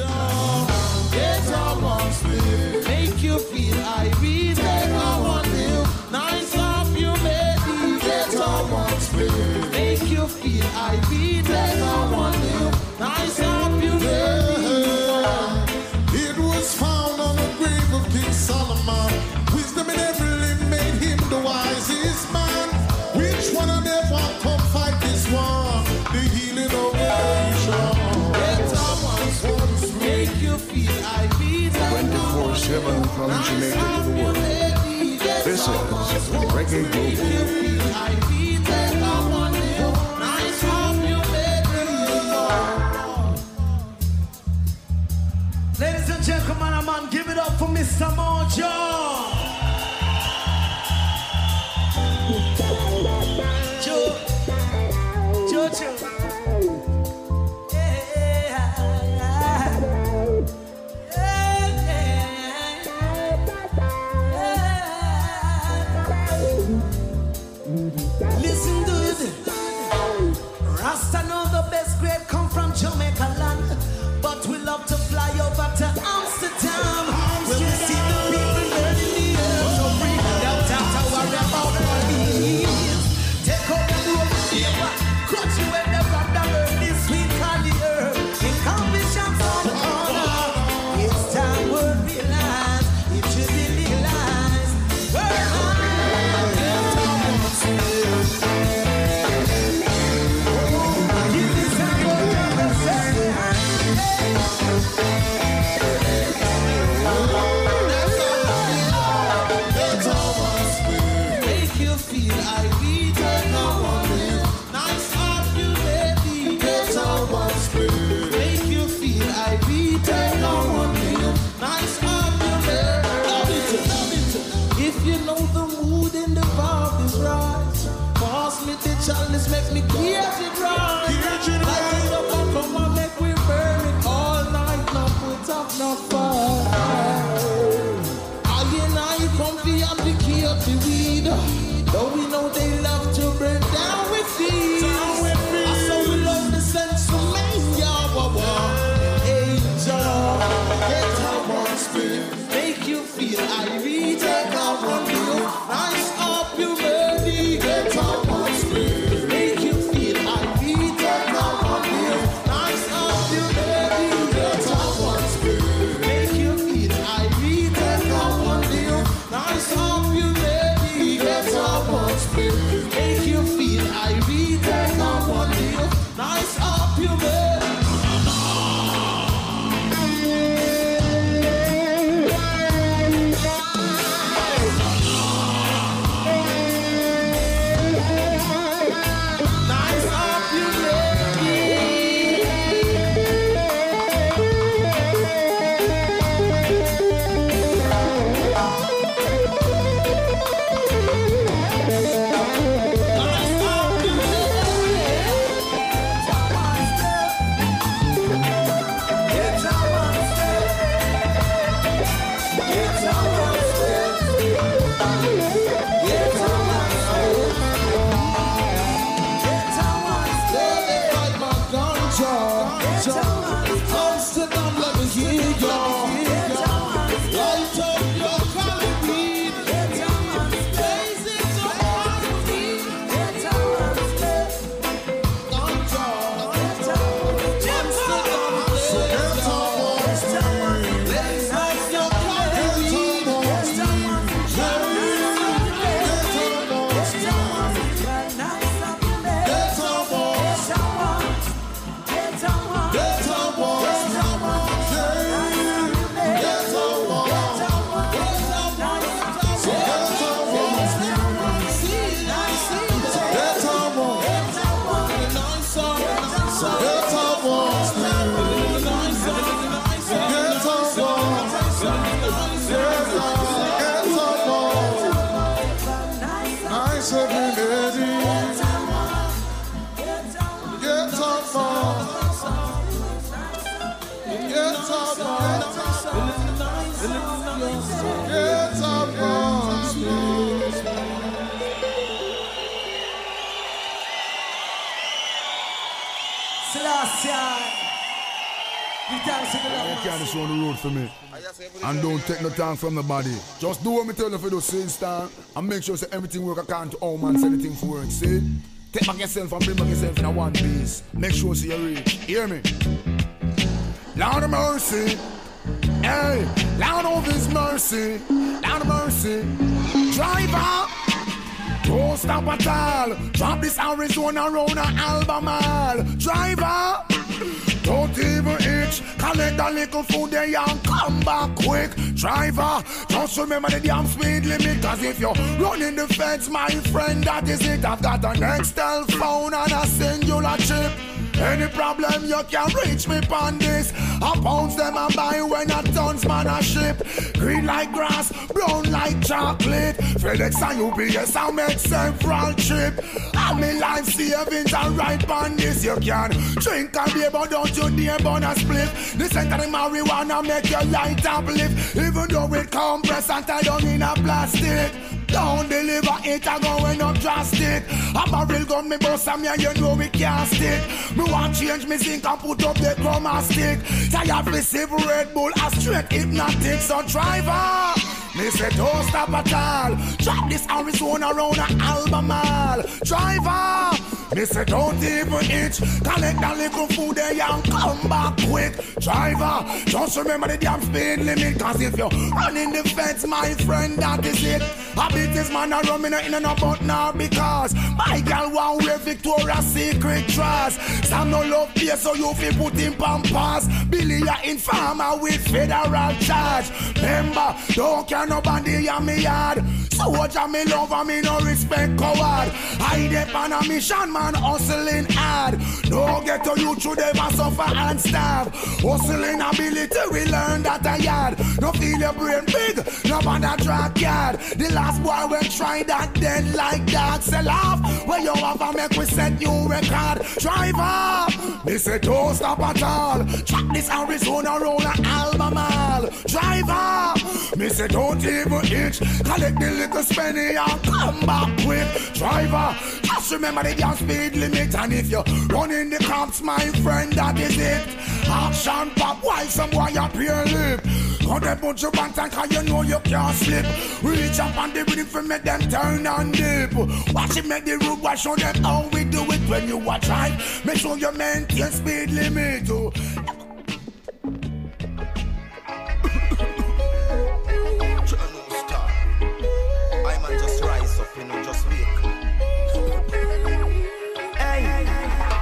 zone. from Jamaica to the world. This is Reggae Global. Ladies and gentlemen, I'm on. Give it up for Mr. Mojo. Joe. Joe, Joe. best grade they love Can't the road for me. And don't take no time from nobody. Just do what me tell you for the same stand and make sure say everything work according to how man say anything for work. See? Take back yourself and bring back yourself in a one piece. Make sure see you reach. Hear me? Lord of mercy. Hey, Lord of his mercy. Lord of mercy. Driver. Don't stop at all. Drop this Arizona round a Albemarle. Driver. Don't even itch. Collect a little food there and come back quick. Driver, just remember the damn speed limit. Cause if you're running the fence, my friend, that is it. I've got an Nextel phone and a Cingular chip. Any problem you can reach me on this. I pounds them and buy when a tons man a ship. Green like grass, brown like chocolate. FedEx and UPS I make several trip. I'm in life savings and right on this. You can drink and beer, but don't you dare burn a split. This the marijuana make your light uplift. Even though it compress and tie down in a plastic. Don't deliver it, I going up drastic. I'm a barrel gun me and me and you know we can't stick. Me want change me zinc and put up the chroma stick. Tired receive Red Bull, a straight hypnotic. So driver, me say don't stop at all. Drop this Arizona around a Albemarle. Driver, me say don't even itch. Collect that little food there and come back quick. Driver, just remember the damn speed limit. Cause if you're running the fence, my friend, that is it. I beat this man a rum in in and about now because my girl want wear Victoria's Secret dress. Some no love here, so you feel put in pampas. Billy a informer with federal charge. Remember, don't care nobody in me yard. So watch me love and me no respect coward. I dep on a mission man hustling hard. No get to you through them and suffer and starve. Hustling ability we learn that a yard. No feel your brain big, no bother drag yard. The last boy when try that then like that sell off. Where you have a make we set new record. Driver, me say don't stop at all. Track this Arizona roll a Albemarle. Driver, me say don't even itch. Collect the little spenny and come back quick. Driver, just remember the gas speed limit. And if you're running the cops, my friend, that is it. Action pop while some boy up your lip. Cut a bunch of bands and cause you know you can't slip. Reach up on the rhythm for make them turn and dip. Watch it make the road watch show them how we do it when you watch right. Make sure you maintain speed limit. oh. You know, just wake. Hey,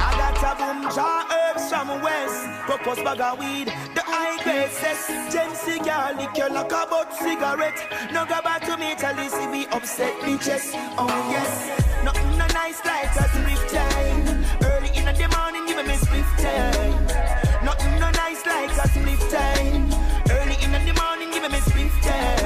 I got a boom jar herbs from west. Purpose bag of weed. The high grade says Gem cigar, liquor like a butt cigarette. No go back to me till you see we upset me chest. Oh yes, nothing no nice like a split time. Early in the morning, give me split time. Nothing no nice like a split time. Early in the morning, give me split time.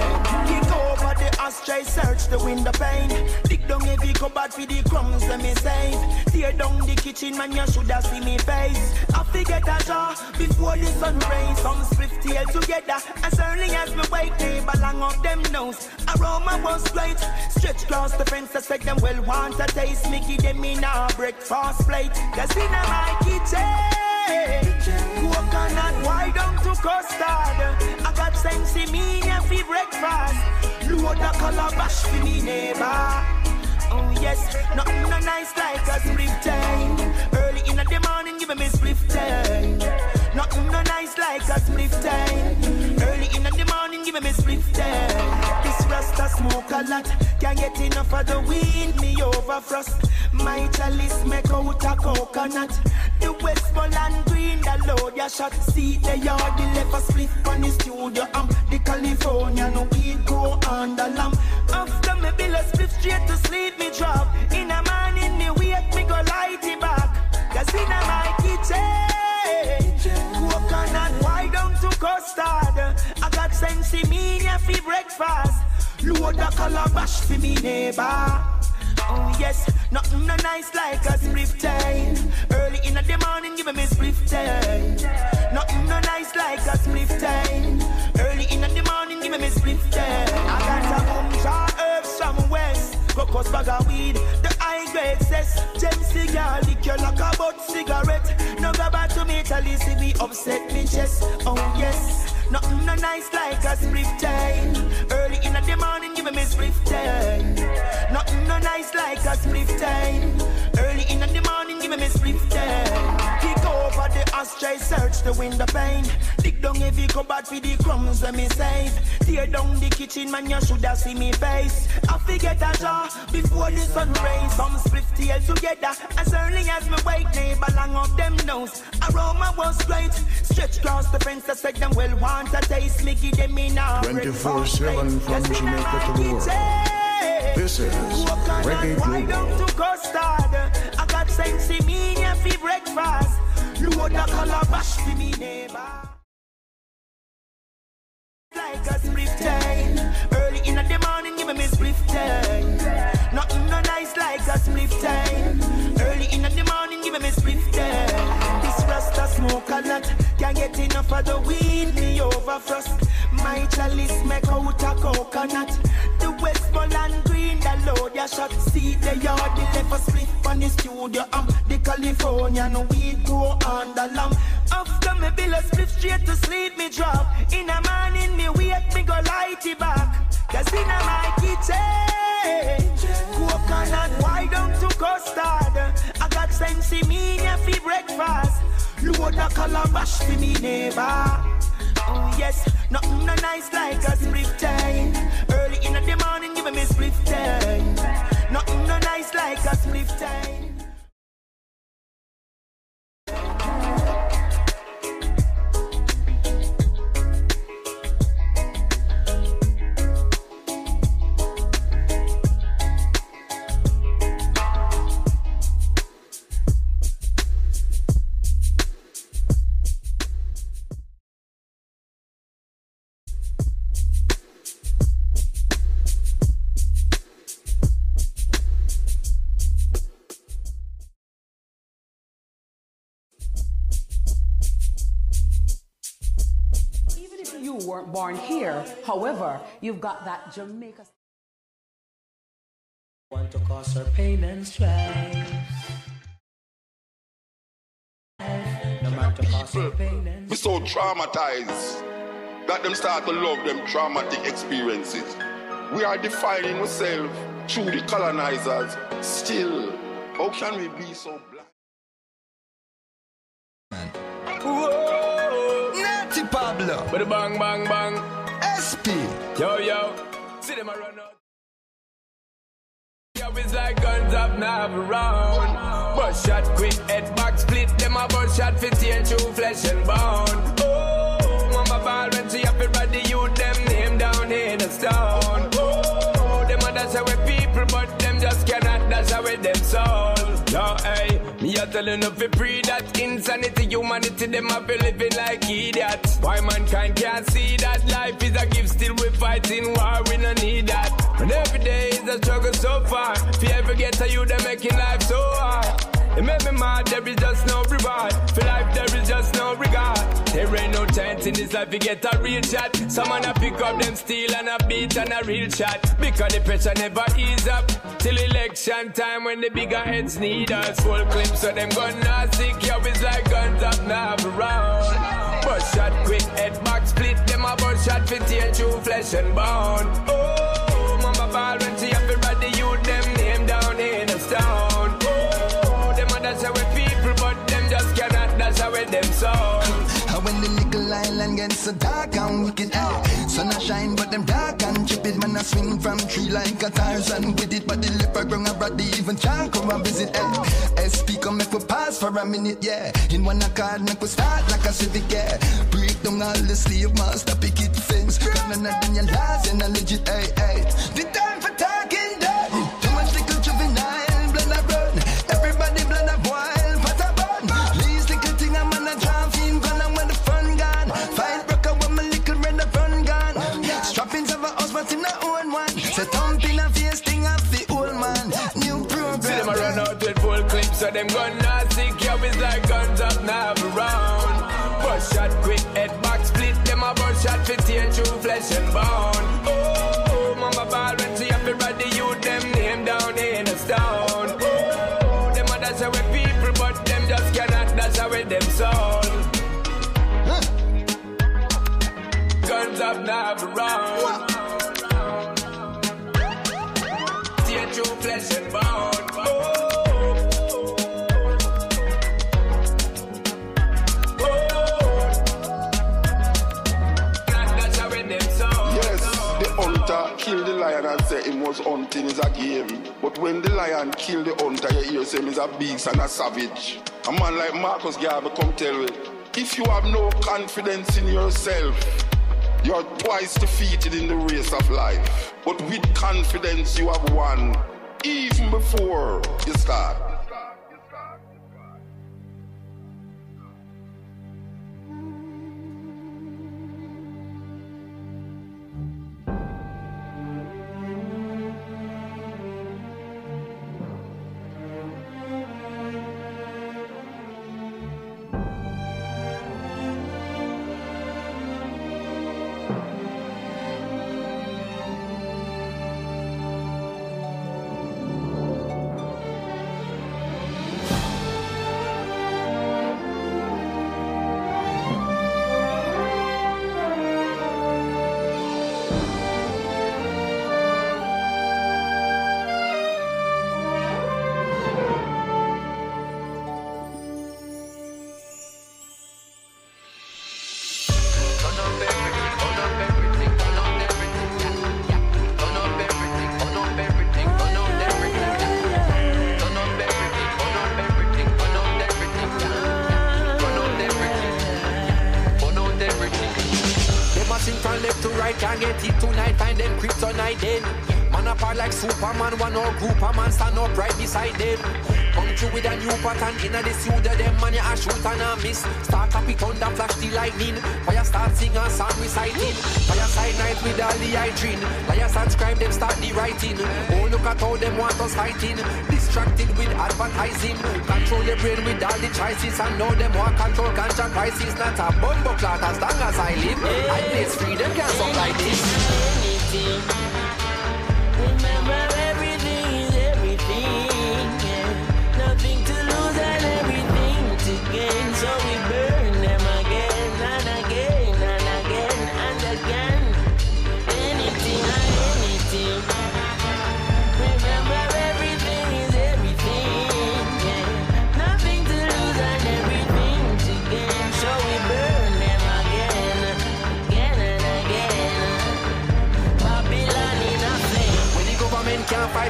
Ashtray, search the window pane. Dig down every cupboard for the crumbs let me save. Tear down the kitchen, man, you shoulda see me face. I forget a jar before the sun rays. Some swift tail together. As early as me wake, they belong up them nose. Aroma was great. Stretch across the fence, I said them well want a taste. Give them in a breakfast plate. Cause in my kitchen, coconut wide down to custard. I got sense in me for breakfast. Load the calabash for me neighbor. Oh yes, nothing no nice like a split time. Early in the morning, give me split time. Nothing no nice like a split time. Early in the morning, give me split time. Rasta smoke a lot, can't get enough of the weed. Me over frost. My chalice make out a coconut. The Westmoreland green, the load ya shot. See the yard, the left a split on the studio. I'm the California, no weed go on the lamp. After me bill a split straight to sleep, me drop. In the morning, me wake, me go light it back. Cause in my kitchen, coconut wide down to custard. I got sense in me for breakfast. Load the calabash for me neighbor. Oh yes, nothing no nice like a split time. Early in the morning, give me split time. Nothing no nice like a split time. Early in the morning, give me a split time. I got a boom jar herbs from west. Cocos bag of weed, the high grade says Gem cigar, liquor like a butt cigarette. No go back to me you see me upset me chest. Oh yes, nothing no nice like a split time. In the morning, give me split time. Nothing no nice like a split time. Early in the morning, give me split time. Kick over the ashtray, search the window pane. Dig down heavy cupboard for the crumbs when me save. Tear down the kitchen, man, you shoulda see me face. I forget a jar before the sun rays. Some split tail together as early as me wake. Neighbor long up them nose. Aroma was great. Stretch across the fence, I said them well want a taste. Me give them in a 24/7 from Jamaica to the world. This is Reggae Why don't to custard? I got sense in me for breakfast. Load a calabash for me neighbor. Like a split time. Early in the morning, give me split time. Nothing no nice like a split time. Early in the morning, give me split time. This rasta smoke a lot. Can't get enough of the weed, me over frost. My chalice make out a coconut. The Westmoreland green, the load ya shot. See the yard, the left a split on the studio. I'm the Californian weed grow on the lamp. After me bill a split straight to sleep, me drop. In the morning, me wake, me go light it back. Cause in my kitchen, coconut, why don't you custard? I got sense in me for breakfast. Load a calabash for me neighbor. Oh yes, nothing no nice like a split time. Early in the morning, give me split time. Nothing no nice like a split time. Weren't born here, however, you've got that Jamaica. Want to cause her pain and strife. No matter cause her pain and We're so traumatized that them start to love them traumatic experiences. We are defining ourselves through the colonizers. Still, how can we be so blind? Pablo. With a bang, bang, bang. SP. Yo, yo. See them a run out. Yo, it's like guns up now around. Bust shot quick, head back split. Them a bust shot fit and through flesh and bone. Oh, mama ball when she up everybody, you them name down in the stone. Oh, them a dash away people, but them just cannot dash away them soul. Yo, hey, telling up for free that insanity, humanity, them a be living like idiots. Why mankind can't see that life is a gift, still we fighting war, we no need that. And every day is a struggle so far. If you ever get to you, they making life so hard. It make me mad, there is just no reward. For life, there is just no regard. There ain't no chance in this life, you get a real shot. Someone a pick up them steel and a beat and a real shot. Because the pressure never ease up. Till election time when the bigger heads need us. Full clips, so them gonna sick. Yo, it's like guns up now around. Bust shot quick, head back split. Them a bust shot fit tear through flesh and bone. Oh, mama ball when she up everybody, you them name down in the stone. Oh, them a dash away people, but them just cannot dash away them soul. Island gets so dark and wicked, eh? Sun a shine, but them dark and chip Man, I swing from tree like a Tarzan with it, but the leopard ground a brother even can't and visit, eh? SP come make we pass for a minute, yeah. In one accord, make we start like a civic, yeah. Break down all the slave master picket fence. None of them your laws and a legit, hey, hey. The time for talking So them gun nasty carries like guns up now around. Bush shot quick, head back split. Them a bush shot 50 and true flesh and bone. Oh, mama ball when she up about the youth, them name down in a stone. Oh, them a dash away people, but them just cannot dash away them soul. Guns up now around. was hunting is a game. But when the lion kill the hunter, you hear him is a beast and a savage. A man like Marcus Garvey come tell me, if you have no confidence in yourself, you're twice defeated in the race of life. But with confidence, you have won, even before you start. sun I then. Man apart like Superman, one or group a man stand up right beside them. Come through with a new pattern inna the suit of them, man you a shoot and a miss. Start up with thunder, flash the lightning. Fire start sing a song reciting. Fire side night with all the I dream. Liars and scribe them start the writing. Oh look at all them want us fighting. Distracted with advertising. Control your brain with all the choices and know them want control ganja prices. Not a bumbo clot as long as I live. I place freedom can't stop like this.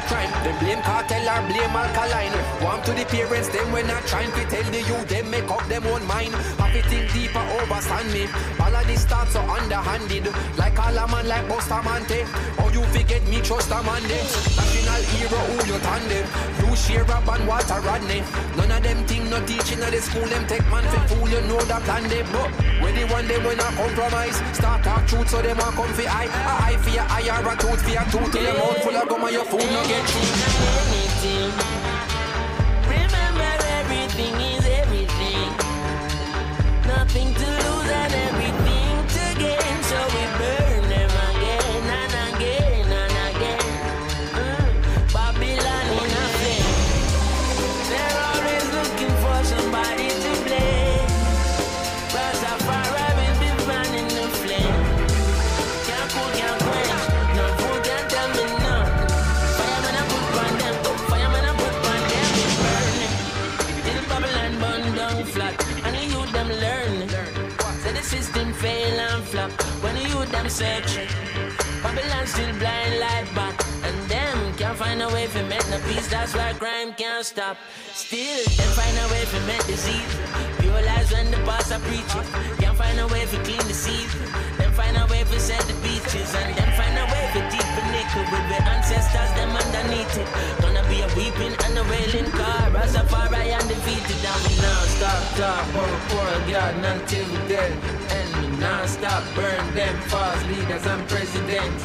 crime. Them blame cartel or blame alkaline. Warm to the parents, them when not trying to tell the youth, them make up them own mind. Happy think deeper, overstand me. All of these thoughts are underhanded. Like all a man like Bustamante. How you forget me, trust a man them. National hero who you tandem. You share up and Walter Rodney. None of them think no teaching at the school. Them take man for fool, you know the plan they? But when they want them, when I compromise. Start talk truth so them want come for eye. A eye for your eye or a tooth for your tooth. Till your mouth full of gum and your food no your team, anything. them searching, Babylon still blind like bat, And them can't find a way to make no peace. That's why crime can't stop. Still, them find a way to make disease. Pure lies when the pastor preaches. Can't find a way to clean the seas. Them find a way to set the beaches. And them find a way to battle with the ancestors, them underneath it. Gonna be a weeping and a wailing car. as far Rastafari undefeated, and we non-stop talk. One for God until death. And we non-stop burn them false leaders and presidents.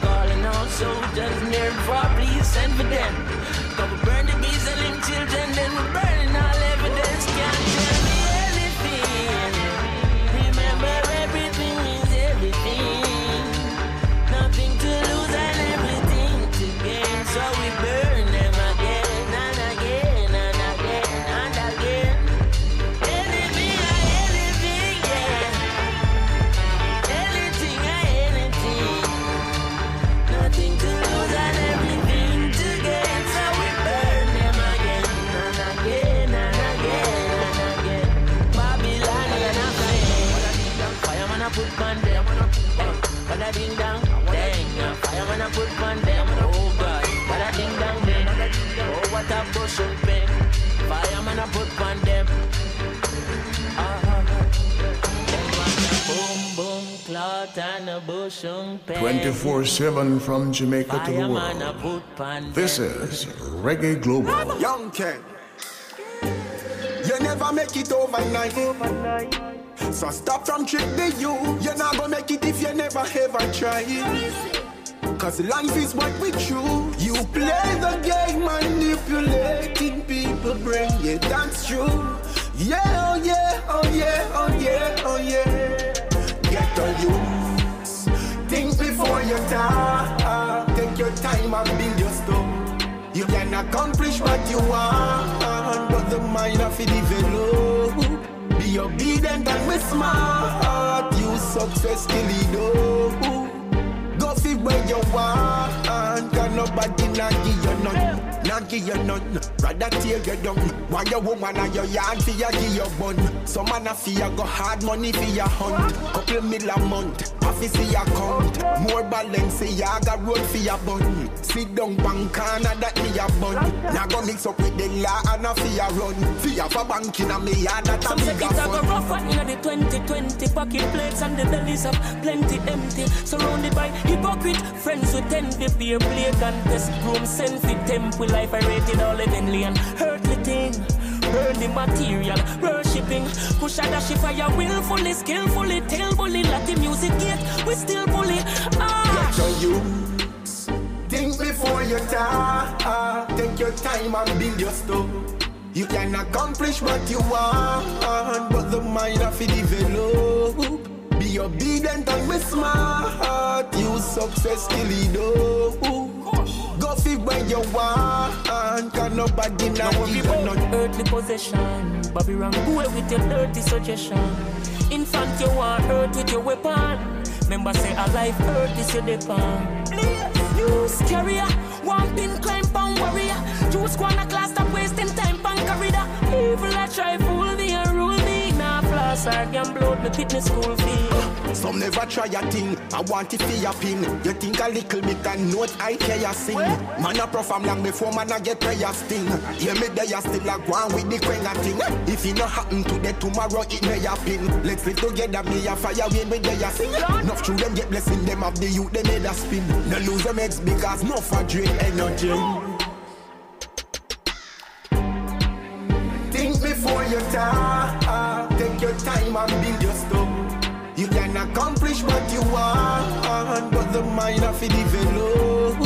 Calling out soldiers near far, please send for them. Cause we burn the bees and link children, then we burn so we 24-7 from Jamaica to the world. This is Reggae Global. Young Ken. You never make it overnight. So stop from tricking you. You're not gonna make it if you never ever try. Cause life is what we choose. You play the game manipulating people brain. Yeah, that's true. Yeah, oh yeah, oh yeah, oh yeah, oh yeah. On you. Think before you talk. Take your time and build your stuff. You can accomplish what you want, but the mind of it develop. Be obedient and be smart. You success kill it Go fit where you want, cause nobody not give none not give you none. Rather tear you down. Why your woman and your yard for you give your bun. Some man a fear go hard money for your hunt. Couple mil a month, office for your count. More balance, ya got road for your bun. Sit down bank corner that me a bun. Now go mix up with the law and a fear run. Fear for banking and me yard that a bigger fun. Some say it rough and the 2020 pocket plates and the bellies of plenty empty. Surrounded by hypocrite friends who tend to be a play contest. Room sent for temple life I rated all heavenly and earthly thing. The material, worshipping. Push out shift fire willfully, skillfully, tell bully, let the music get, we still bully. Ah. Get your youth. Think before you talk. Take your time and build your stuff. You can accomplish what you want, but the mind of it develop. You be obedient and be smart. You success kill it Go fit where you want, cause nobody now give you none. Earthly possession, Bobby Rang, go with your dirty suggestion. Infant, you want hurt with your weapon. Remember, say a life hurt is your depend. Use carrier, one pin climb pan warrior. Use one a class stop wasting time pan corridor. Evil I try I can blow the fitness school fee. Some never try a thing. I want it for your pin. You think a little bit and note I care you sing. Man a perform long before man a get prayer sting. Yeah, me there you still a go on with the quenga thing. If it not happen today, tomorrow it may happen. Let's live together, me a fire when me there you sing. Enough them get blessing them of the youth, they made a spin. No lose them eggs because no for drain energy. Accomplish what you want, but the mind of it develop.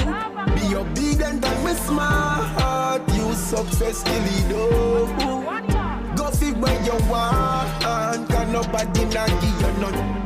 Be obedient and be smart. You success kill it Go fit where you want, can nobody not give you none.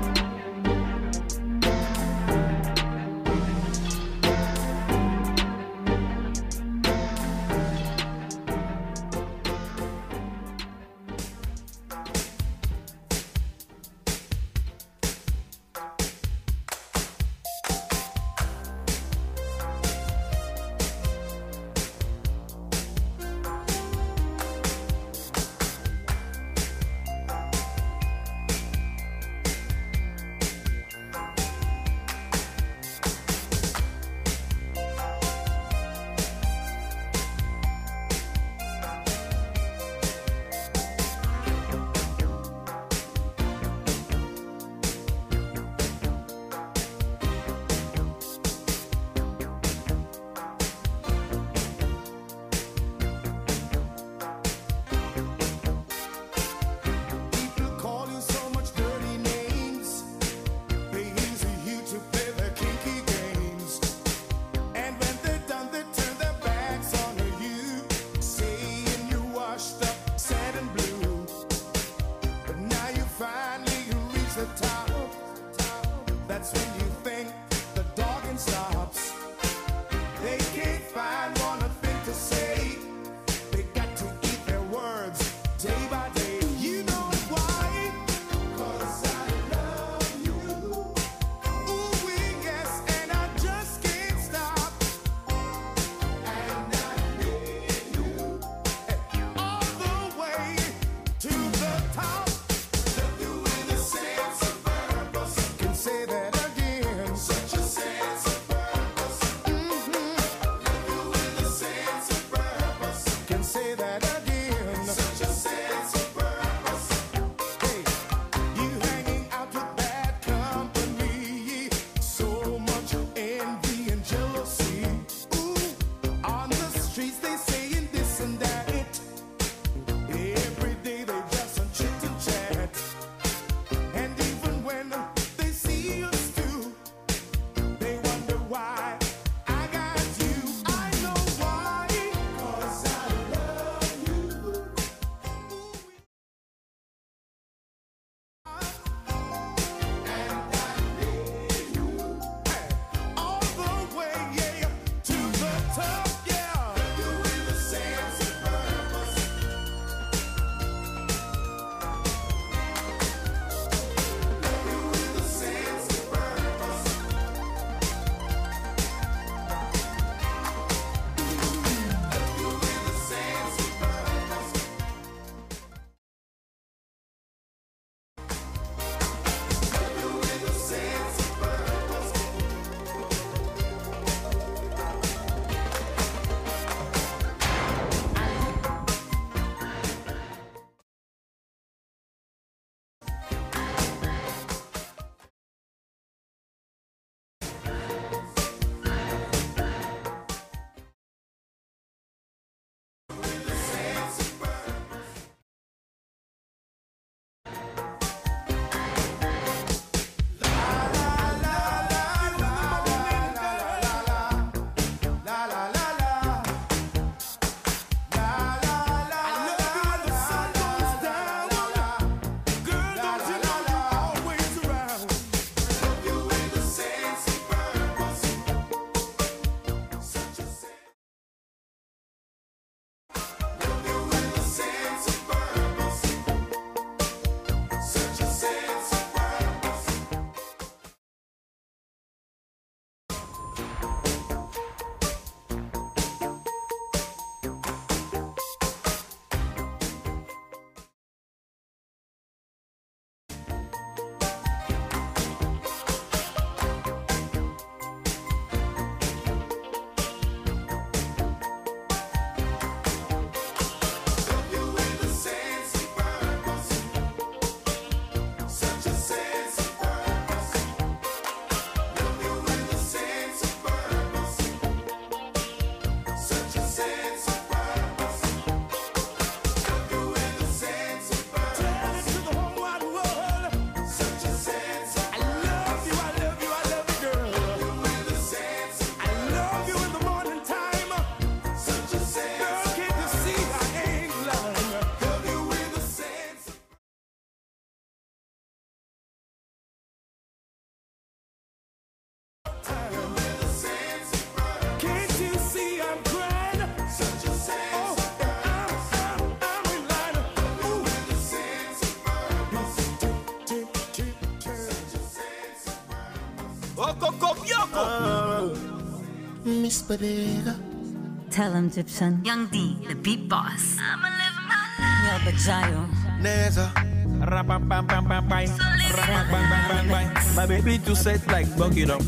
place. Tell him, Gyptian. Young D, the beat boss. I'ma live my life. Yeah, but Jairo. Neza. Rap, bam, bam, bam, bam. Rap, bam, bam, bam, bam. My baby too set like bucket up.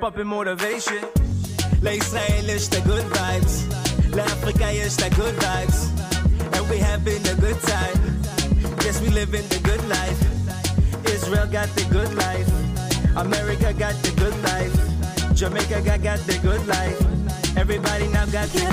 Popping up in motivation. Lifestyle is the good vibes. La Africa is the good vibes. And we having a good time. Yes, we living the good life. Israel got the good life. America got the good life. Jamaica got, got the good life. Everybody now got the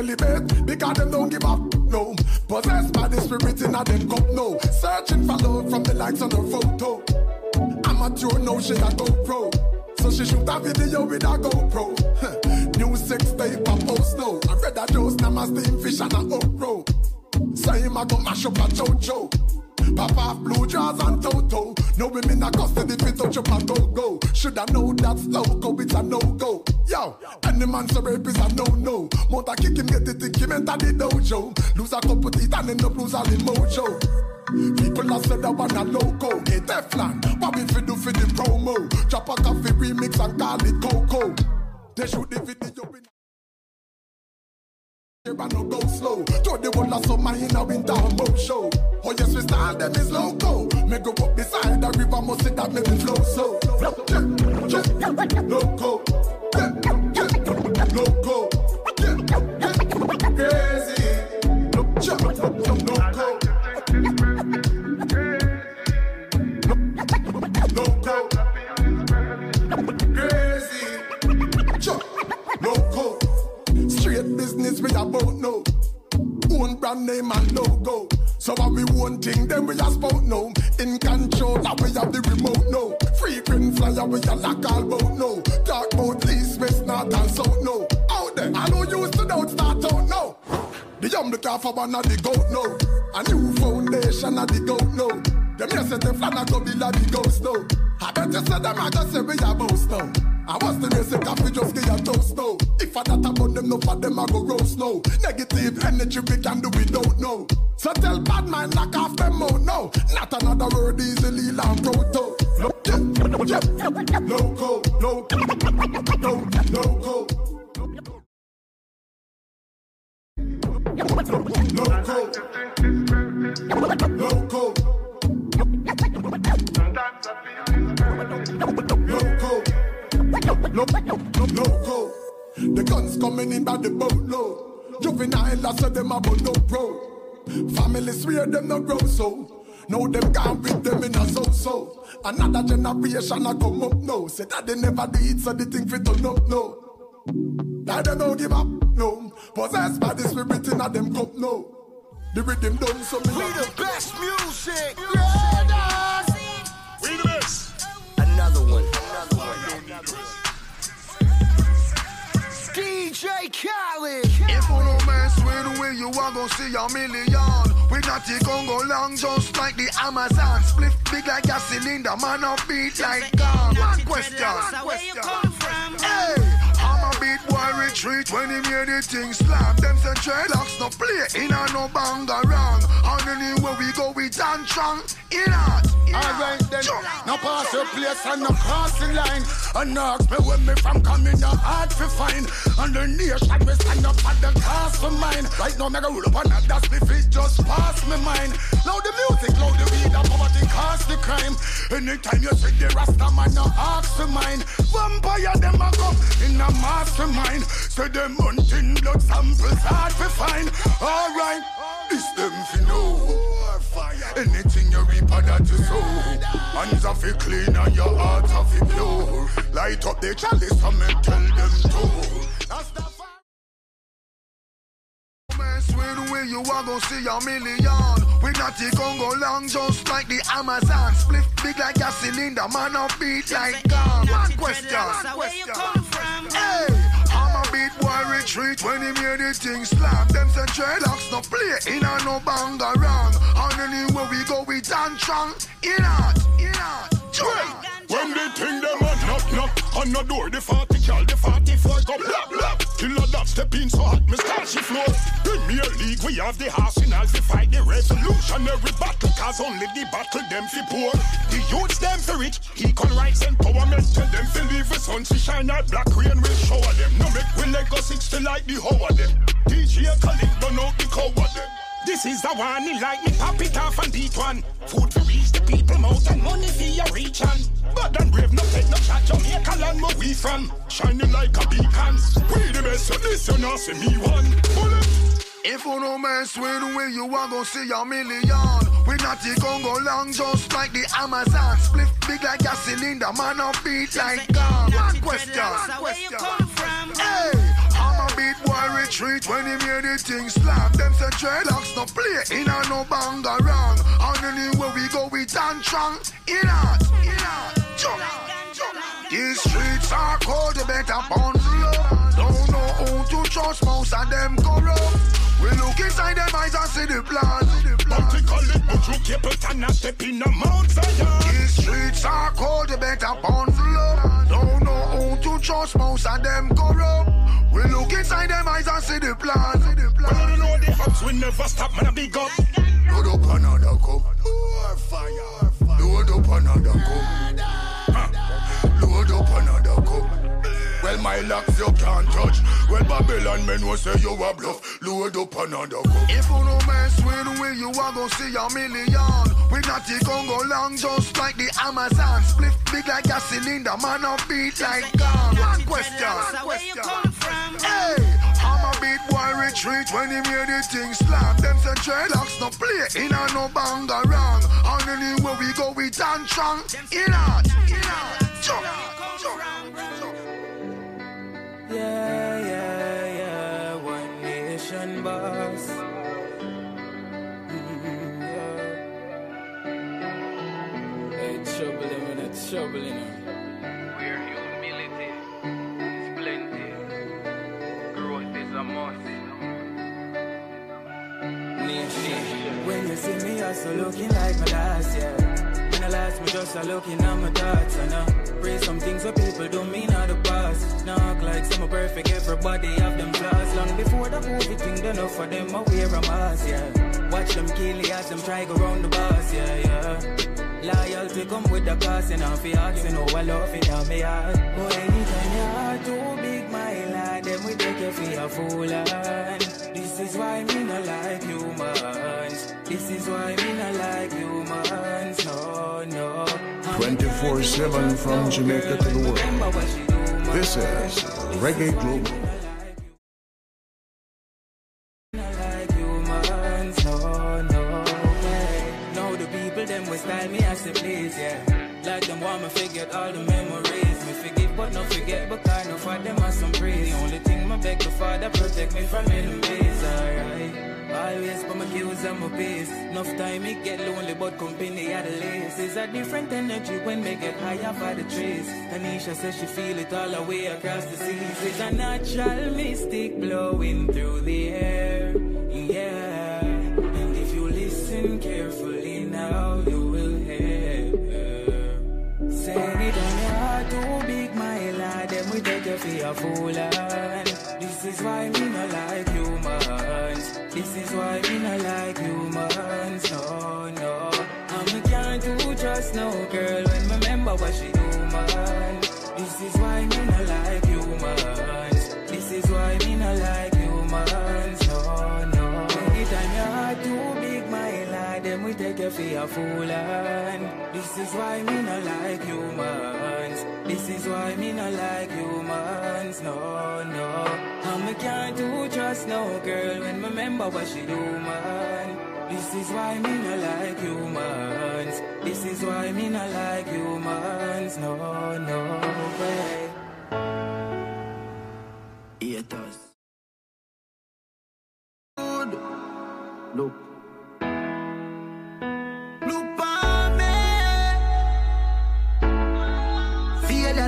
celibate because them don't give up. No, possessed by the spirit in a them cup. No, searching for love from the likes on her photo. Amateur, no, she a GoPro. So she shoot a video with a GoPro. New sex tape a post no. I read a dose, namaste, fish and a okro. Say him I go mash up a chocho. Pop off blue jaws and toto. No women are custody fit touch up and go go. Shoulda know that's loco, it's a no go. Yo, any man so rape is a no no. Mount kick him, get it, him enter the dojo. Lose a couple teeth and end up lose all the mojo. People are said I want a loco, get Teflon. What we fi do for the promo? Drop a coffee remix and call it Coco. They shoot the video. Here I no go slow. Throw the whole of summer in a winter mo show. Oh yes, we style them is loco. Me go up beside the river, must see that me flow so. Loco. Loco. Crazy. Yeah, loco. Business we about no. Own brand name and logo. So what we want thing, then we a spout no. In control, now we have the remote no. Frequent flyer, we a lock all boat no. Talk about east, west, north and south no. Out there, I know used to don't start out no. The young look for one of the goat no. A new foundation of the goat no. Them yes the flan go build a the ghost no. I bet you say them a just say we a boast no. I was the music coffee just give a toast no. If I that about them, no for them I go roast no. Negative energy we can do we don't know. So tell bad man knock off them out no. Not another word easily land proto. Yeah, loco, loco, loco, loco. Loco, loco, loco, loco. The guns coming in by the boatload. Juvenile, I said them about no pro. Family swear them no grow so. Now them gone with them in a so so. Another generation a come up now. Say that they never did, so they think fit turn up no. That they don't give up no. Possessed by the spirit in a them cup no. The rhythm done so me. We the best music. We DJ Khaled. If you no mess with we, you are gonna see a million. We not the Congo long, just like the Amazon. Split big like a cylinder, man up beat like God. One question. Where you come from? Hey, Beat boy retreat when he made the thing slap. Them say dreadlocks no play in a no bang around. And anywhere we go, we dance strong. In art. Alright then, now pass your place and no crossing line. And ask me where me from coming, no hard to find. And the nation we stand up at the cast for mine. Right now, me go roll up on that, that's me fit just pass me mind. Now the music, loud the weed, and poverty cause the crime. Anytime you see the Rasta man, no ask for mine. Vampire them a come in a mastermind. Say them hunting blood samples hard to find. Alright, it's them fi know. Anything you reap of that you sow Hands are fi clean and your heart are fi pure Light up the chalice and me tell them to Mess with we, you are gonna see a million. We not the Congo long, just like the Amazon. Split big like a cylinder, man up beat like gun. One question. Where you come from? Hey, Beat boy retreat when he made the thing slap. Them say dreadlocks no play in a no bang around. And anywhere we go, we strong. In art, in art. When they think them a knock knock on the door, the 40 cal, the 44 go blah blah. Killer that step in so hot, me start she flow. Premier League, we have the arsenal to fight the revolutionary battle, cause only the battle them fi poor. The youths them fi rich, equal rights empowerment, tell them fi leave the sun to shine out, black rain will shower them. No make we let go six to like the whole of them. DJ Khaled run out the cow of them. This is the one, he like me, pop it off and beat one. Food to reach the people mouth and money for your reach on. But and brave, no take no chat, Jamaica land where we from. Shining like a beacon. We the best, so listen, now see me one. Bullet. If you no mess with we, you are gonna see a million. We not the Congo long, just like the Amazon. Split big like a cylinder, man up beat like gun. One question. Where you come from? Hey, Beat boy retreat when he made the thing slap. Them say dreadlocks no play in a no bang around. And anywhere we go, we strong. In art, in art, jump, jump. These streets are cold, you better bound up. Don't know who to trust, most of them corrupt. We look inside them eyes and see the plan. Practically, but you Capleton a step in the Mount Zion. These streets are cold, you better bundle up. Don't know who to trust, most of them corrupt. We look inside them eyes and see the plan. See the plan. But you know the ups we never stop, man, a big up. Load up another cup. More fire. Load up another cup. Huh. Well, my locks you can't touch. Well, Babylon men will say you a bluff. Load up another cup. If you no mess with we, you are gonna see a million. We not the Congo long, just like the Amazon. Split big like a cylinder, man, a beat like gun. One question. Where you come? Hey, I'm a beat boy retreat when he made the thing slap. Them say dreadlocks no play in a no banga wrong. And anywhere we go, we dance strong. In out, in out, jump, jump, jump. Yeah, yeah, yeah. One nation boss. Mm, yeah. Hey, trouble in it, trouble in. Where humility is plenty, growth is a must. Nation. When you see me, also looking like my last year. Last, me just a looking at my thoughts. And I pray some things what people don't mean out the past. Knock like some perfect, everybody have them flaws. Long before the movie thing done up for them, I wear a mask, yeah. Watch them kill the as them try go round the bus, yeah, yeah. Loyalty come with the cost, and you ask, you know I love now me heart. But anytime your heart too big, my lad, then we take you for a fool, and this is why me not like humans. This is why me not like no. 24 7 from Jamaica to the world. This is Reggae Global. forget all the memories. Me forgive but not forget, but kind of them some praise. The only thing my beg the father protect me from enemies, alright. Always put my kills and my pace. Enough time it get lonely, but company at the least. It's a different energy when me get higher by the trees. Tanisha says she feel it all the way across the seas. It's a natural mystic blowing through the air. Yeah. And if you listen carefully now, you will hear. Say it on your heart too big, my lad. Then we take you for a fool. Ah. This is why me not like humans. This is why me not like humans. No, no. And me can't do trust no girl when me remember what she do. This is why me not like humans. This is why me not like humans. No, no. Anytime your heart too big, my lad, then we take you for a fool. And this is why me not like humans. This is why me not like humans. No, no. And me can't do trust no girl when me remember what she do, man. This is why me not like humans. This is why me not like humans. No, no way. Haters. Good. Look. Look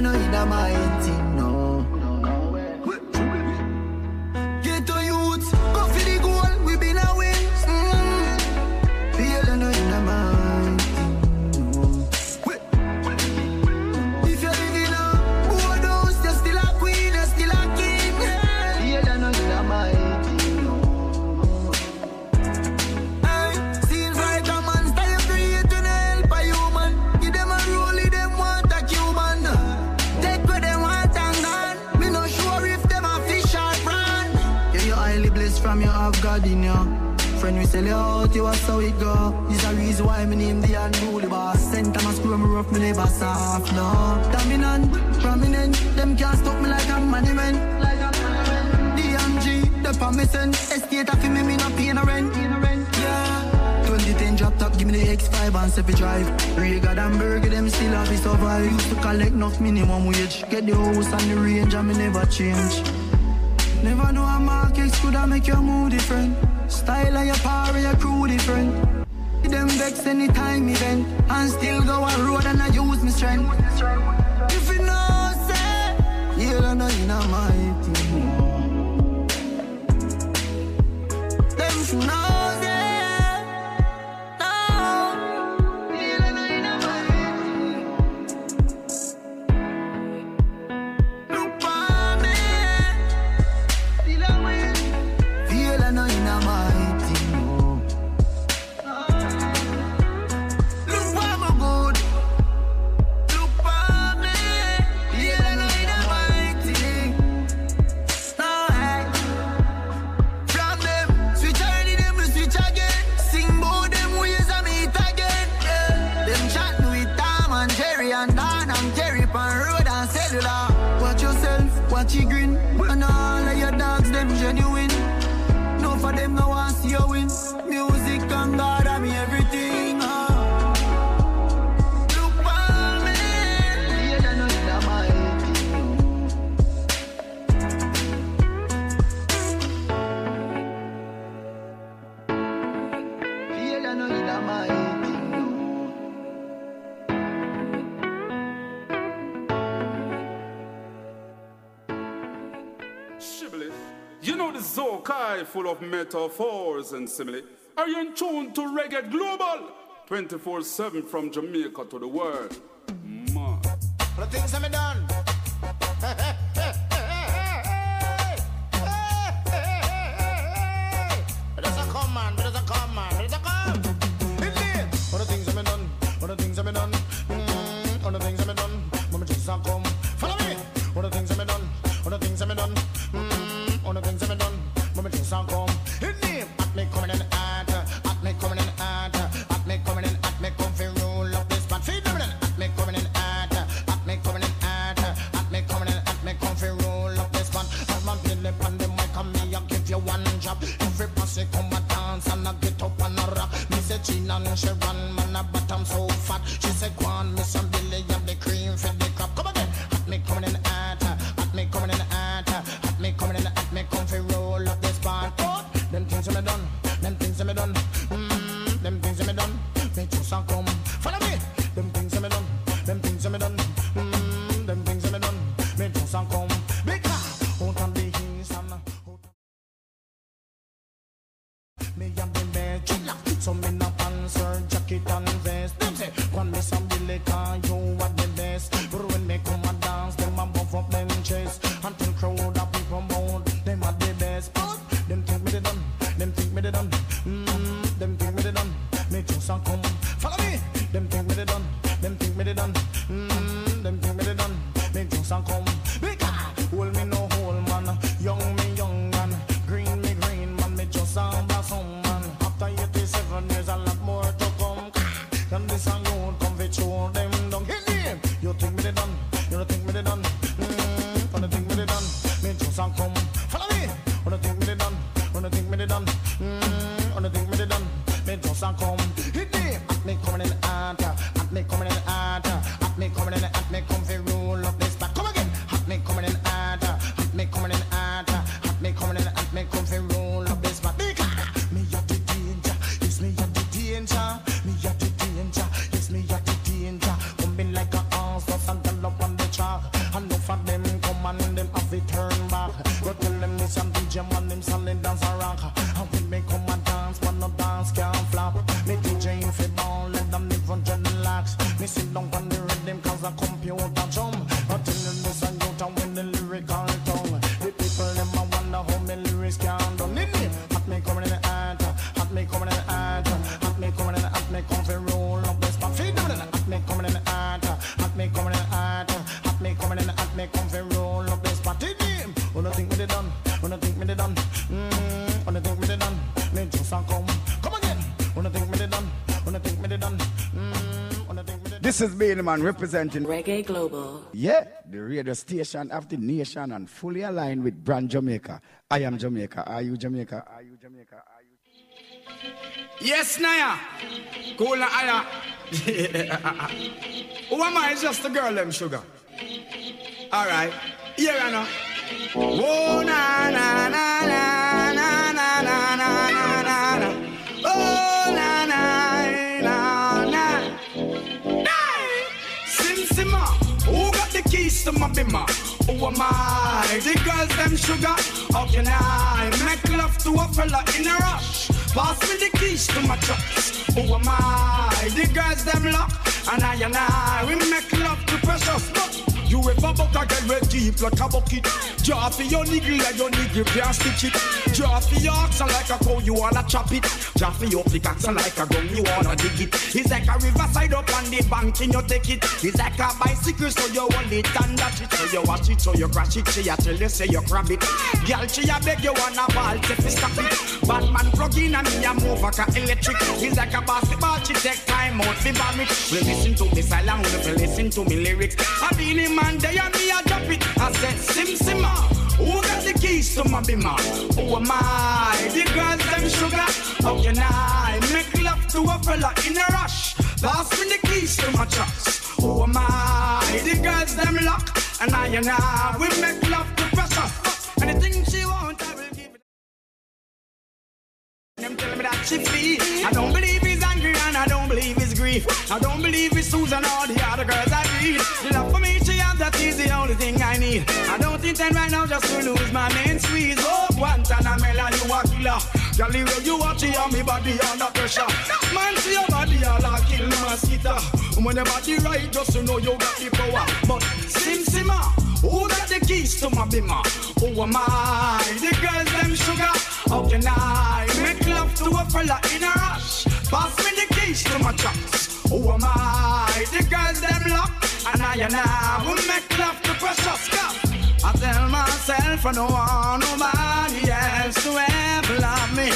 Failure no in in. Friend, we sell you out, you so it go. Is a reason why me name the unruly boss. Center my screw me rough, me never soft, no. Dominant, prominent, them can't stop me like a monument. Like a monument. DMG, the permission. Estate of me, me no pay no rent. Yeah. 2010 drop top, give me the X5 and Sefi drive. Rega and Burger, them still have to survive. Used to collect enough minimum wage. Get the house and the range, and me never change. Never know a market could have make your mood different. Style of your power, your crew different. Them vex anytime event, and still go a road and I use my strength. If you know, say, you don't know you know my thing. Them should know, life full of metaphors and simile. Are you in tune to Reggae Global? 24 7 from Jamaica to the world. Ma. The things have me done. and go This is Beenie Man representing Reggae Global. Yeah, the radio station of the nation and fully aligned with brand Jamaica. I am Jamaica. Are you Jamaica? Are you Jamaica? Are you Yes, Naya. Cool, Naya. Who am I? It's just a girl, them sugar. All right. Here I know. Whoa, na, na, na. my, the girls them sugar. How can I make love to a fella in a rush? Pass me the keys to my truck. Who am I? The girls them lock, and I and I we make love to precious. Look. You ever buck a girl with deep like a bucket? Draw for your niggle like your niggle, can't stitch it. Draw for your oxen like a cow, you wanna chop it. Jaffy up the cocks like a gun, you wanna dig it. It's like a riverside up on the bank and you take it. It's like a bicycle, so you hold it and that it. So you watch it, so you crash it, she a tell you, say you grab it. Girl, she a beg you wanna ball, take it, stop it. Batman plug in and me a move like a electric. It's like a basketball, she take time out, fi vomit. We listen to me silent, we listen to me lyrics. I be the man, they a me a drop it. I said, sim, simmer keys to my bima. Who am I? The girls them sugar. How can I make love to a fella in a rush? Pass me the keys to my trucks. Who am I? The girls them lock. And I and I, we make love to pressure. Anything she want, I will give it. Them tell me that she free. I don't believe he's angry and I don't believe he's grief. I don't believe I intend right now just to lose my main squeeze. Oh, Guantanamela, you a killer. Girl, the way you watch it on me body under pressure. Man, see your body all a kill mosquito. When your body right, just to know you got the power. But Sim Simma, who got the keys to my bimmer? Who am I? The girls them sugar. How can I make love to a fella in a rush? Pass me the keys to my trucks. Who am I? The girls them lock. And I and I will make love to precious cup. I tell myself I don't want nobody else to ever love me.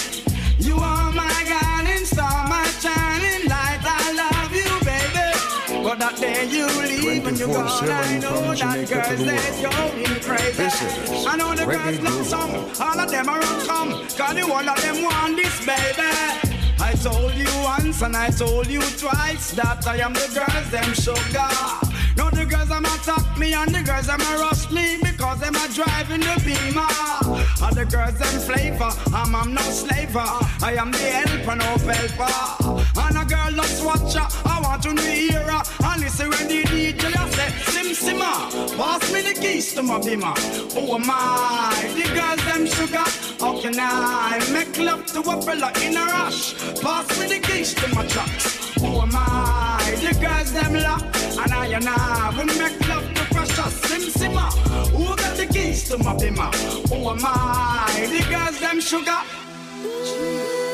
You are my guiding star, my shining light. I love you, baby. But that day you leave and you're gone, I know that girls to the say world. you're crazy. Is I know the girls love some, all of them are on come. Cause the one of them want this, baby. I told you once and I told you twice that I am the girls, them sugar. No, the girls them attack me and the girls them a rush me because them a driving the beamer. And the girls them flavor, I'm, I'm no slaver. I am the helper, no helper. And a girl loves watcher, I want to hear her. And listen when the DJ a say, Sim Simma, pass me the keys to my beamer. Oh am I? The girls them sugar. How can I make love to a fella in a rush? Pass me the keys to my trucks. Who oh am I? The girls them lock. And I and I will make love to precious Sim. Who got the keys to my beamer? Who am I? The girls them sugar.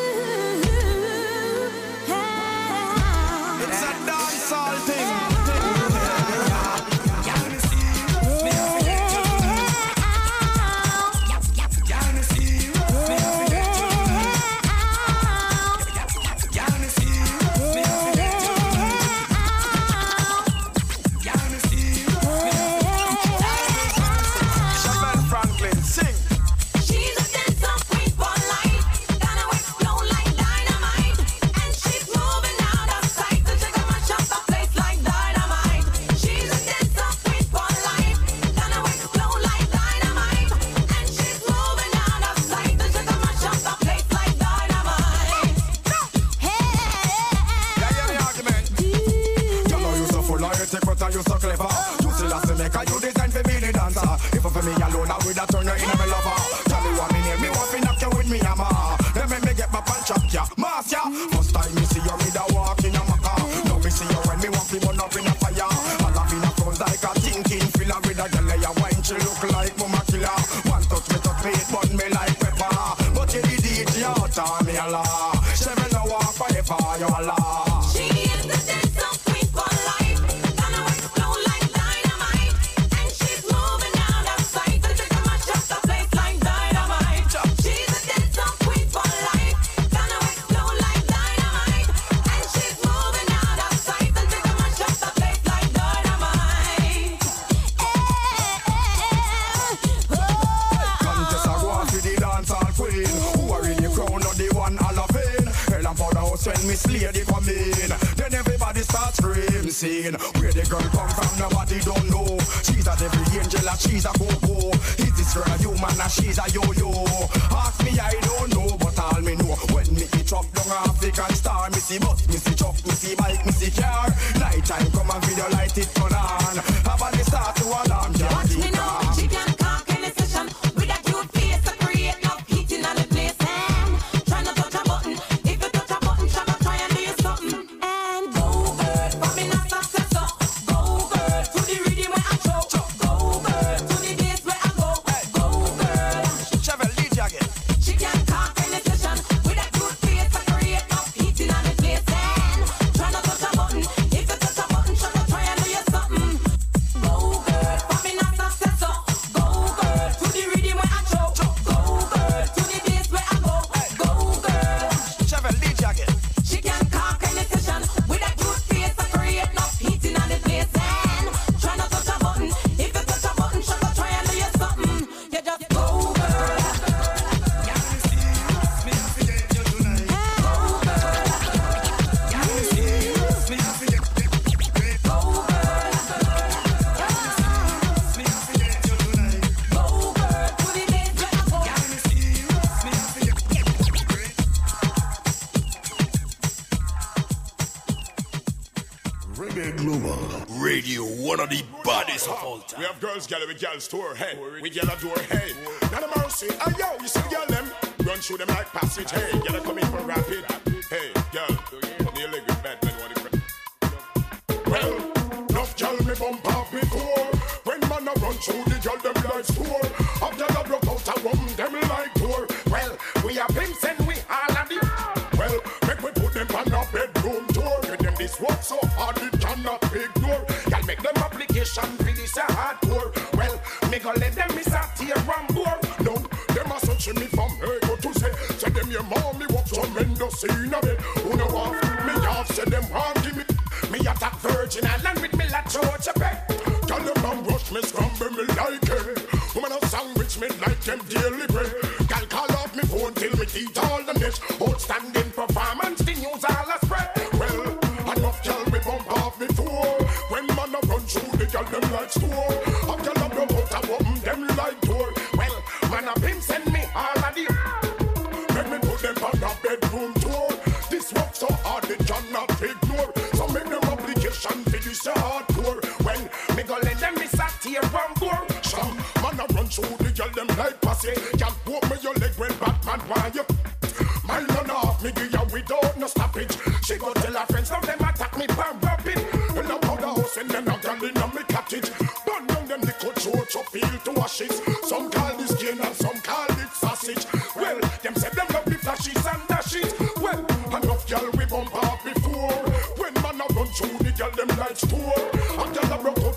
me do ya without no stoppage. She go tell her friends, now them attack me, bam, bam, it. And now how the house and then a gal in me cottage. Burn down them the coach, roach, or feel to ashes. Some call this gin and some call it sausage. Well, them said them love the flashes and dashes. Well, enough gal we bump off before. When man a run through the gal, them lights tour. A gal a broke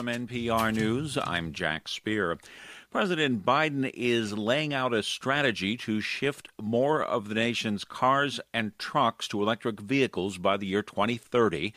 from NPR News, I'm Jack Spear. President Biden is laying out a strategy to shift more of the nation's cars and trucks to electric vehicles by the year 2030.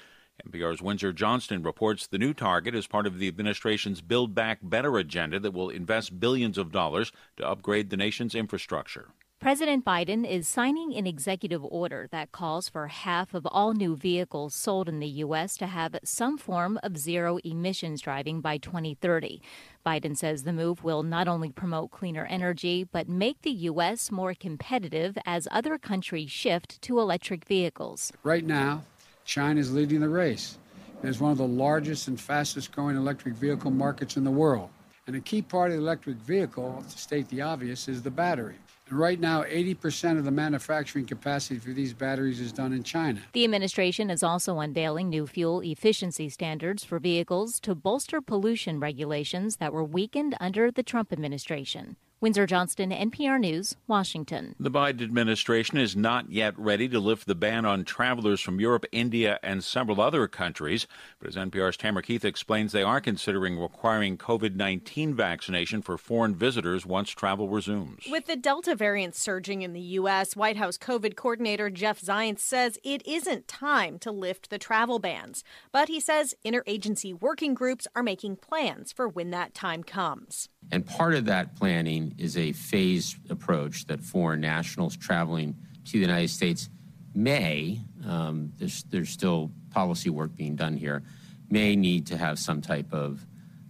NPR's Windsor Johnston reports the new target is part of the administration's Build Back Better agenda that will invest billions of dollars to upgrade the nation's infrastructure. President Biden is signing an executive order that calls for half of all new vehicles sold in the U.S. to have some form of zero emissions driving by 2030. Biden says the move will not only promote cleaner energy, but make the U.S. more competitive as other countries shift to electric vehicles. Right now, China is leading the race. It is one of the largest and fastest growing electric vehicle markets in the world. And a key part of the electric vehicle, to state the obvious, is the battery. Right now, 80% of the manufacturing capacity for these batteries is done in China. The administration is also unveiling new fuel efficiency standards for vehicles to bolster pollution regulations that were weakened under the Trump administration. Windsor Johnston, NPR News, Washington. The Biden administration is not yet ready to lift the ban on travelers from Europe, India, and several other countries. But as NPR's Tamara Keith explains, they are considering requiring COVID 19 vaccination for foreign visitors once travel resumes. With the Delta variant surging in the U.S., White House COVID coordinator Jeff Zients says it isn't time to lift the travel bans. But he says interagency working groups are making plans for when that time comes. And part of that planning is a phased approach that foreign nationals traveling to the United States may, um, there's, there's still policy work being done here, may need to have some type of,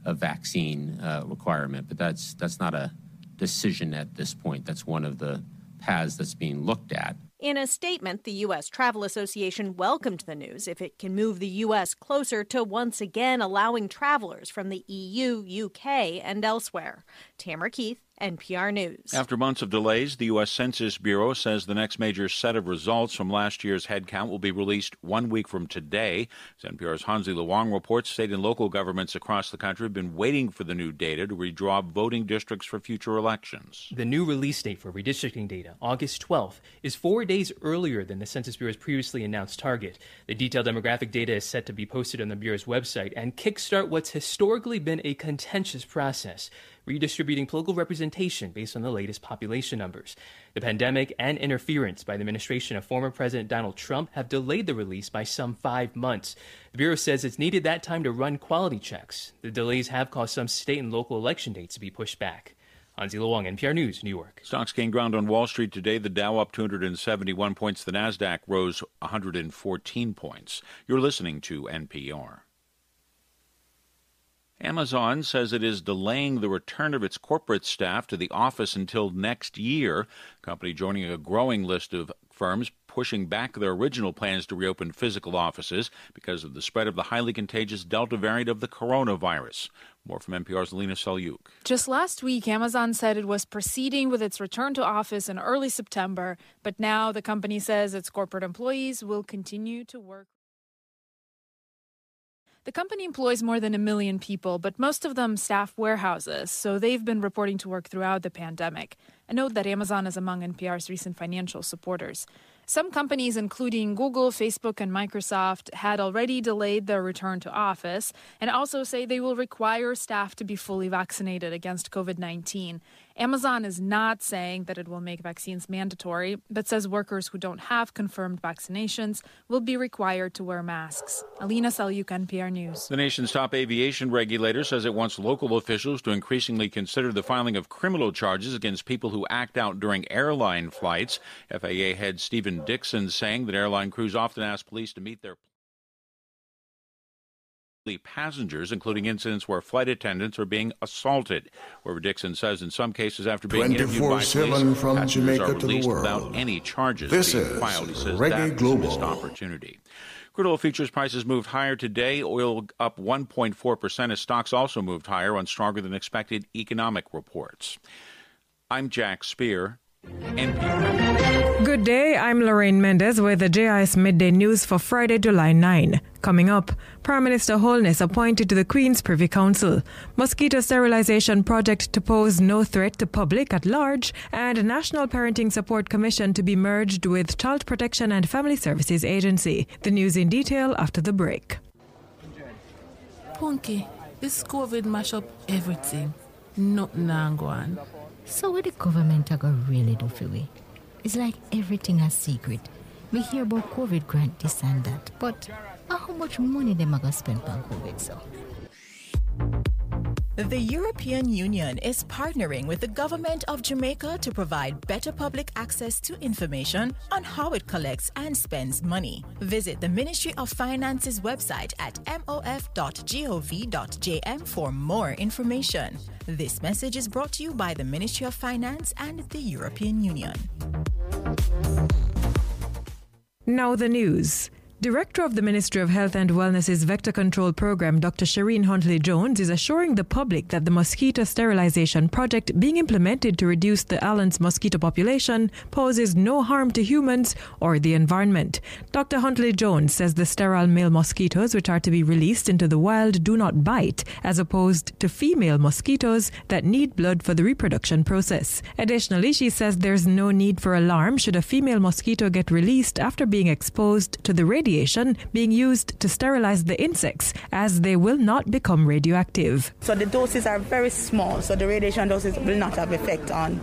of vaccine uh, requirement. But that's, that's not a decision at this point. That's one of the paths that's being looked at. In a statement, the U.S. Travel Association welcomed the news if it can move the U.S. closer to once again allowing travelers from the EU, UK, and elsewhere. Tamara Keith, NPR News. After months of delays, the U.S. Census Bureau says the next major set of results from last year's headcount will be released one week from today. As NPR's Hansi Lo Wang reports, state and local governments across the country have been waiting for the new data to redraw voting districts for future elections. The new release date for redistricting data, August 12th, is four days earlier than the Census Bureau's previously announced target. The detailed demographic data is set to be posted on the Bureau's website and kickstart what's historically been a contentious process redistributing political representation based on the latest population numbers. The pandemic and interference by the administration of former President Donald Trump have delayed the release by some five months. The Bureau says it's needed that time to run quality checks. The delays have caused some state and local election dates to be pushed back. Hansi Lo Wang, NPR News, New York. Stocks gained ground on Wall Street today. The Dow up 271 points. The Nasdaq rose 114 points. You're listening to NPR. Amazon says it is delaying the return of its corporate staff to the office until next year. Company joining a growing list of firms pushing back their original plans to reopen physical offices because of the spread of the highly contagious Delta variant of the coronavirus. More from NPR's Lena Selyukh. Just last week, Amazon said it was proceeding with its return to office in early September, but now the company says its corporate employees will continue to work. The company employs more than a million people, but most of them staff warehouses, so they've been reporting to work throughout the pandemic. A note that Amazon is among NPR's recent financial supporters. Some companies, including Google, Facebook, and Microsoft, had already delayed their return to office and also say they will require staff to be fully vaccinated against COVID 19. Amazon is not saying that it will make vaccines mandatory, but says workers who don't have confirmed vaccinations will be required to wear masks. Alina Selyukh, NPR News. The nation's top aviation regulator says it wants local officials to increasingly consider the filing of criminal charges against people who act out during airline flights. FAA head Stephen Dickson saying that airline crews often ask police to meet their passengers, including incidents where flight attendants are being assaulted. However, Dickson says in some cases, after being interviewed by police, 24/7 from passengers Jamaica are to the released world. without any charges This being is filed. He says Reggae that was a Global. missed opportunity. Crude oil futures prices moved higher today. Oil up 1.4% as stocks also moved higher on stronger than expected economic reports. I'm Jack Spear, NPR. Good day, I'm Lorraine Mendez with the JIS Midday News for Friday, July 9. Coming up, Prime Minister Holness appointed to the Queen's Privy Council, mosquito sterilization project to pose no threat to public at large, and National Parenting Support Commission to be merged with Child Protection and Family Services Agency. The news in detail after the break. Punky, This COVID mash up everything. Nothing now go on. So what the government are gonna really do for we? It's like everything a secret. We hear about COVID grant this and that, but uh, how much money them are gonna spend on COVID so? The European Union is partnering with the government of Jamaica to provide better public access to information on how it collects and spends money. Visit the Ministry of Finance's website at mof.gov.jm for more information. This message is brought to you by the Ministry of Finance and the European Union. Now the news. Director of the Ministry of Health and Wellness's Vector Control Program, Dr. Shireen Huntley Jones, is assuring the public that the mosquito sterilization project being implemented to reduce the island's mosquito population poses no harm to humans or the environment. Dr. Huntley Jones says the sterile male mosquitoes which are to be released into the wild do not bite, as opposed to female mosquitoes that need blood for the reproduction process. Additionally, she says there's no need for alarm should a female mosquito get released after being exposed to the radiation being used to sterilize the insects, as they will not become radioactive. So the doses are very small, so the radiation doses will not have effect on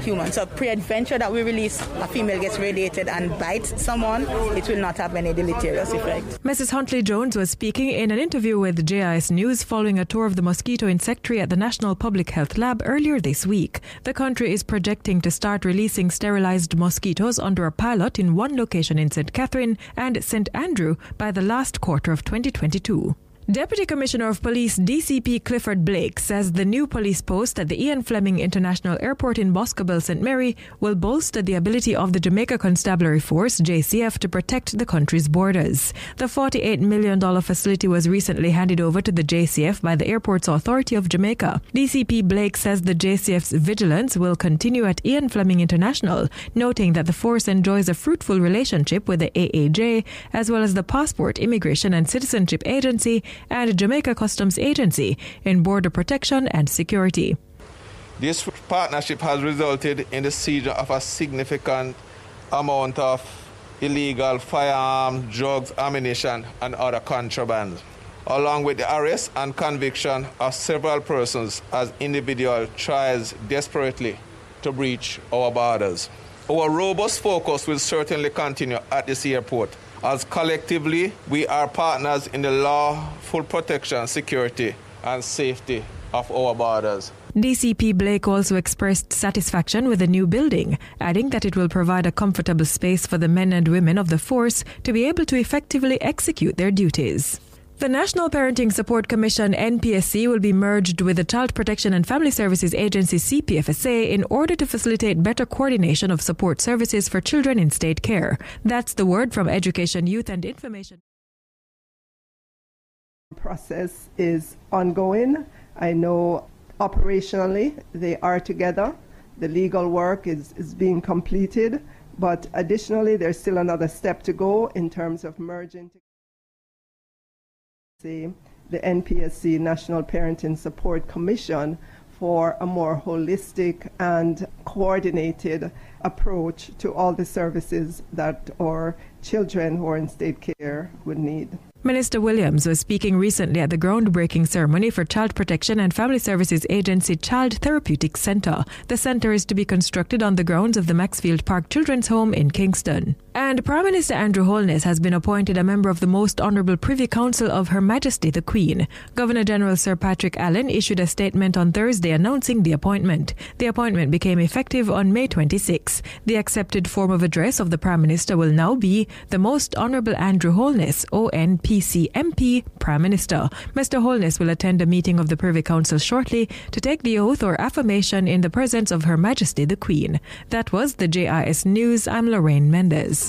humans. So pre-adventure that we release, a female gets radiated and bites someone, it will not have any deleterious effect. Mrs. Huntley Jones was speaking in an interview with JIS News following a tour of the mosquito insectary at the National Public Health Lab earlier this week. The country is projecting to start releasing sterilized mosquitoes under a pilot in one location in St. Catherine and St. Andrew by the last quarter of 2022. Deputy Commissioner of Police DCP Clifford Blake says the new police post at the Ian Fleming International Airport in Boscobel, St. Mary will bolster the ability of the Jamaica Constabulary Force, JCF, to protect the country's borders. The $48 million facility was recently handed over to the JCF by the Airports Authority of Jamaica. DCP Blake says the JCF's vigilance will continue at Ian Fleming International, noting that the force enjoys a fruitful relationship with the AAJ as well as the Passport, Immigration and Citizenship Agency and Jamaica Customs Agency in border protection and security. This partnership has resulted in the seizure of a significant amount of illegal firearms, drugs, ammunition, and other contraband, along with the arrest and conviction of several persons as individual tries desperately to breach our borders. Our robust focus will certainly continue at this airport as collectively we are partners in the lawful protection, security, and safety of our borders. DCP Blake also expressed satisfaction with the new building, adding that it will provide a comfortable space for the men and women of the force to be able to effectively execute their duties. The National Parenting Support Commission NPSC will be merged with the Child Protection and Family Services Agency CPFSA in order to facilitate better coordination of support services for children in state care. That's the word from Education, Youth and Information. Process is ongoing. I know operationally they are together. The legal work is, is being completed, but additionally, there's still another step to go in terms of merging the NPSC National Parenting Support Commission for a more holistic and coordinated approach to all the services that our children who are in state care would need. Minister Williams was speaking recently at the groundbreaking ceremony for Child Protection and Family Services Agency Child Therapeutic Center. The center is to be constructed on the grounds of the Maxfield Park Children's Home in Kingston. And Prime Minister Andrew Holness has been appointed a member of the Most Honourable Privy Council of Her Majesty the Queen. Governor General Sir Patrick Allen issued a statement on Thursday announcing the appointment. The appointment became effective on May 26. The accepted form of address of the Prime Minister will now be the Most Honourable Andrew Holness, ONP. PCMP Prime Minister. Mr. Holness will attend a meeting of the Privy Council shortly to take the oath or affirmation in the presence of Her Majesty the Queen. That was the JIS News. I'm Lorraine Mendez.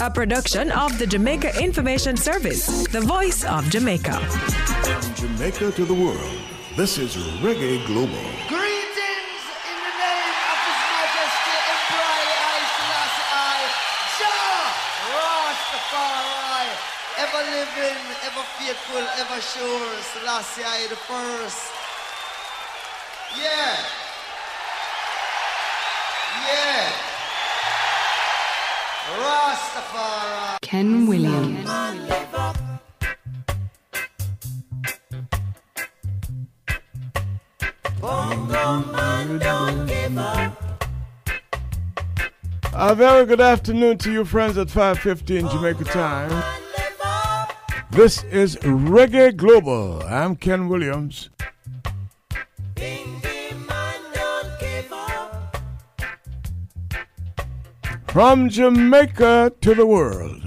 A production of the Jamaica Information Service, the voice of Jamaica. From Jamaica to the world, this is Reggae Global. Greetings in the name of His Majesty Emperor I Selassie Jah Rastafari, ever living, ever faithful, ever sure, Selassie I the first. Yeah. Yeah. Rastafari. Ken Williams. A very good afternoon to you friends at 5.15 Jamaica time. This is Reggae Global. I'm Ken Williams. From Jamaica to the world.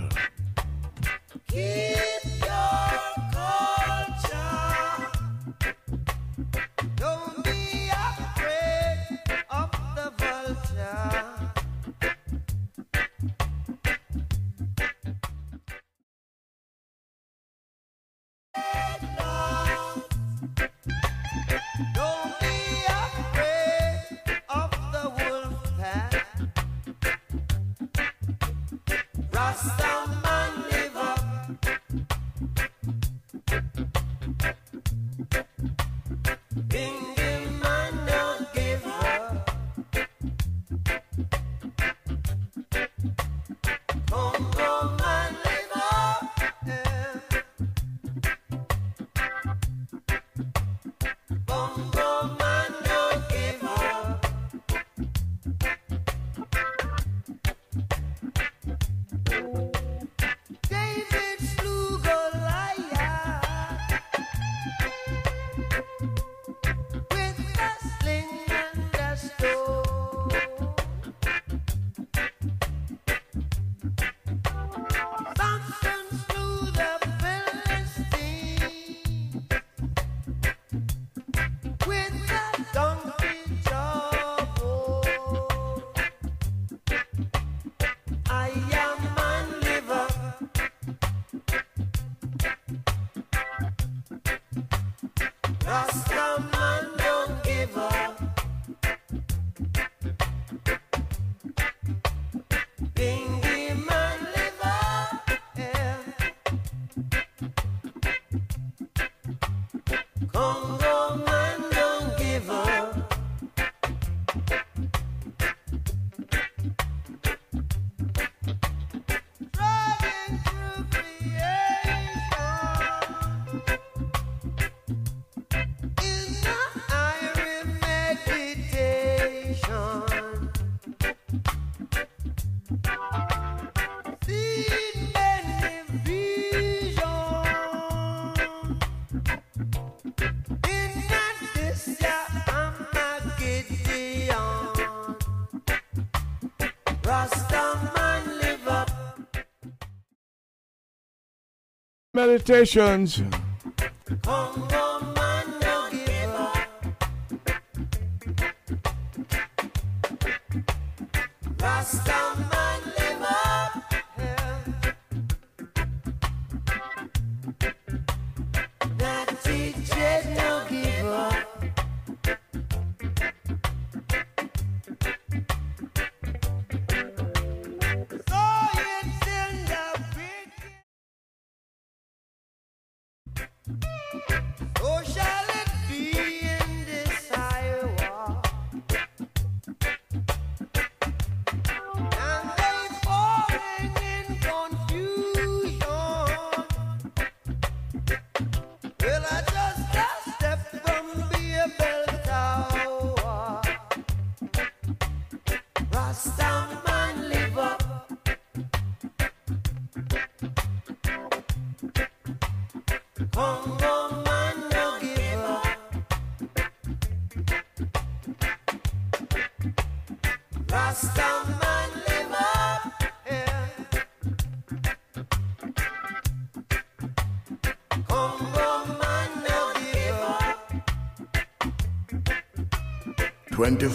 meditations.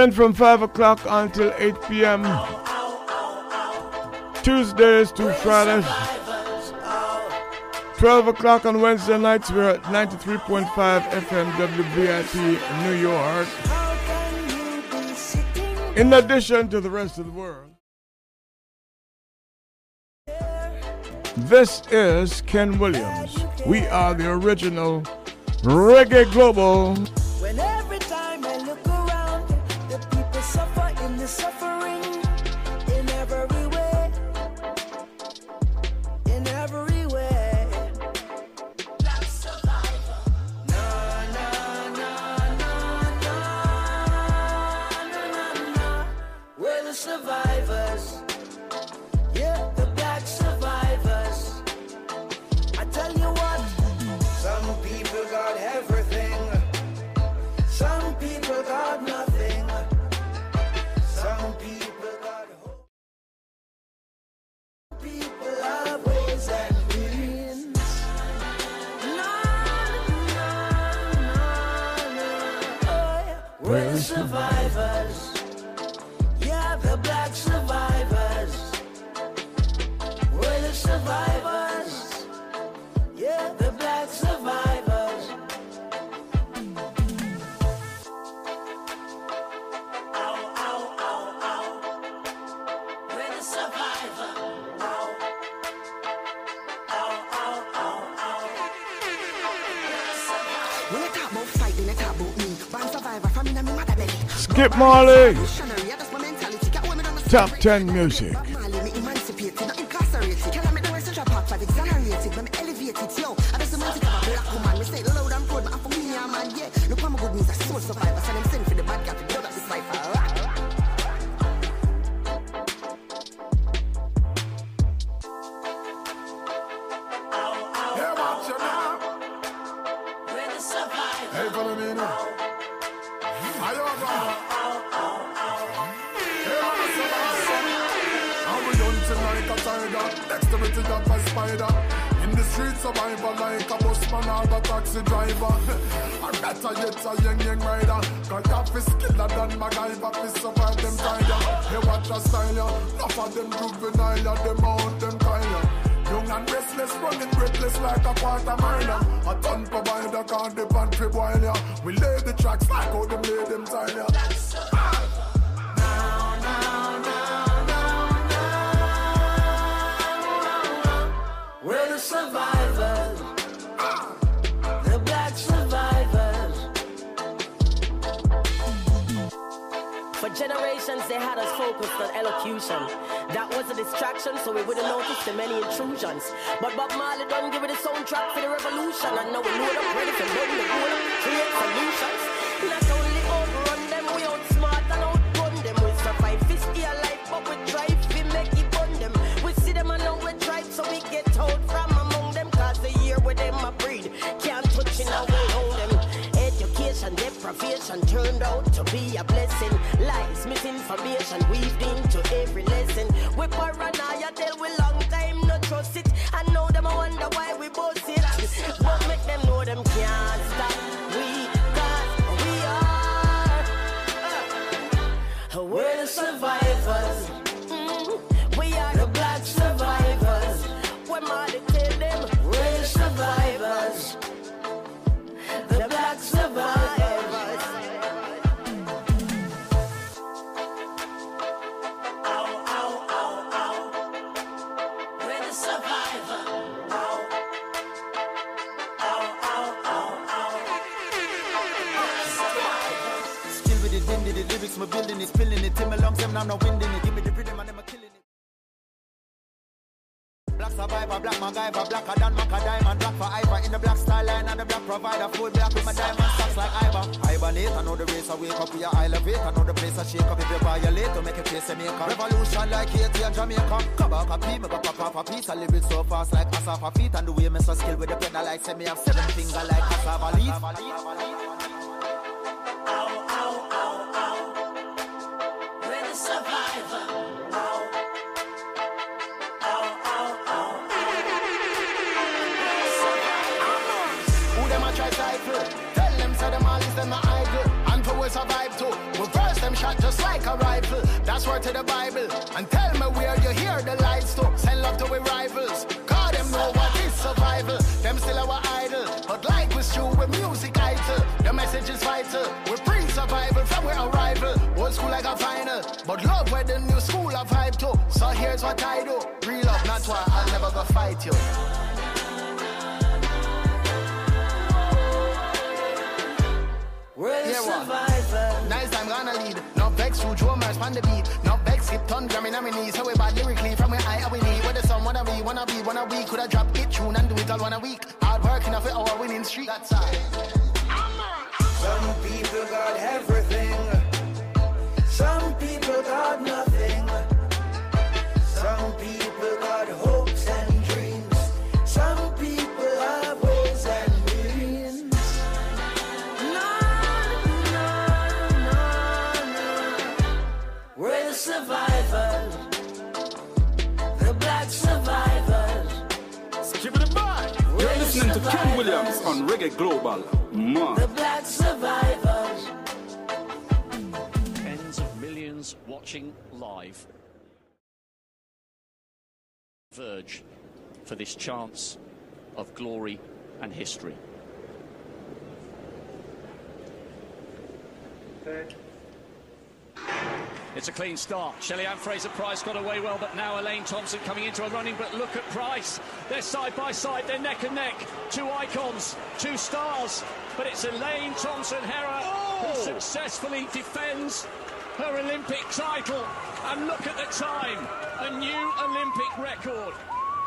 In from 5 o'clock until 8 p.m. Tuesdays to Fridays. 12 o'clock on Wednesday nights, we're at 93.5 FM WBIT New York. In addition to the rest of the world. This is Ken Williams. We are the original Reggae Global. Down the Top 10 music. Generations, they had us focused on elocution. That was a distraction, so we wouldn't notice the many intrusions. But Bob Marley done give it a soundtrack for the revolution. And now we load up, ready for run the rule, create solutions. Deprivation turned out to be a blessing. Lies, misinformation weaved into every lesson. We paranoia till we long time no trust it. I know them I wonder why we both it. But make them know them can't stop. We cause we are. uh, we're the survivors. Them, now I'm not winding it. Give me the rhythm and them a killing it. Black survivor, black MacGyver, blacker than Macka Diamond, black for Ivor in the black style line and the black provider, full black with my diamond stocks like Ivor. Hibernate, I know the race, I wake up, we are elevate, I know the place, I shake up if you violate, to make a face, I make a revolution like Haiti and Jamaica. Come back a pee, me pop off a piece, I live it so fast like cassava feet, and the way me so skill with the pedal like say me have seven finger like cassava leaf. Word to the Bible. And tell me where you hear the lights to send love to our rivals. Cause them know what is survival. Them still our idol. But like with you, with music idol. The message is vital. We pre survival from where our arrival. Old school like a final. But love where the new school of hype to. So here's what I do. Real love, not why I'll never go fight you. We're the Yeah, survivors. Vex through drummers on the beat. No vex skip ton gramming on my knees. How we bad lyrically from where I are we need. Where the sun wanna be, wanna be, wanna be. Coulda drop it tune and do it all one a week. Hard working off it our winning streak. That's all. Some people got everything. Some people got nothing. On Reggae Global. Man. The black survivors. Tens of millions watching live. Verge for this chance of glory and history. It's a clean start. Shelly Ann Fraser Pryce got away well, but now Elaine Thompson coming into a running. But look at Pryce. They're side by side, they're neck and neck. Two icons, two stars. But it's Elaine Thompson Herah who oh! successfully defends her Olympic title. And look at the time a new Olympic record.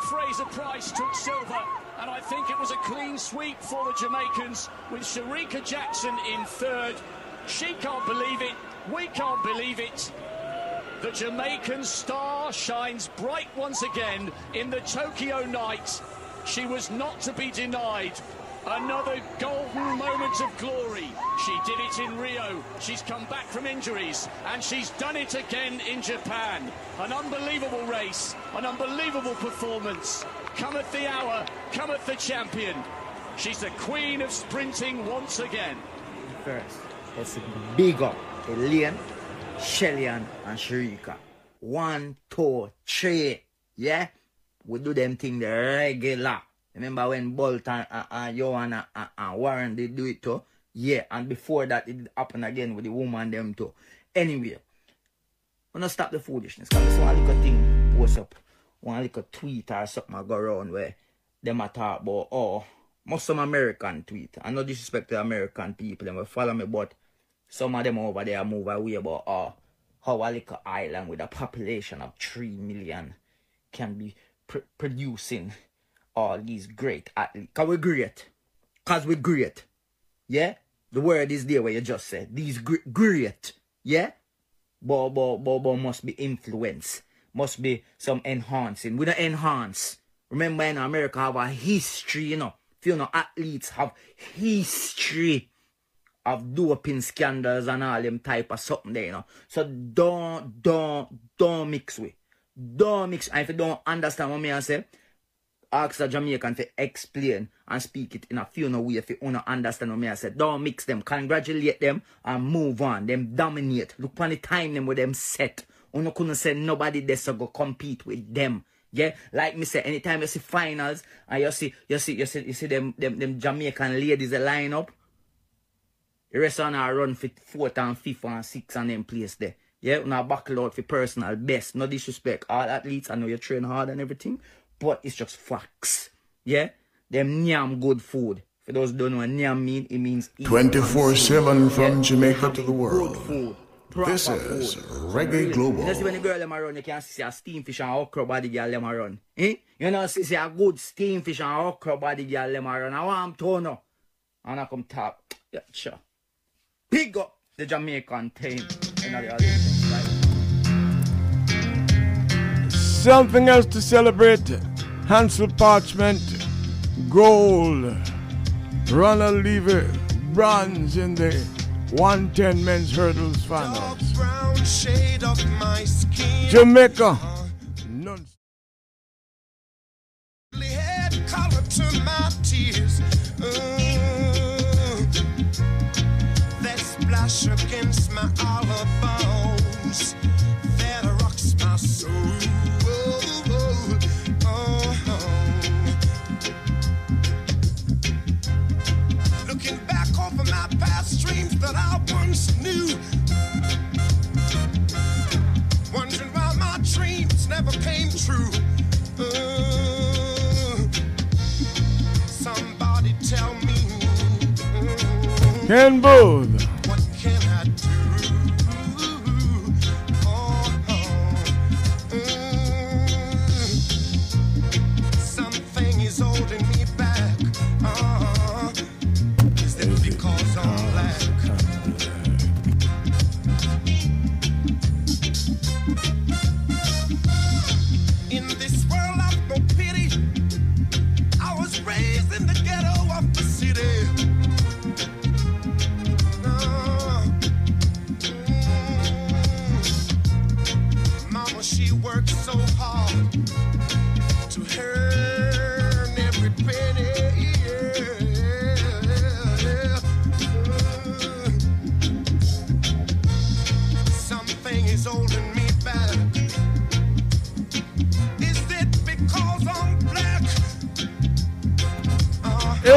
Fraser Pryce took silver. And I think it was a clean sweep for the Jamaicans with Shericka Jackson in third. She can't believe it. We can't believe it. The Jamaican star shines bright once again in the Tokyo night. She was not to be denied. Another golden moment of glory. She did it in Rio. She's come back from injuries and she's done it again in Japan. An unbelievable race, an unbelievable performance. Cometh the hour, cometh the champion. She's the queen of sprinting once again. First, let's big up Elaine, Shellian, and Shericka. One, two, three. Yeah? We do them thing the regular. Remember when Bolt and, and, and Joanna and, Warren they do it too? Yeah, and before that it happened again with the woman them too. Anyway, we not stop the foolishness. Cause this one little thing post up. One little tweet or something I go around where them a talk about oh most American tweet. I no disrespect to American people, them will follow me, but some of them over there move away about oh uh, how a little island with a population of three million can be pr- producing all these great athletes. Cause we're great. Cause we're great. Yeah? The word is there where you just said. These gr- great. Yeah? But, but, but, but must be influence. Must be some enhancing. We don't enhance. Remember in America have a history, you know. Few know athletes have history of doping scandals and all them type of something there, you know. So don't, don't, don't mix with. Don't mix. And if you don't understand what me I say, ask a Jamaican to explain and speak it in a few no way if you wanna understand what me I say. Don't mix them. Congratulate them and move on. Them dominate. Look on the time them with them set. Uno couldn't say nobody there so go compete with them. Yeah, like me say, anytime you see finals and you see you see you see you see them them, them Jamaican ladies line up, the rest on our run for fourth and fifth and sixth and them place there. Yeah, now buckle out for personal best. No disrespect. All athletes, I know you train hard and everything, but it's just facts. Yeah? Them nyam good food. For those who don't know what nyam mean, it means 24 7 from Jamaica to the Good world. food. This is food. Reggae You Global. see when the girl them run, you can see a steam fish and okra body girl them run. Eh? You know, see, see a good steam fish and okra body girl them run. I want to know. And I come top. Yeah, sure. Big up the Jamaican team. You know, the Olympics, right? Something else to celebrate. Hansle Parchment, gold. Ronald Levy, bronze in the 110 men's hurdles finals. brown shade of my skin. Jamaica, none. Against my bones that rocks my soul. Oh. Looking back over my past dreams that I once knew. Wondering why my dreams never came true. Somebody tell me. uh, Ken Boothe.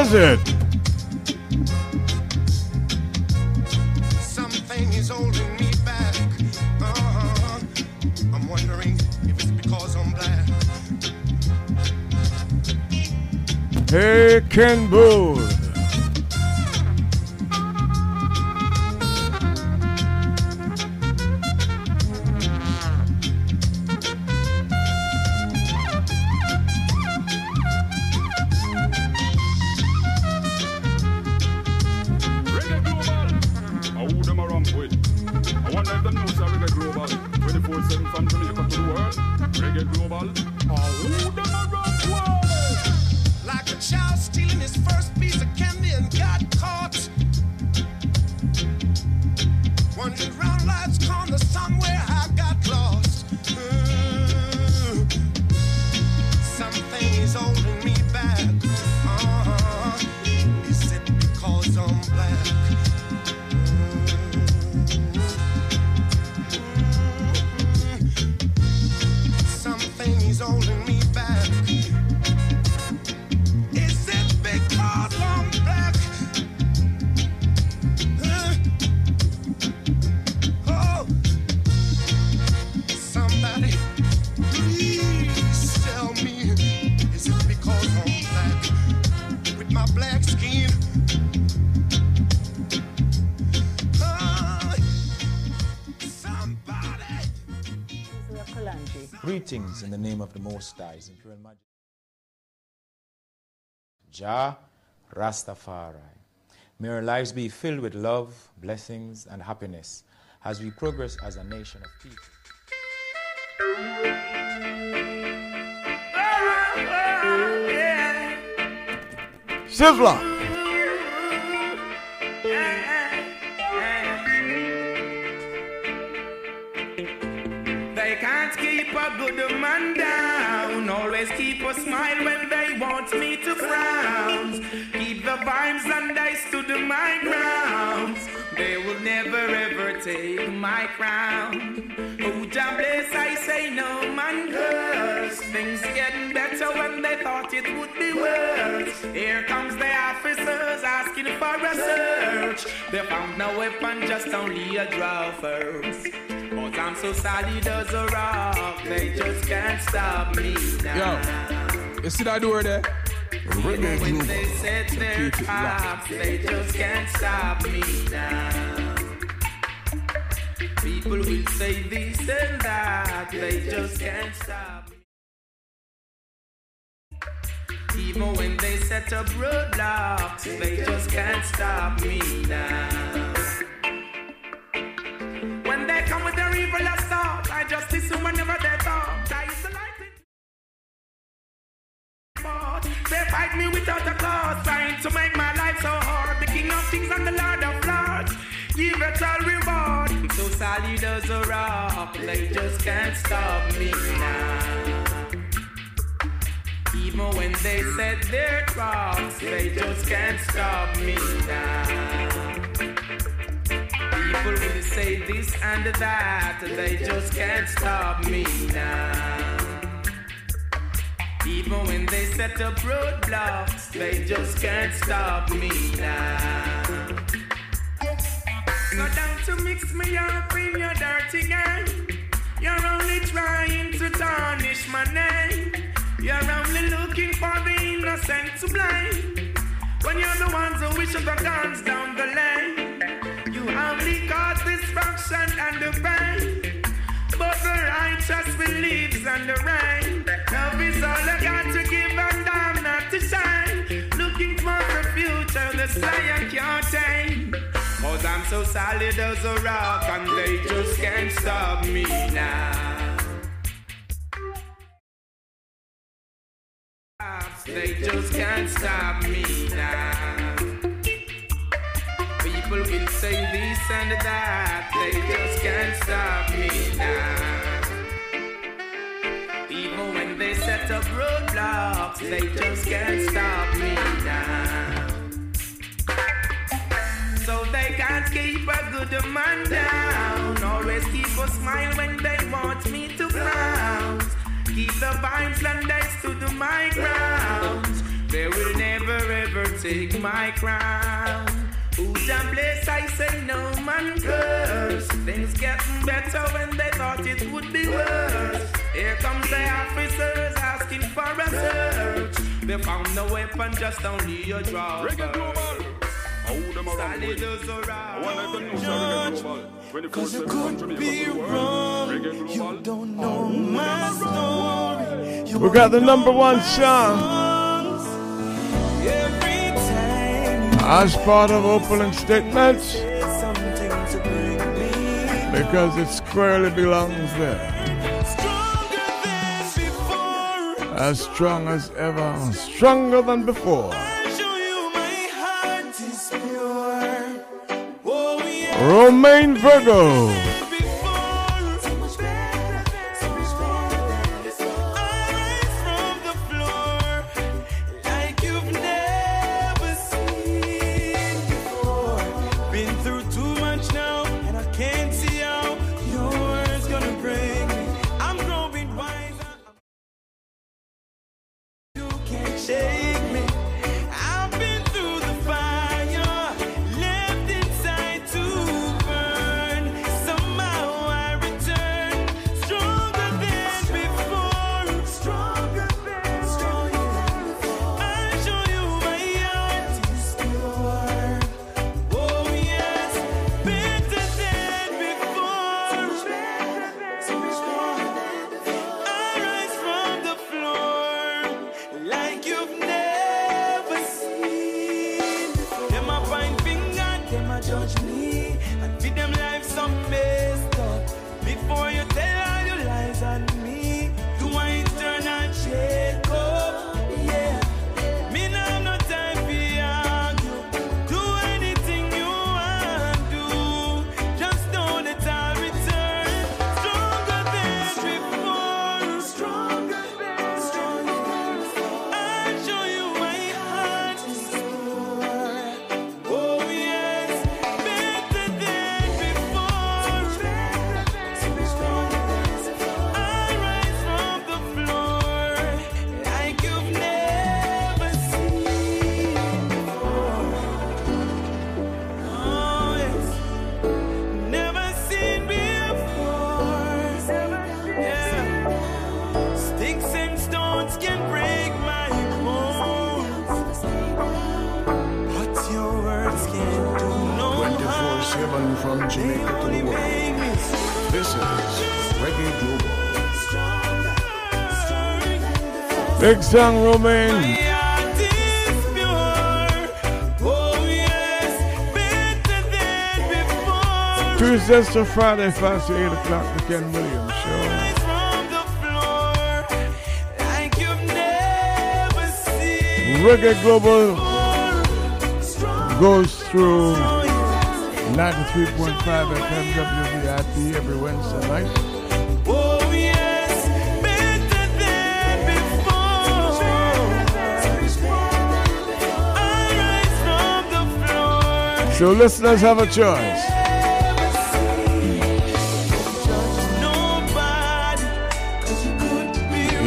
It? Something is holding me back. Uh-huh. I'm wondering if it's because I'm black. Hey, Ken Boothe. Jah Rastafari. May our lives be filled with love, blessings, and happiness as we progress as a nation of people. Sizzla. They can't keep a good man want me to frown. Keep the vibes and I stood my ground. They will never ever take my crown. Oh, Jah bless, I say no man curse. Things getting better when they thought it would be worse. Here comes the officers asking for a search. They found no weapon, just only a draw first. But I'm so solid as a rock, they just can't stop me now. Yo, you see that door there? Even when they set their Keep it locked. traps, they just can't stop me now. People will say this and that, they just can't stop me. Even when they set up roadblocks, they just can't stop me now. When they come with their evil assault, to make my life so hard. The King of Kings and the Lord of Lords, give it all reward. I'm so solid as a rock, they just can't stop me now. Even when they set their traps, they just can't stop me now. People will say this and that, they just can't stop me now. Even when they set up roadblocks, they just can't stop me now. So down to mix me up in your dirty game. You're only trying to tarnish my name. You're only looking for the innocent to blame. When you're the ones who wish the guns down the lane. You only cause destruction and the pain. But the righteous believes in the rain. Love is all I got to give and I'm not to. Looking for the future, the I'm so solid as a rock and they just can't stop me now. They just can't stop me now. People will say this and that, they just can't stop me now. Set up roadblocks, they just can't stop me now. So they can't keep a good man down. Always keep a smile when they want me to frown. Keep the vibes and they stood my ground. They will never ever take my crown. Who's a bless? I say no man curse. Things getting better when they thought it would be worse. Here comes the officers asking for a search. They found no weapon, just only a draw. Reggae Global. I who them around with. I want let know say Reggae Global. 24 7 from Jamaica to the world. Reggae Global. don't know my story. We got the number one song as part of opening statements because it squarely belongs there. As strong as ever, stronger than before. Romain Virgo. Song, Romain. Tuesdays to Friday, 5 to 8 o'clock, the Ken Williams Show. Reggae Global goes through 93.5 FM WVIP every Wednesday night. So listeners have a choice.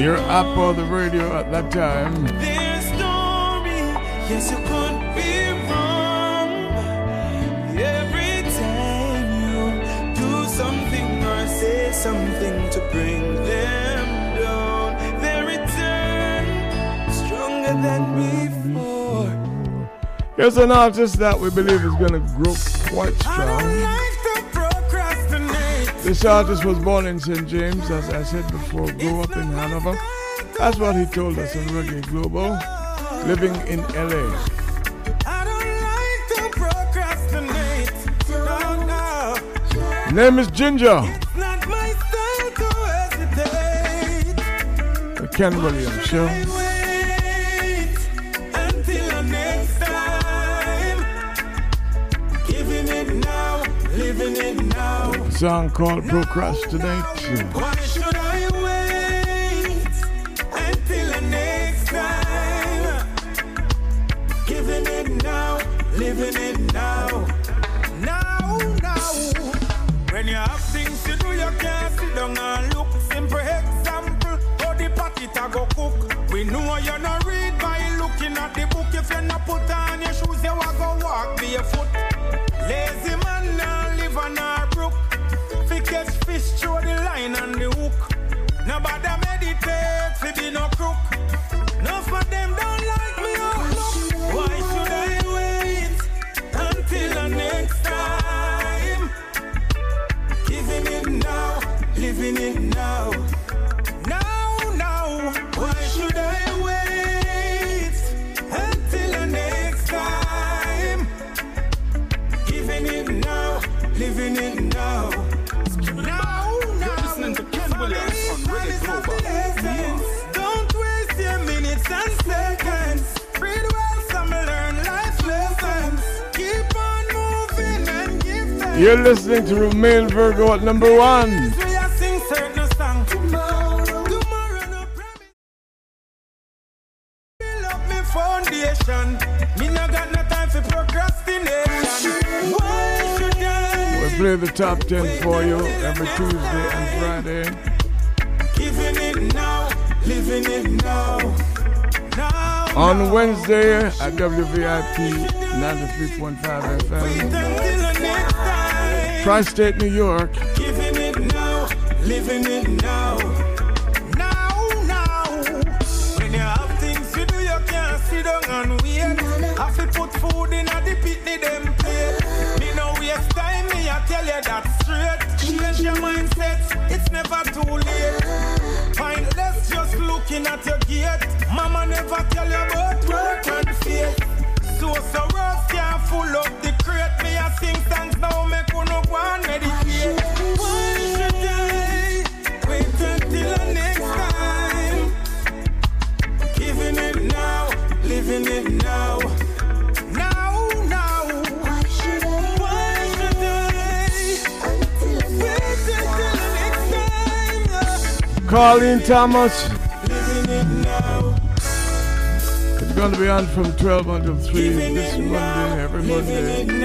You're up on the radio at that time. Yes, you could be wrong. Every time you do something or say something to bring them down, they return stronger than before. Here's an artist that we believe is going to grow quite strong. This artist was born in St. James, as I said before, grew up in Hanover. That's what he told us on Reggae Global, living in LA. To procrastinate, no, no. Name is Ginger, Not my style to hesitate. the Ken Williams Show. Song called Procrastinate. No time for procrastination. Why should I? We play the top 10 for you every Tuesday and Friday. Giving it now, living it. Now, On Wednesday at WVIP 93.5 FM, Tri State, New York. Colleen Thomas. It's going to be on from 12 until 3 this Monday, every Monday.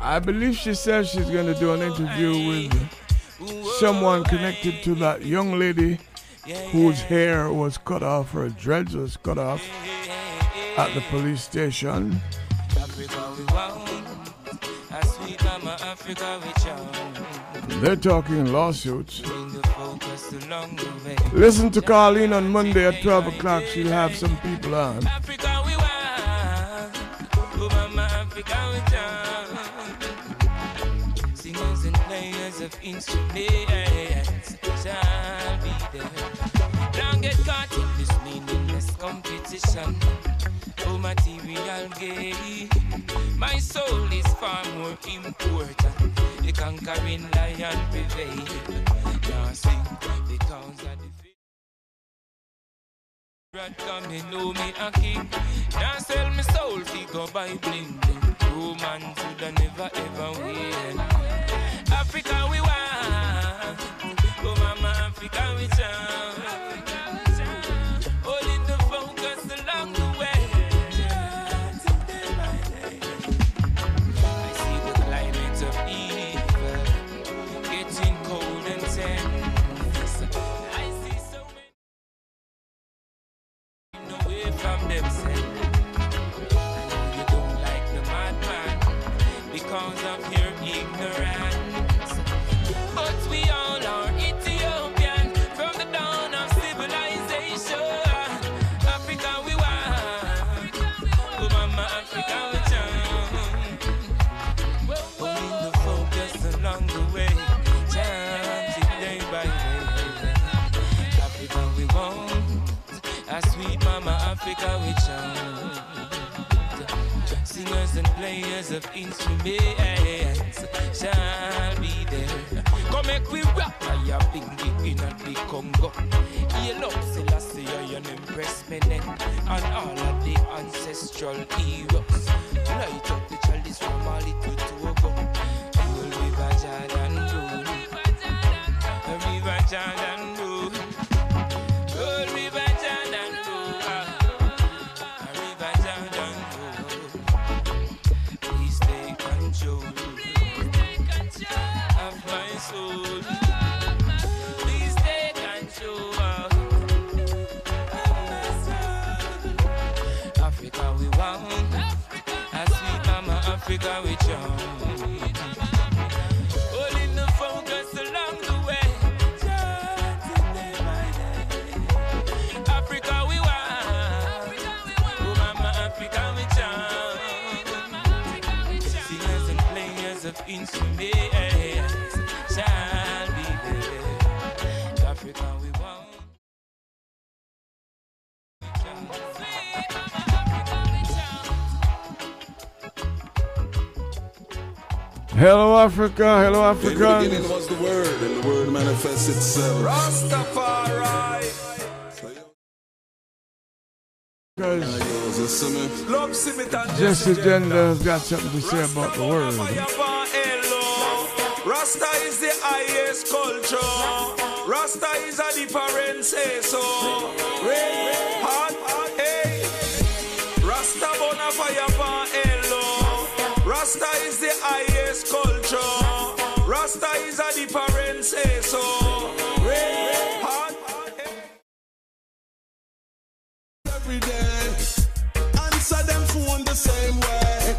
I believe she says she's going to do an interview with someone connected to that young lady whose hair was cut off, her dreads was cut off at the police station. They're talking lawsuits. Listen to Colleen on Monday at 12 o'clock. She'll have some people on. Singers and players of instruments shall be there. Don't get caught in this meaningless competition. Oh, material gain. My soul is far more important. The conquering lion prevail. Now sing Rat come me know me a king. Now sell me soul fi go buy bling bling. Romance woulda never ever win. Africa we chant. Singers and players of instruments shall be there. Come and we rock fire bingy in the Congo. Yell Celestia, Selassie, Iron Empress and all of the ancestral heroes. Light up the chalice from all it to Togo. Cool River Jordan, cool River Jordan. Africa we chant. Holding the focus along the way. Africa we want. Mama, Africa we chant. Singers and players of instruments. Africa, hello Africa. In the beginning was the word, and the word manifests itself. Rastafari. Because Jesse Dender's got something to say about the word. Rasta is the highest culture. Rasta is a different say so. every day. Answer them phone the same way.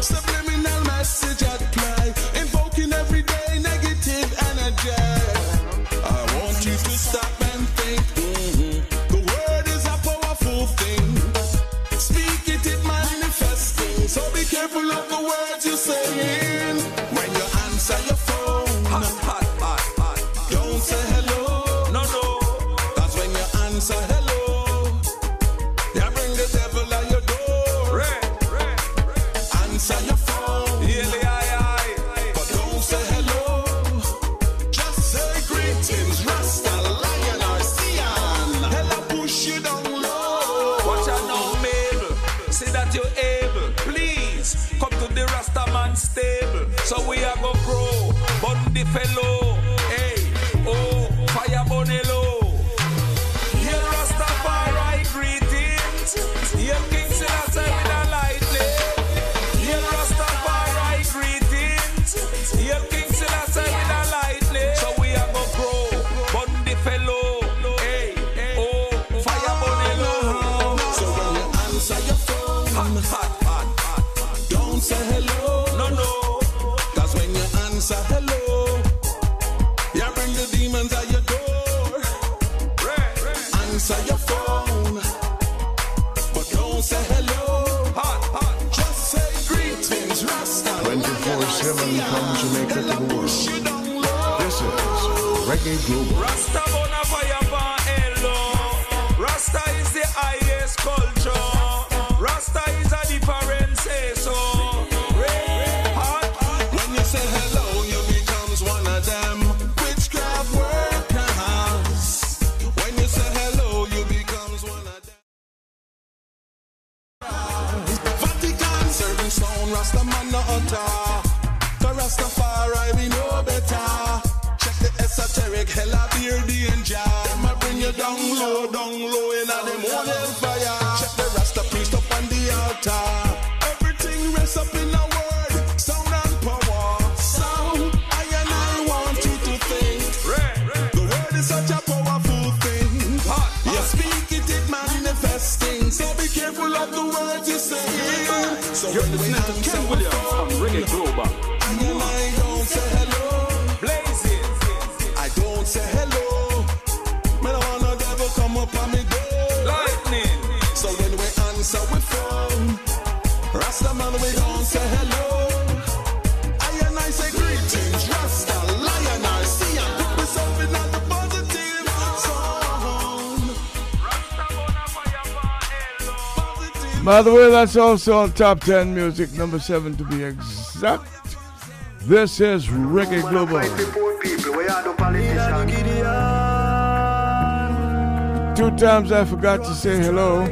Subliminal message at play, invoking everyday negative energy. I want you to stop and think. Mm-hmm. The word is a powerful thing. Speak it, it manifesting. So be careful of the words you're saying. When you answer your Global. Rasta that's also on top 10 music, number 7 to be exact. This is Reggae Global. Two times I forgot to say hello.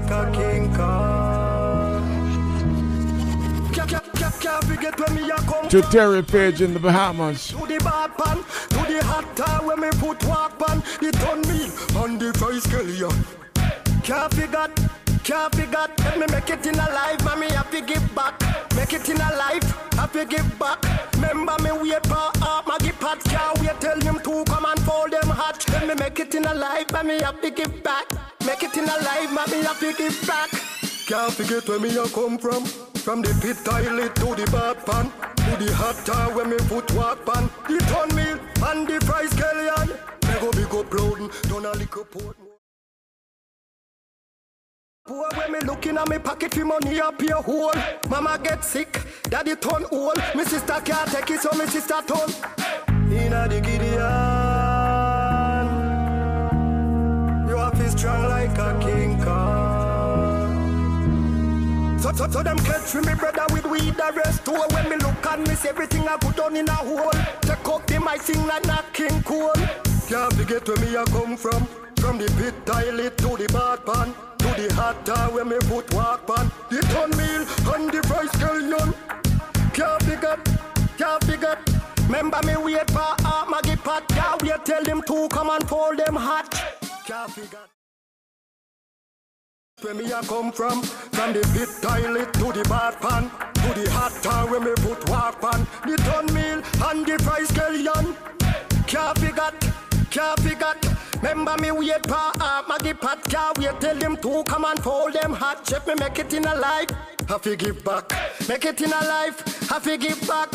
To Terry Page in the Bahamas. Hot when put on me on the scale, Can't figure, can't figure, let me make it in a life, mommy, to give back. Make it in a life, to give back. Remember me wait for up, Maggie Pat, can't wait, tell him to come and fold them hatch. Let me make it in a life, mommy, to give back. Make it in a life, mommy, to give back. Can't forget where me a come from. From the pit toilet to the bath pan, to the hot tub where me put walk pan. The ton meal and the fries scallion. Me go big up loading, done a little port. Poor when me looking at me pocket for money up your hole. Mama get sick, daddy turn old. Me sister can't take it, so me sister turn. Inna the Gideon, you have strong like a king Kong. So, so, so them catch me brother with weed the rest too When me look and miss everything I put on in a hole Take up the mic sing like Nat King Cole Can't forget where me I come from From the pit toilet to the bath pan To the hot tub where me put walk pan. The ton meal and the fry scallion Can't forget, can't forget Remember me wait for uh, Maggie Pat Can't wait tell them to come and fold them hot. Can't forget where me a come from, from the pit toilet to the bath pan, to the hot tub where me put walk pan, the ton meal and the fry scallion. Can't forget, can't forget. Remember me wait for uh, Maggie Pat, can't wait tell them to come and fold them hot. Check me make it in a life, have to give back. Make it in a life, have to give back.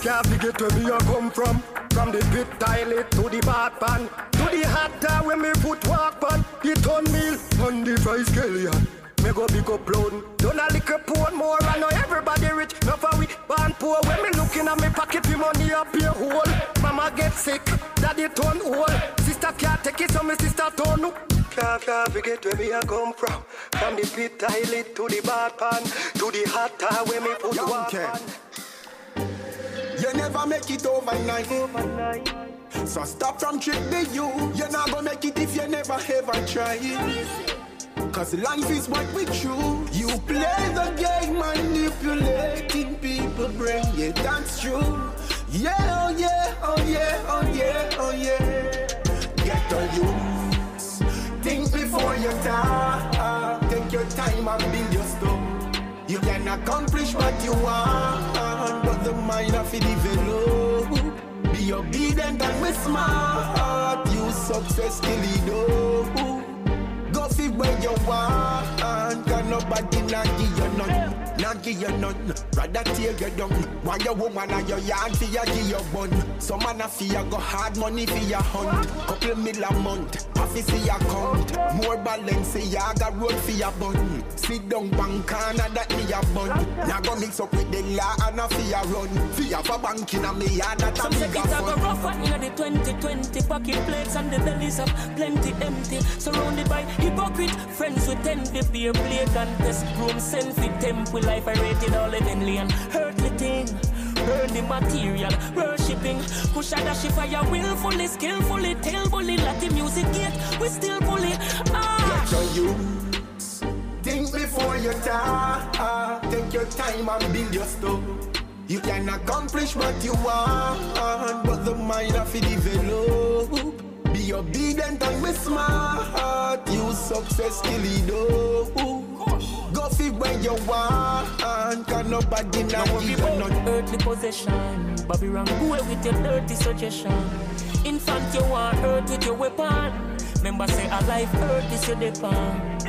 Can't forget where me a come from, from the pit toilet to the bath pan, to the hot tub where me put walk pan, the ton meal and the fry scallion. Me go big up loan. Don't I lick a liquor poor more. I know everybody rich. No for we born poor. When me looking at me pocket, me money up your hole. Mama get sick, daddy turn old. Sister can't take it, so me sister turn up. Can't, can't forget where me a come from. From the pit toilet to the bath pan, to the hot tub where me put walk pan. You never make it overnight. So stop from tricking you. You're not gonna make it if you never ever try it. Cause life is what we choose. You play the game manipulating people brain. Yeah, that's true. Yeah, oh yeah, oh yeah, oh yeah, oh yeah. Get on you. Think before you die. Take your time and build your stuff. You can accomplish what you want, but the mind of it develop. Be obedient and be smart. You success kill it up. Where you want. Cause nobody not give you none. Not give you none. Rather tear you down. Why your woman and your yard for you give your bun. Some man a fear go hard money for your hunt. Couple mil a month. Office for your account. More balance ya got road for your bun. Sit down bank corner that me a bun. Now go mix up with the law and a fear run. Fear for bank in a me yard that a Some it a fun. rough and in the 2020 pocket plates and the bellies of plenty empty. Surrounded by hypocrite friends who tend to be a play contest. Groom send for temple life I rated all heavenly and earthly thing. The material, worshipping. Push dash fire willfully, skillfully, tell bully, let the music get. We still bully. Ah. Get on you. Think before you talk. Take your time and build your stuff. You can accomplish what you want, but the mind of it develop. You be obedient and be smart. You success kill it. Go fit where you want, cause nobody not Now give you none. earthly possession. Babylon, go away with your dirty suggestion. Infant, you want earth with your weapon. Member say a life earth is your depend.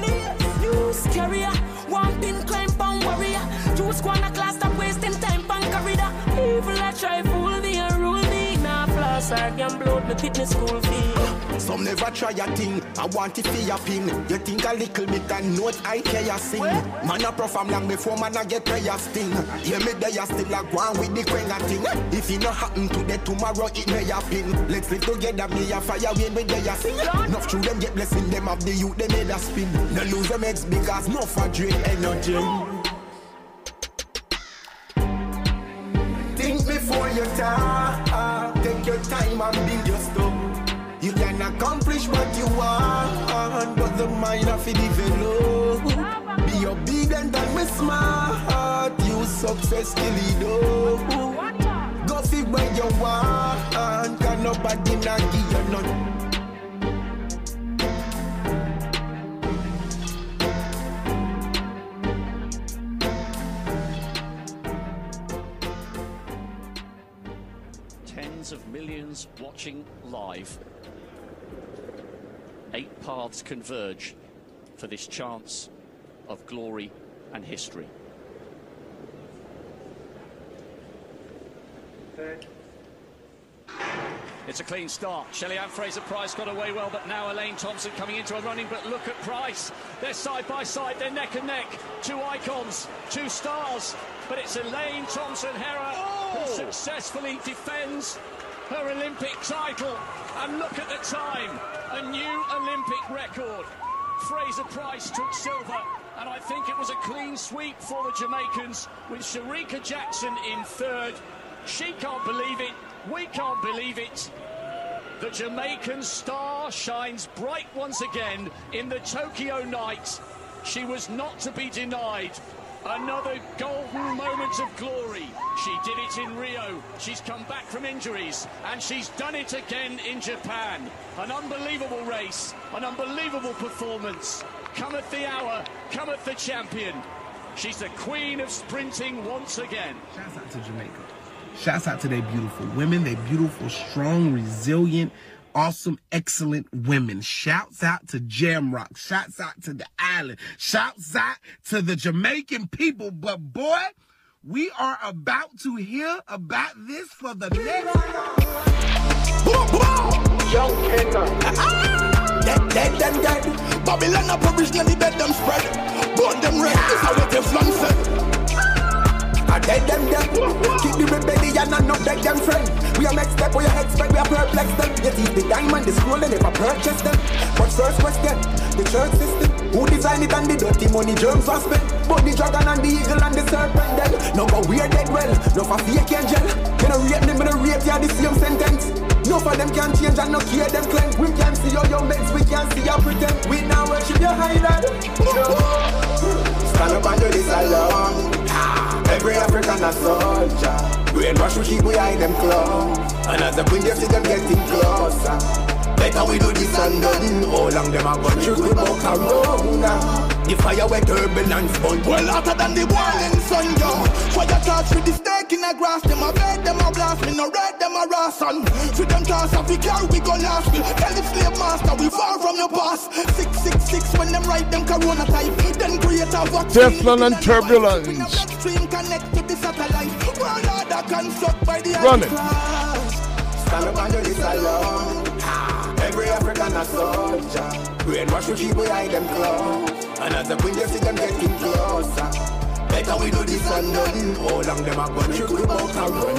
News carrier, One pin climb on warrior. Squad a class stop wasting time on corridor. Evil I try fool and me. I can bloat me fitness school fee. Some never try a thing. I want it for your pin. You think a little bit and note I care you sing. Man a perform long before man a get prayer sting. Yeah, me there you still a go on with the quenga thing. If it not happen today, tomorrow it may happen. Let's live together, me a fire when we there you sing. Enough through them get blessing them of the youth, they made a spin. No lose them eggs because no for drain energy. Think before you talk. Take your time and build your stuff. You can accomplish what you want, but the mind of it develop. Be obedient and be smart. You successfully do. Go fit where you want, can nobody not give you none. Watching live. Eight paths converge for this chance of glory and history. It's a clean start. Shelly Ann Fraser Pryce got away well, but now Elaine Thompson coming into a running. But look at Pryce. They're side by side, they're neck and neck. Two icons, two stars. But it's Elaine Thompson Herah who oh! successfully defends her Olympic title. And look at the time a new Olympic record. Fraser Pryce took silver. And I think it was a clean sweep for the Jamaicans with Shericka Jackson in third. She can't believe it. We can't believe it. The Jamaican star shines bright once again in the Tokyo night. She was not to be denied. Another golden moment of glory. She did it in Rio. She's come back from injuries and she's done it again in Japan. An unbelievable race, an unbelievable performance. Cometh the hour, cometh the champion. She's the queen of sprinting once again. Shouts out to Jamaica. Shouts out to their beautiful women, They're beautiful, strong, resilient, awesome, excellent women. Shouts out to Jamrock. Shouts out to the island. Shouts out to the Jamaican people. But boy, we are about to hear about this for the next. Young Kenna. Dead, dead, dead, dead. Babylon a bed them spread. Burn them red. This how the Teflon said. I dead them dead. Keep the rebellion and not beg them friend. We are next step, we are expect, we are perplex them. Yet if the diamond, the scroll, they never purchase them. But first question, the church system. Who designed it and the dirty money germs are spent? But the dragon and the eagle and the serpent then. No go weird dead well, no for fake angel. You know rate them, you know rate ya the same sentence. No for them can change and no care them cleanse. We can see your young meds, we can see your pretend. We now worship your highlight. Stand up and do this alone. Every African a soldier. Brainwash we keep behind them claws. And as the queen they see them getting closer. Better we do this and done. How long them a shoot we buck corona. The fire wet turbulence bun. Well hotter than the boiling sun, yo. Fire touch with the stake in the grass. Them a bed, them a blast. Me no red, them a ration. For them toss off we carry, we go last. We tell the slave master we far from the past. Six six six when them write them corona type. Then create a vaccine. Teflon and turbulence. Stream connect to the satellite. World order construct by the Run it. Stand up and do this alone. Ah, every African a soldier. Brainwash we keep behind them claws. And as the they see them getting closer. Better we do this and done. How long them a gun shoot we bout a run.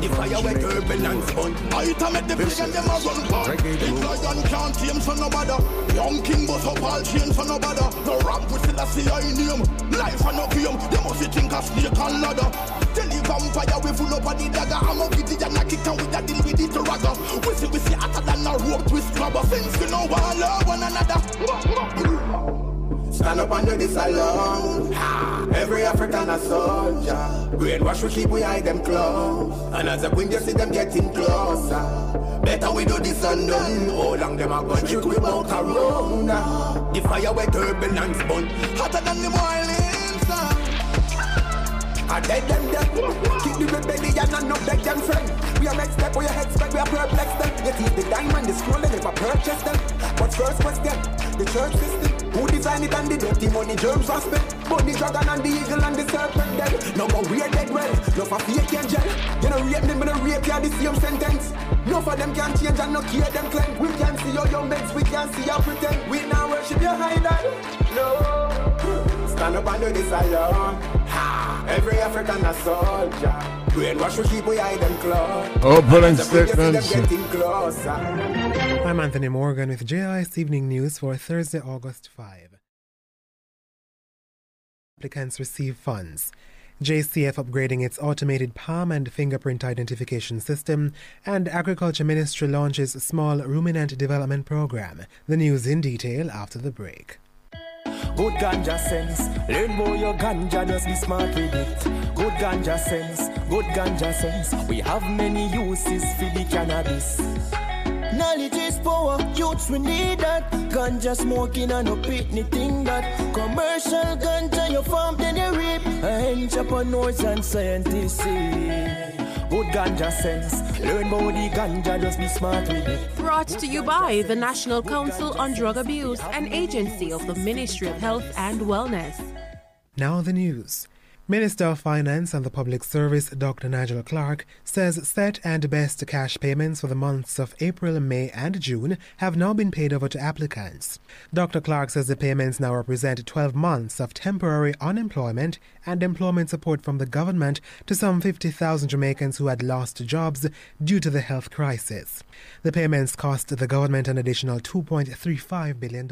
The fire wet turbulence bun. I to make the vision them a run back. The lion can't tame for no bother. Young king bust up all chains for no bother. No ramp with still a see I name. Life and no game. They must think a snake and ladder. Tell the vampire we full up of the dagger. I'm a giddy and a kick and we a deal with it to ragga. We see we see hotter than a rope twist grabber. Since we know one love one another. Stand up and do this alone. Every African a soldier. Brainwash we keep we hide them close. And as the queen you see them getting closer. Better we do this and done. How long them a gun shoot we bout a run. The fire wet turbulence bun. Hotter than the boiling sun. I dead them dead. Keep the rebellion and not beg them friend. We are next step, we are head spec, we are perplex them. Yet if the diamond, the scroll, they never purchase them. But first question, the church system. Who designed it and the dirty money germs aspect? But the dragon and the eagle and the serpent dead. No more weird dead well. No for fake angel. You know rape them, but no rape you the same sentence. No for them can change and no care them claim. We can't see your young beds, we can't see your pretend. We now worship your idol. No. Stand up under this iron. Ha! Every African a soldier. Brainwash will keep we eye them claw. Opening As the freak, you see them statements. I'm Anthony Morgan with JIS Evening News for Thursday, August 5. Applicants receive funds. JCF upgrading its automated palm and fingerprint identification system, and Agriculture Ministry launches small ruminant development program. The news in detail after the break. Good ganja sense. Learn more your ganja, just be smart with it. Good ganja sense. Good ganja sense. We have many uses for the cannabis. Knowledge is power, youths we need that. Ganja smoking and no pitney thing that. Commercial ganja you farm then you reap. Entrepreneurs and scientists see. Good ganja sense. Learn about the ganja, just be smart with it. Brought to you by the National Council on Drug Abuse, an agency of the Ministry of Health and Wellness. Now the news. Minister of Finance and the Public Service Dr. Nigel Clarke says set and best cash payments for the months of April, May, and June have now been paid over to applicants. Dr. Clarke says the payments now represent 12 months of temporary unemployment and employment support from the government to some 50,000 Jamaicans who had lost jobs due to the health crisis. The payments cost the government an additional $2.35 billion.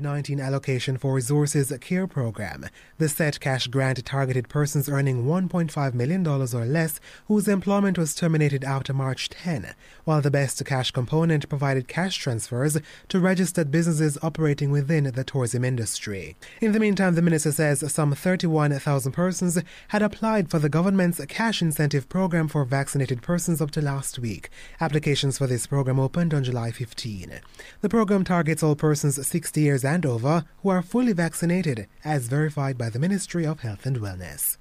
19 allocation for resources care program. The set cash grant targeted persons earning $1.5 million or less whose employment was terminated after March 10, while the best cash component provided cash transfers to registered businesses operating within the tourism industry. In the meantime, the minister says some 31,000 persons had applied for the government's cash incentive program for vaccinated persons up to last week. Applications for this program opened on July 15. The program targets all persons 60 years and over who are fully vaccinated, as verified by the Ministry of Health and Wellness.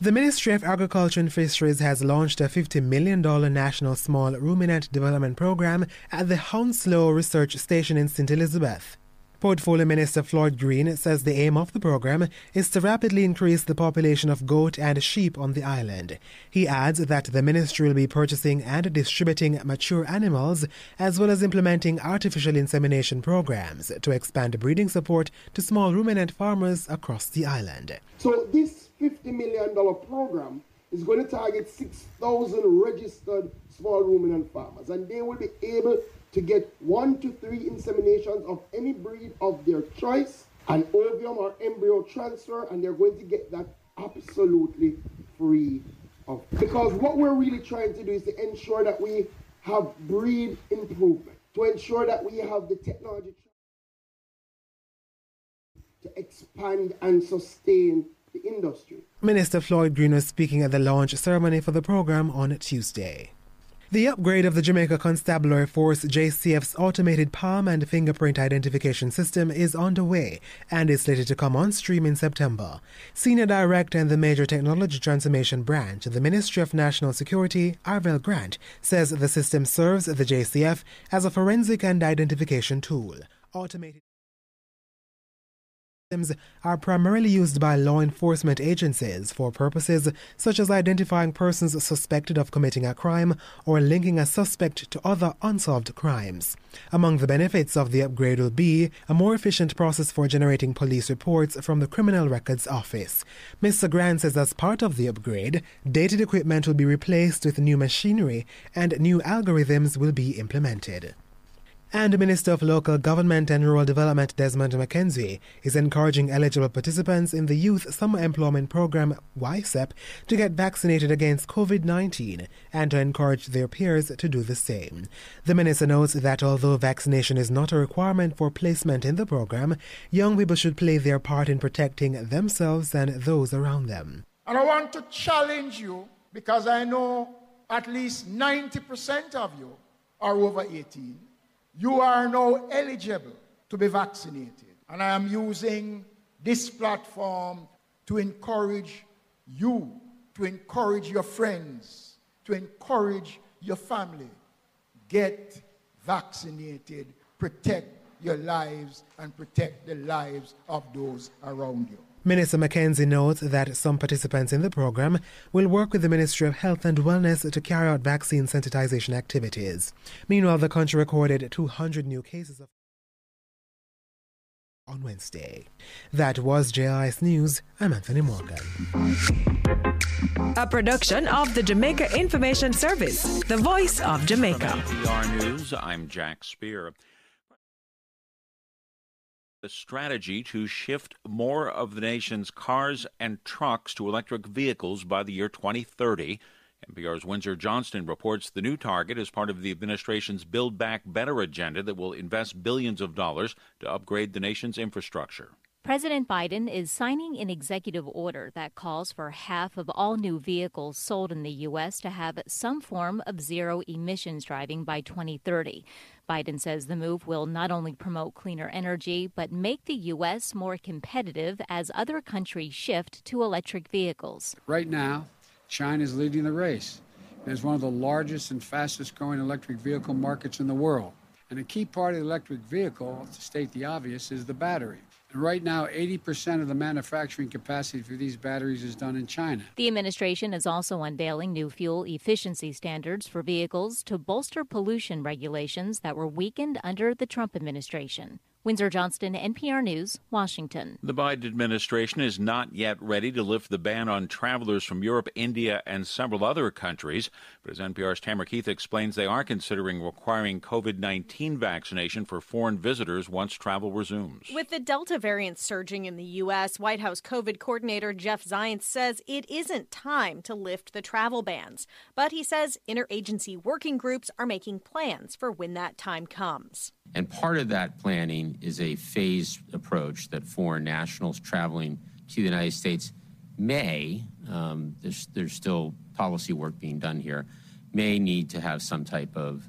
The Ministry of Agriculture and Fisheries has launched a $50 million national small ruminant development program at the Hounslow Research Station in St. Elizabeth. Portfolio Minister Floyd Green says the aim of the program is to rapidly increase the population of goat and sheep on the island. He adds that the ministry will be purchasing and distributing mature animals as well as implementing artificial insemination programs to expand breeding support to small ruminant farmers across the island. So this $50 million program is going to target 6,000 registered small ruminant farmers and they will be able to get one to three inseminations of any breed of their choice, an ovum or embryo transfer, and they're going to get that absolutely free of. Because what we're really trying to do is to ensure that we have breed improvement, to ensure that we have the technology to expand and sustain the industry. Minister Floyd Green was speaking at the launch ceremony for the program on Tuesday. The upgrade of the Jamaica Constabulary Force JCF's automated palm and fingerprint identification system is underway and is slated to come on stream in September. Senior Director in the Major Technology Transformation Branch of the Ministry of National Security, Arvel Grant, says the system serves the JCF as a forensic and identification tool. Automated systems are primarily used by law enforcement agencies for purposes such as identifying persons suspected of committing a crime or linking a suspect to other unsolved crimes. Among the benefits of the upgrade will be a more efficient process for generating police reports from the Criminal Records Office. Mr. Grant says as part of the upgrade, dated equipment will be replaced with new machinery and new algorithms will be implemented. And Minister of Local Government and Rural Development Desmond McKenzie is encouraging eligible participants in the Youth Summer Employment Program YSEP to get vaccinated against COVID 19 and to encourage their peers to do the same. The minister notes that although vaccination is not a requirement for placement in the program, young people should play their part in protecting themselves and those around them. And I want to challenge you because I know at least 90% of you are over 18 you are now eligible to be vaccinated. And I am using this platform to encourage you, to encourage your friends, to encourage your family. Get vaccinated protect your lives and protect the lives of those around you. Minister McKenzie notes that some participants in the program will work with the Ministry of Health and Wellness to carry out vaccine sensitization activities. Meanwhile, the country recorded 200 new cases of on Wednesday. That was JIS News. I'm Anthony Morgan. A production of the Jamaica Information Service, the voice of Jamaica. PR News, I'm Jack Speer. The strategy to shift more of the nation's cars and trucks to electric vehicles by the year 2030. NPR's Windsor Johnston reports the new target is part of the administration's Build Back Better agenda that will invest billions of dollars to upgrade the nation's infrastructure. President Biden is signing an executive order that calls for half of all new vehicles sold in the U.S. to have some form of zero emissions driving by 2030. Biden says the move will not only promote cleaner energy, but make the U.S. more competitive as other countries shift to electric vehicles. Right now, China is leading the race. It is one of the largest and fastest growing electric vehicle markets in the world. And a key part of the electric vehicle, to state the obvious, is the battery. Right now, 80% of the manufacturing capacity for these batteries is done in China. The administration is also unveiling new fuel efficiency standards for vehicles to bolster pollution regulations that were weakened under the Trump administration. Windsor Johnston, NPR News, Washington. The Biden administration is not yet ready to lift the ban on travelers from Europe, India, and several other countries. But as NPR's Tamara Keith explains, they are considering requiring COVID 19 vaccination for foreign visitors once travel resumes. With the Delta variant surging in the U.S., White House COVID coordinator Jeff Zients says it isn't time to lift the travel bans. But he says interagency working groups are making plans for when that time comes. And part of that planning is a phased approach that foreign nationals traveling to the United States may, um, there's, there's still policy work being done here, may need to have some type of,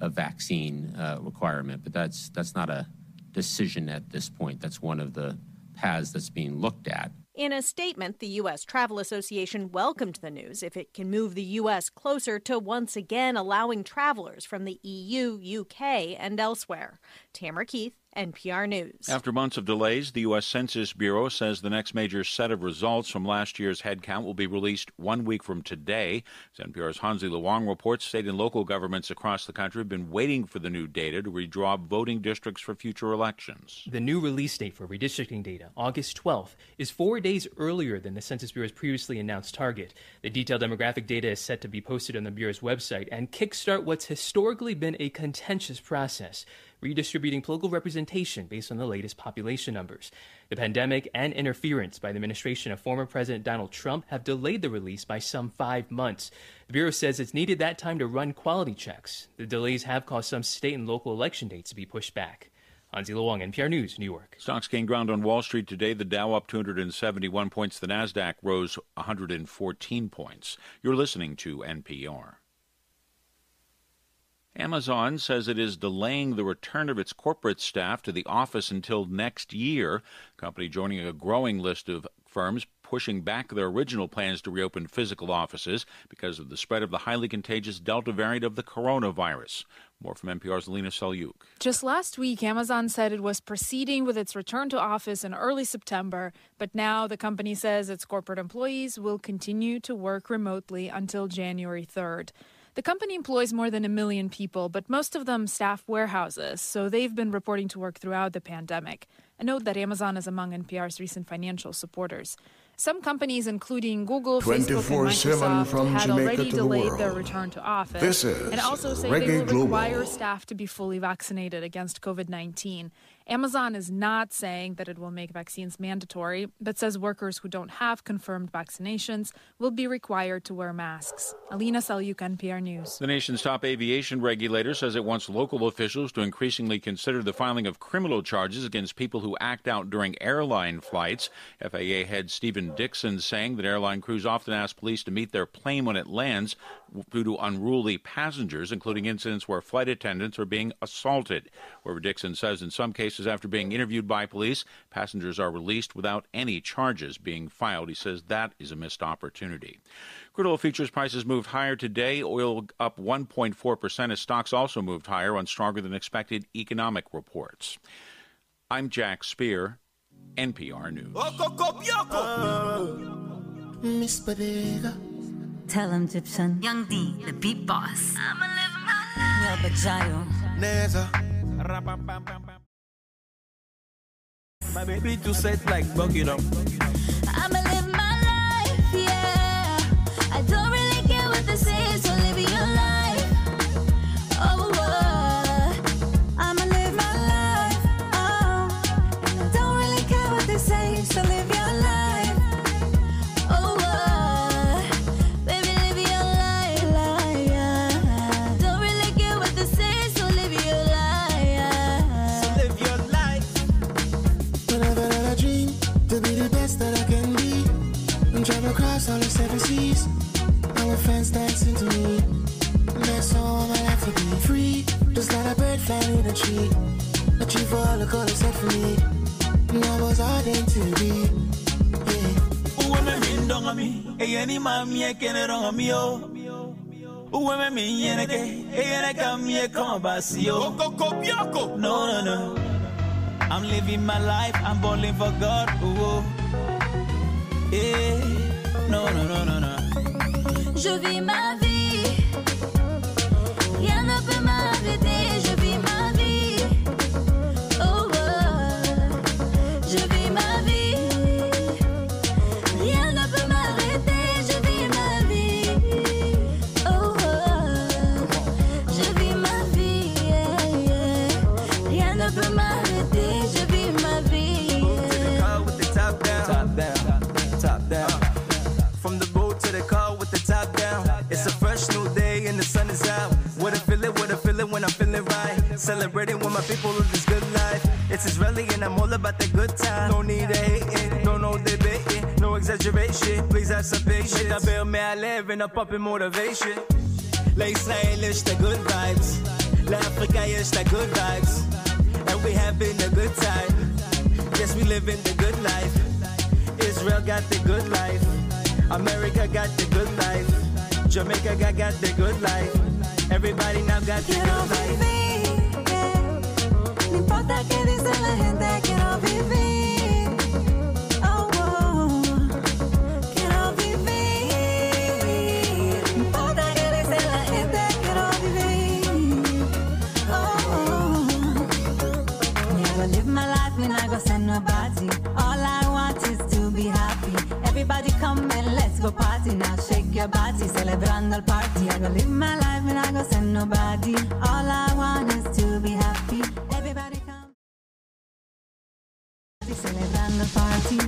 a vaccine uh, requirement. But that's, that's not a decision at this point. That's one of the paths that's being looked at. In a statement, the U.S. Travel Association welcomed the news if it can move the U.S. closer to once again allowing travelers from the EU, UK, and elsewhere. Tamara Keith, NPR News. After months of delays, the U.S. Census Bureau says the next major set of results from last year's headcount will be released one week from today. As NPR's Hansi Lo Wang reports, state and local governments across the country have been waiting for the new data to redraw voting districts for future elections. The new release date for redistricting data, August 12th, is four days earlier than the Census Bureau's previously announced target. The detailed demographic data is set to be posted on the Bureau's website and kickstart what's historically been a contentious process redistributing political representation based on the latest population numbers. The pandemic and interference by the administration of former President Donald Trump have delayed the release by some five months. The Bureau says it's needed that time to run quality checks. The delays have caused some state and local election dates to be pushed back. Hansi Lo Wang, NPR News, New York. Stocks gained ground on Wall Street today. The Dow up 271 points. The Nasdaq rose 114 points. You're listening to NPR. Amazon says it is delaying the return of its corporate staff to the office until next year. Company joining a growing list of firms pushing back their original plans to reopen physical offices because of the spread of the highly contagious Delta variant of the coronavirus. More from NPR's Alina Selyukh. Just last week, Amazon said it was proceeding with its return to office in early September, but now the company says its corporate employees will continue to work remotely until January 3rd. The company employs more than a million people, but most of them staff warehouses, so they've been reporting to work throughout the pandemic. A note that Amazon is among NPR's recent financial supporters. Some companies, including Google, Facebook, and Microsoft, had Jamaica already to the delayed their return to office, This is and also say Reggae they will Global. require staff to be fully vaccinated against COVID-19. Amazon is not saying that it will make vaccines mandatory, but says workers who don't have confirmed vaccinations will be required to wear masks. Alina Selyukh, NPR News. The nation's top aviation regulator says it wants local officials to increasingly consider the filing of criminal charges against people who act out during airline flights. FAA head Stephen Dickson saying that airline crews often ask police to meet their plane when it lands. Due to unruly passengers, including incidents where flight attendants are being assaulted. However, Dickson says in some cases, after being interviewed by police, passengers are released without any charges being filed. He says that is a missed opportunity. Crude oil futures prices moved higher today. Oil up 1.4% as stocks also moved higher on stronger than expected economic reports. I'm Jack Speer, NPR News. Miss Bodega. Tell him, Egyptian. Young D, the beat boss. I'ma live my life. Yeah, Neza. My baby too set like bucket up. Flying in a tree. Achieve all the colors set for me. And I was ardent to be. Uwe me min donga mi, e yeni ma mi e kene donga mi o. Uwe me min yene ke, e yene ka mi e kama basi o. No, no, no. I'm living my life, I'm balling for God. Ooh. Yeah. No, no, no, no, no. Je vis ma vie. when I'm feeling right. Celebrating with my people this good life. It's Israeli and I'm all about the good time. No need to hating, no no debating, no exaggeration. Please have some patience. I build me, I live and I'm motivation. L'Israël is the good vibes. L'Africa is the good vibes. And we having a good time. Yes, we living the good life. Israel got the good life. America got the good life. Jamaica got, got the good life. Everybody now got the good life. No importa qué dice la gente, quiero vivir. Oh, oh. Quiero vivir. No importa qué dice la gente, quiero vivir. Oh, oh. Me, I live my life, me not go send nobody. All I want is to be happy. Everybody come and let's go party now. Shake I'm celebrando al party. I go live my life and I go send nobody. All I want is to be happy. Everybody come. Celebrando party.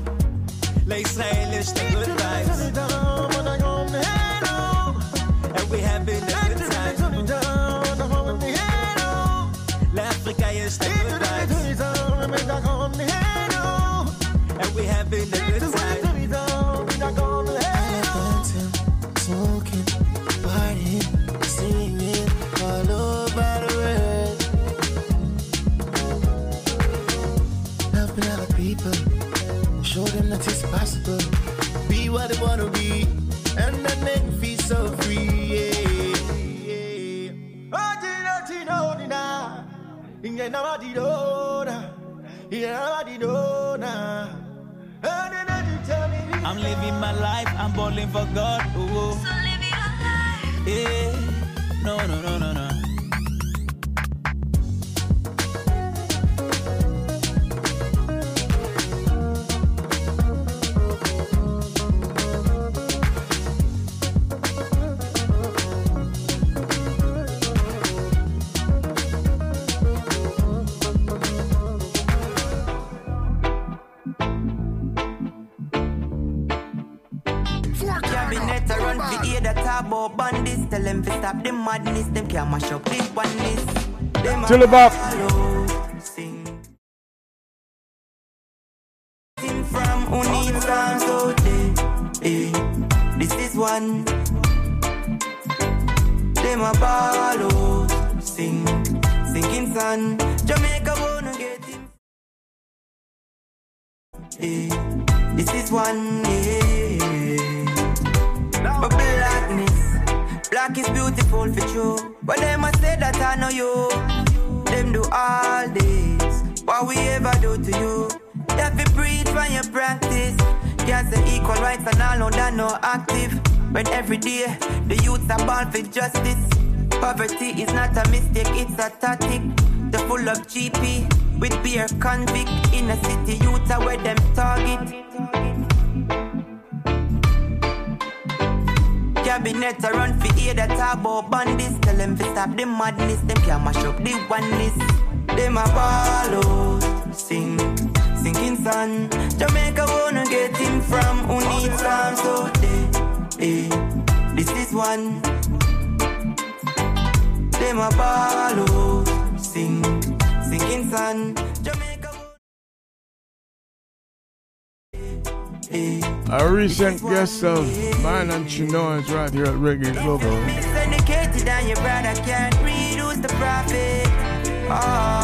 Helping other people, show them that it's possible. Be what they wanna be, and then make them feel so free. Yeah. Oh, Tina, Tina, oh, Tina. Inge na ma di do na, inge na ma di do na. And then you tell me I'm living my life, I'm balling for God. Ooh. So live your life. Yeah. No, no, no, no, no. Madness. Them can't mash up this oneness. Them a Chill about. best of mine and Chinois right here at Reggae Global. Miseducated and your brother can't the. Oh.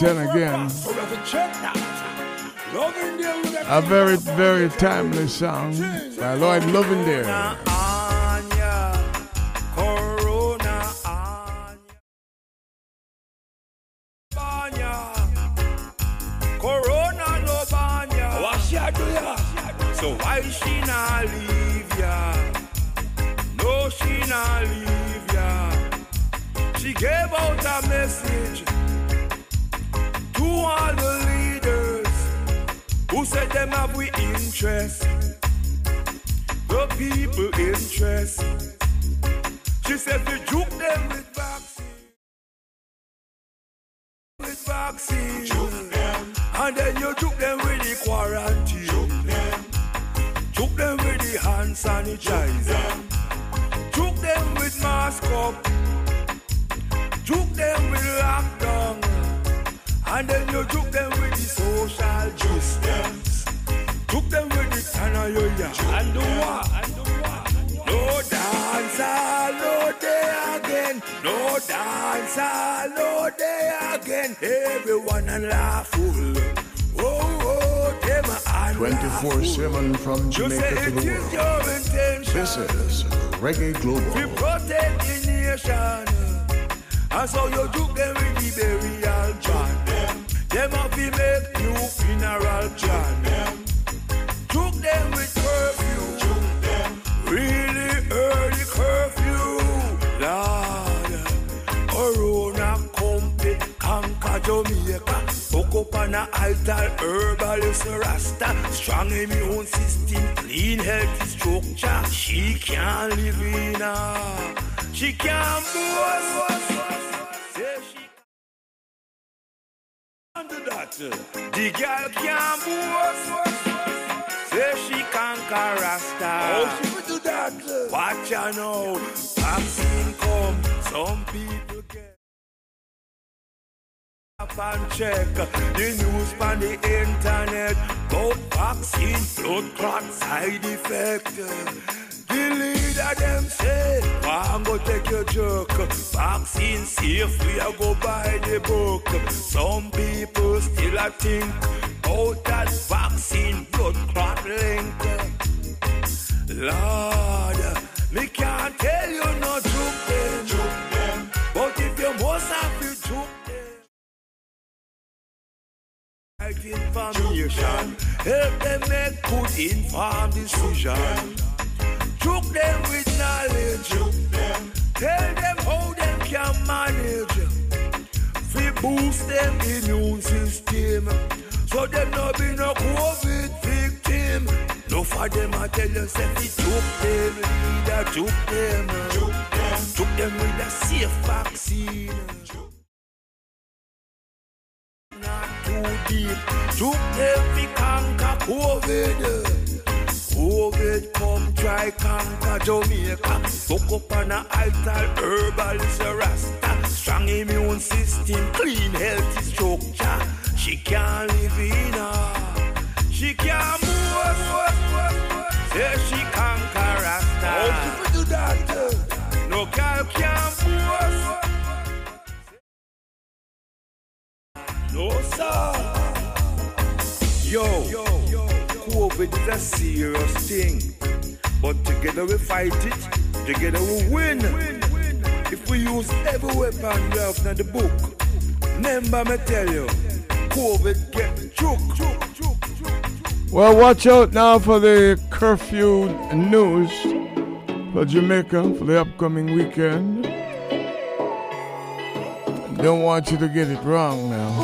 then again, a very, very timely song by Lloyd Lovindeer. Simmons from Jamaica to the world. This is Reggae Global. To protect the nation. And so you took them with the burial chant. Them, them have to make new funeral chant. Them, took them with curfew. Took them really early curfew. Lord, Corona come to conquer Jamaica. Hook up on a altar, herbalist rasta. Strong immune system, clean healthy structure. She can't live in a, she can't boast. Say she can't do that. The girl can't boast. Say she conquer Rasta. How she would do that? Watch ya now. Vaccine come, some people up and check the news on the internet about vaccine blood clot side effect. The leader them say, I'm go take your jerk. Vaccine safe, we a go buy the book. Some people still a think about that vaccine blood clot link. Lord, me can't tell you no right information, help them make good informed decision. Joke them with knowledge, them. Tell them how them can manage. We boost them immune system, so them no be no COVID victim. No for them I tell you, say we joke them, leader joke them, joke them, them with a safe vaccine. Deep, joke them conquer COVID. COVID come try conquer Jamaica. Hook up on a altar, herbal is a rasta. Strong immune system, clean healthy structure. She can't live in her. She can't move. Say she conquer rasta. How she do that? No girl can't move. No sir. Yo, COVID is a serious thing. But together we fight it, together we win. If we use every weapon we have in the book, remember me tell you, COVID get choke. Well, watch out now for the curfew news for Jamaica for the upcoming weekend. Don't want you to get it wrong now.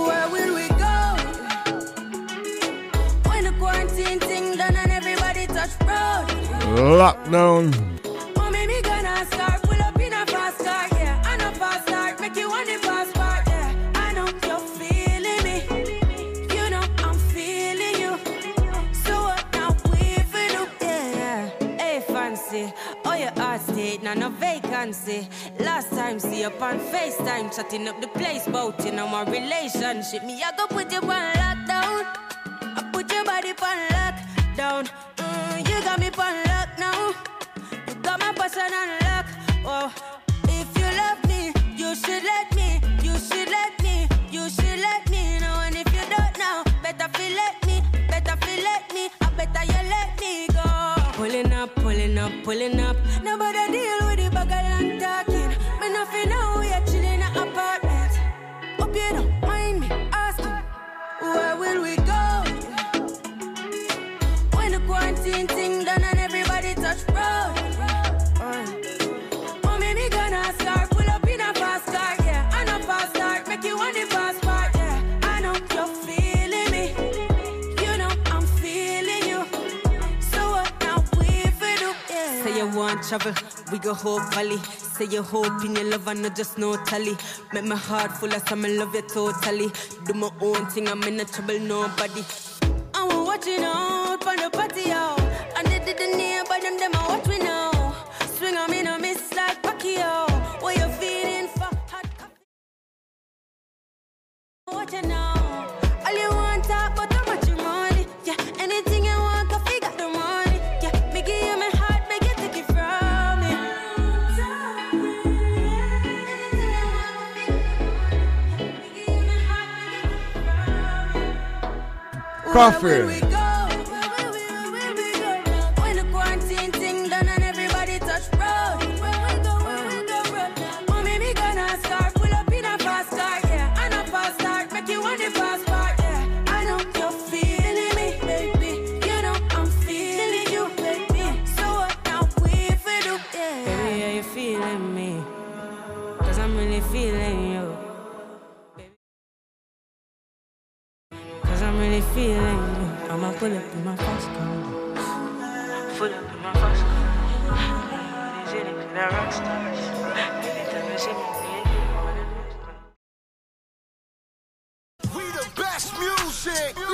State, now no vacancy. Last time, see up on FaceTime, chatting up the place, bout in on my relationship. Me, I go put you on lockdown. I put your body on lockdown. Mm, you got me on lock now. You got my passion on lock. Oh, if you love me, you should let me. You should let me. You should let me know. And if you don't know, better feel let me. Better feel let me. I better you let me go. Pulling up, pulling up, pulling up. Nobody deal with the of long talking. Me nothing know we are chilling in apartment. Hope you don't mind me asking, where will we Travel, we go Hope Valley. Say you hope in your love and not just no tally. Make my heart full of some love you totally. Do my own thing, I'm in no trouble, nobody. I'm watching out on the patio. And they did the neighbor, them, them, I watch we now. Swing on me, no miss like Pacquiao. What you feeling for? Hot coffee. Watch it Coffee. I'ma pull up in my fast car. Pull up in my fast car. Is it in rock stars? Anytime you see me, We the best music.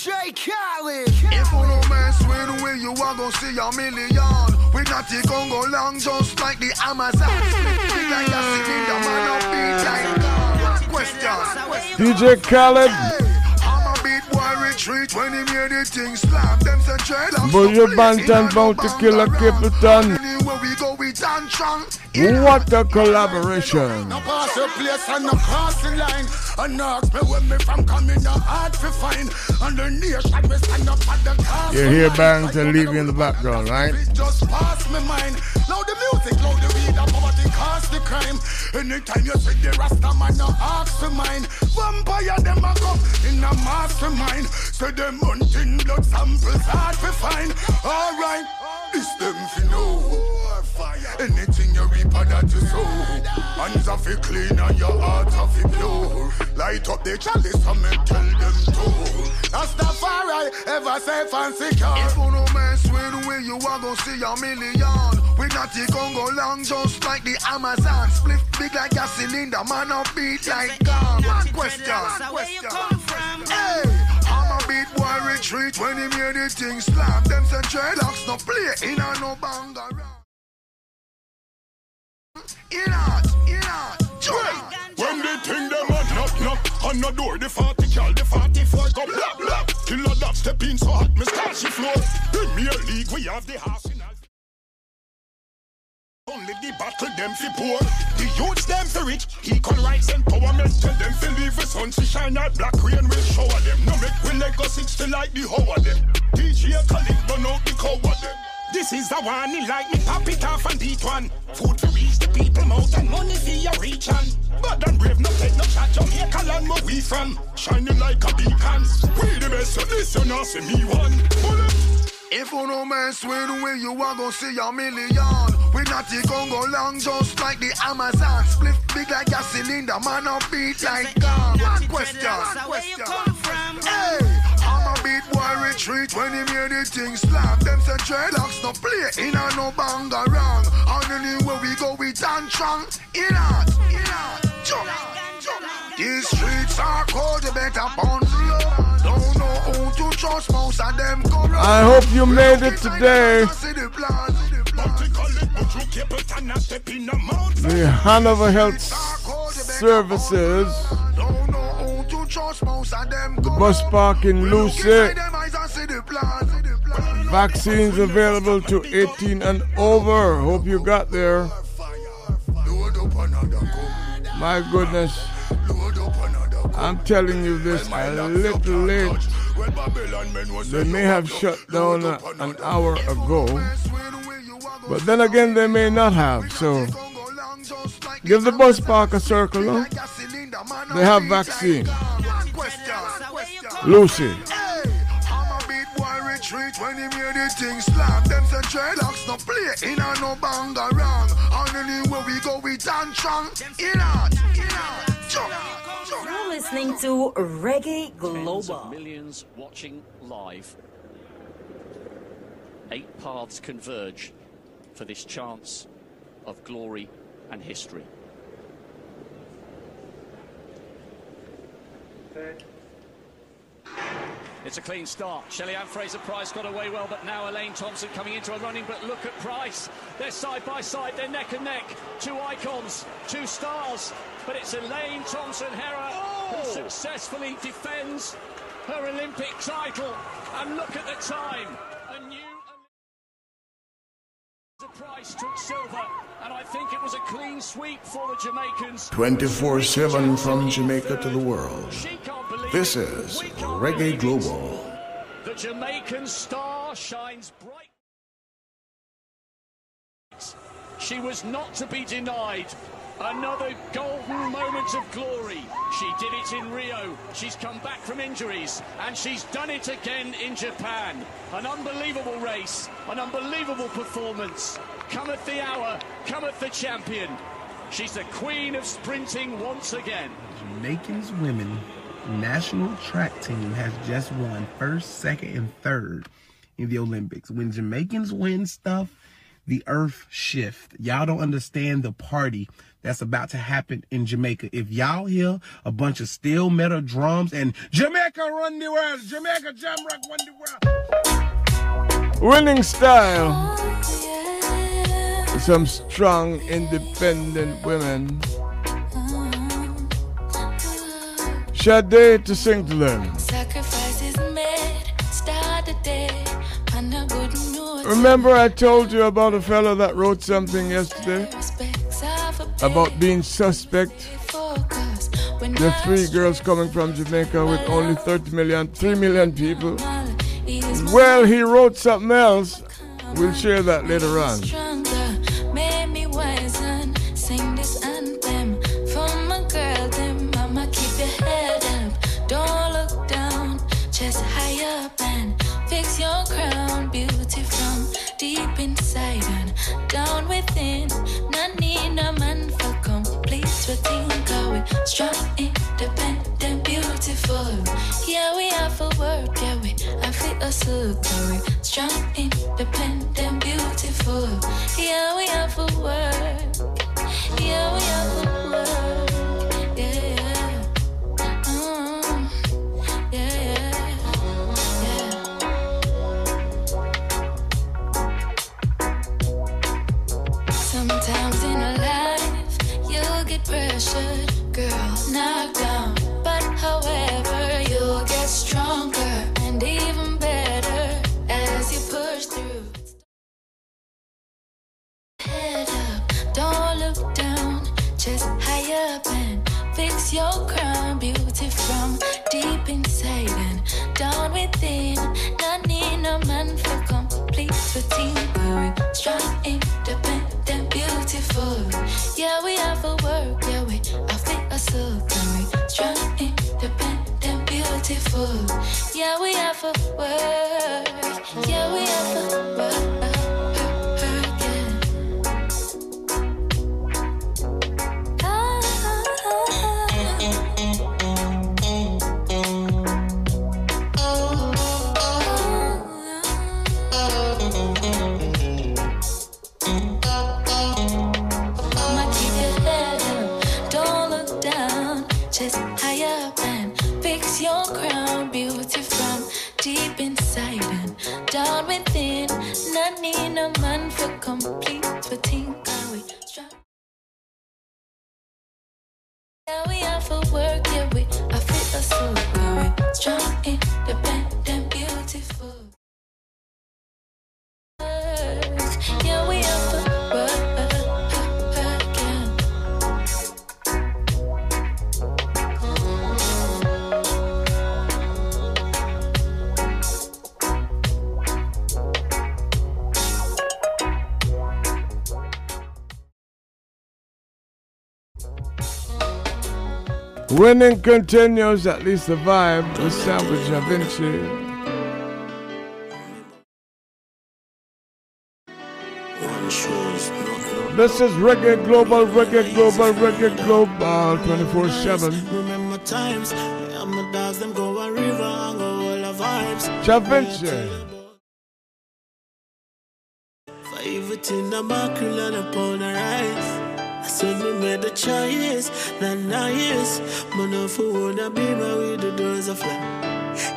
DJ Khaled. If you no mess with the way you are gonna see a million. We not the Congo long just like the Amazon. Big like a cylinder, man up beat like Question. DJ Khaled, I'm a beat boy retreat when he made the thing slam. Them say dreadlocks. Buju Banton Bounty Killer Capleton. Anywhere we dance strong. What a collaboration. No pass your place and no line. And ask me where me from coming, no hard to find. And the nation we stand up at the. You hear Barrington leave you in the background, right? Just pass me mind. Now the music, now the weed, the poverty cause the crime. Anytime you see the Rasta man, no ask for mine. Vampire them a come in a mastermind. Say them hunting blood samples hard to find. Alright, this them fi know. Anything you reap of that you sow. Hands are fi clean and your heart are fi pure. Light up the chalice and me tell them to. Rastafari ever safe and secure. If you no mess with the way you are gonna see a million. We not the Congo long just like the Amazon. Split big like a cylinder, man up beat like gum. Question. Hey, I'm a beat boy retreat when he made the thing slam. Them say dreadlocks no play in a no banger. In out, in out, jump. When they think them a knock knock on the door, the 40 cal, the 44 go blah blah. Killer that step in so hot, me start she floor. Premier League, we have the Arsenal. Only the battle them fi poor. The youths them fi rich. Equal rights empowerment. Tell them fi leave the sun to shine out. Black rain will shower them. No make we let go to like the hoe of them. DJ Khaled burn out the of them. This is the one he like me pop it off and beat one. Food to reach the people mouth and money for your reach on. But and brave no take no shot. Jamaica land where we from. Shining like a beacon. We the best so listen now see me one. Bullet. If you no mess with the way you are gonna see a million. We not the Congo long just like the Amazon. Split big like a cylinder, man up beat like gum. Question. Hey, I'm a beat boy retreat when he made the thing slam. Them say dreadlocks no play in a no banger wrong. And anywhere we go, we dance strong. In out, in out, jump, jump. These streets are cold, you better pound slow. Don't know who to trust, most of them corrupt. I hope you made it today. The Hanover Health Services, the bus park in Lucea. Vaccines available to 18 and over. Hope you got there. My goodness. I'm telling you this a little late. They may have shut down a- an hour ago, but then again, they may not have. So give the bus park a circle. They have vaccine. Lucea. When he made the. Them say dreadlocks no play in a no banger wrong. And anywhere we go, we dance strong. In out, in out. You're listening to Reggae Tens Global. of millions watching live. Eight paths converge for this chance of glory and history. It's a clean start. Shelly Ann Fraser Pryce got away well, but now Elaine Thompson coming into a running. But look at Pryce. They're side by side, they're neck and neck. Two icons, two stars. But it's Elaine Thompson Herah who oh! successfully defends her Olympic title. And look at the time. A new the Pryce took silver, and I think it was a clean sweep for the Jamaicans. 24 7 from Jamaica to the world. This is Reggae Global. The Jamaican star shines bright. She was not to be denied. Another golden moment of glory. She did it in Rio. She's come back from injuries and she's done it again in Japan. An unbelievable race, an unbelievable performance. Cometh the hour, cometh the champion. She's the queen of sprinting once again. Jamaicans women national track team has just won first, second, and third in the Olympics. When Jamaicans win stuff, the earth shift. Y'all don't understand the party that's about to happen in Jamaica. If y'all hear a bunch of steel metal drums and Jamaica run the world, Jamaica jam rock run the world. Winning style. Some strong, independent women. Sade to sing to them. Remember, I told you about a fellow that wrote something yesterday about being suspect. The three girls coming from Jamaica with only 30 million, 3 million people. Well, he wrote something else. We'll share that later on. Strong, independent, Yeah, we Winning continues, at least the vibe. The sandwich Da Vinci. This is Reggae Global, Reggae Global, Reggae Global 24 7. Remember times, me and my dogs, them go a river and go all the vibes. Da Vinci. Five it in the mackerel and a pound rice. So me made the choice, not nice. Man, if you wanna be my with the doors are flat.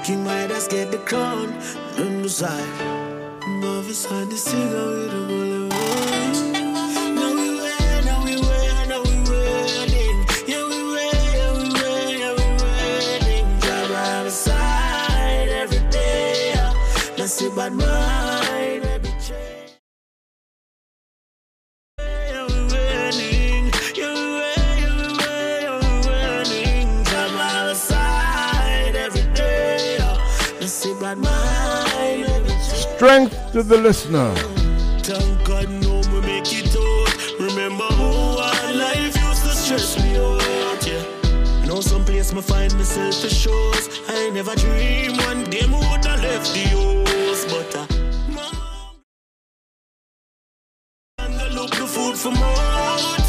King Midas get the crown, on the side. Marvelous on the singer with the golden voice. Now Strength to the listener. Thank God no me make it out. Remember our life used stress me out, yeah. Know some place me find myself for shows. I never dream one day me woulda left the house, but uh, I look the food for more.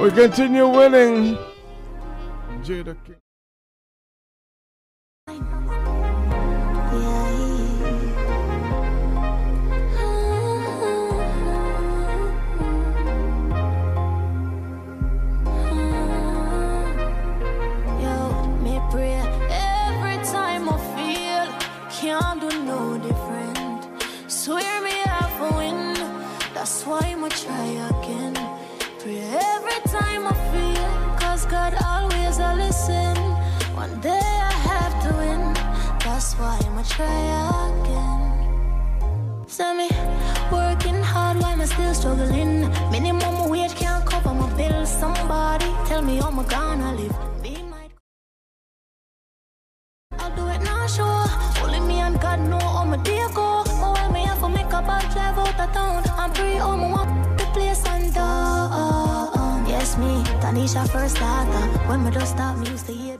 We continue winning. Jada King. Try again. Tell me, working hard, why am I still struggling? Minimum wage can't cover my bills. Somebody tell me how am I gonna live? My I'll do it now, sure. Only me and God know how my day go. But when me have to make a bad drive out of town, I'm free home, I want the place undone. Yes, me, Tanisha first starter. When me just stop, me used to hear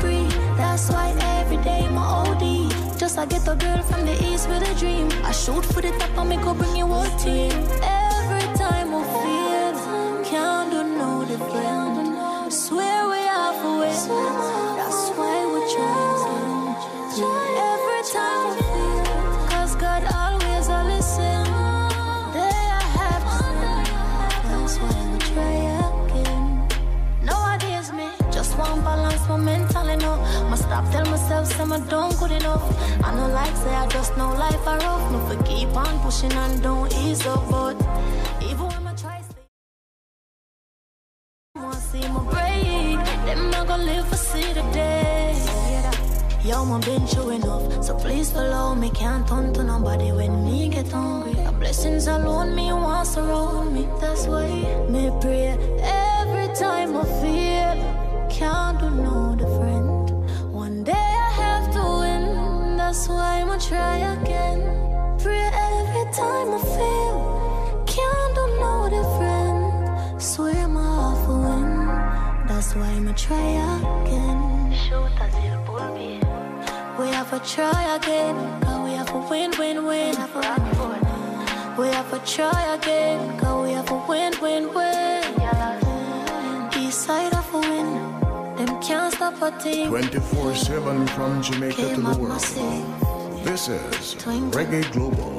free, that's why every day my OD. Just I get a girl from the east with a dream. I shoot for the top and me go bring you whole team. Every Stop tell myself some I don't good enough. I know like say I just know life are rough. No for keep on pushing and don't ease up, but even when I try stay. Want see my break, them not gonna live for see the day. Yo, my been true enough, so please follow me. Can't turn to nobody when me get hungry. The blessings alone me wants around me. That's why me pray every time I feel can't do no try again. Pray every time I feel can't do no different. Swear my heart will win. That's why I'ma try again. We have to try again. Cause we have to win, win, win. We have to try again. Cause we have to win, win, win. East side of a win. Them can't stop a team. 24 7 from Jamaica to the up world. This is Twinkle. Reggae Global.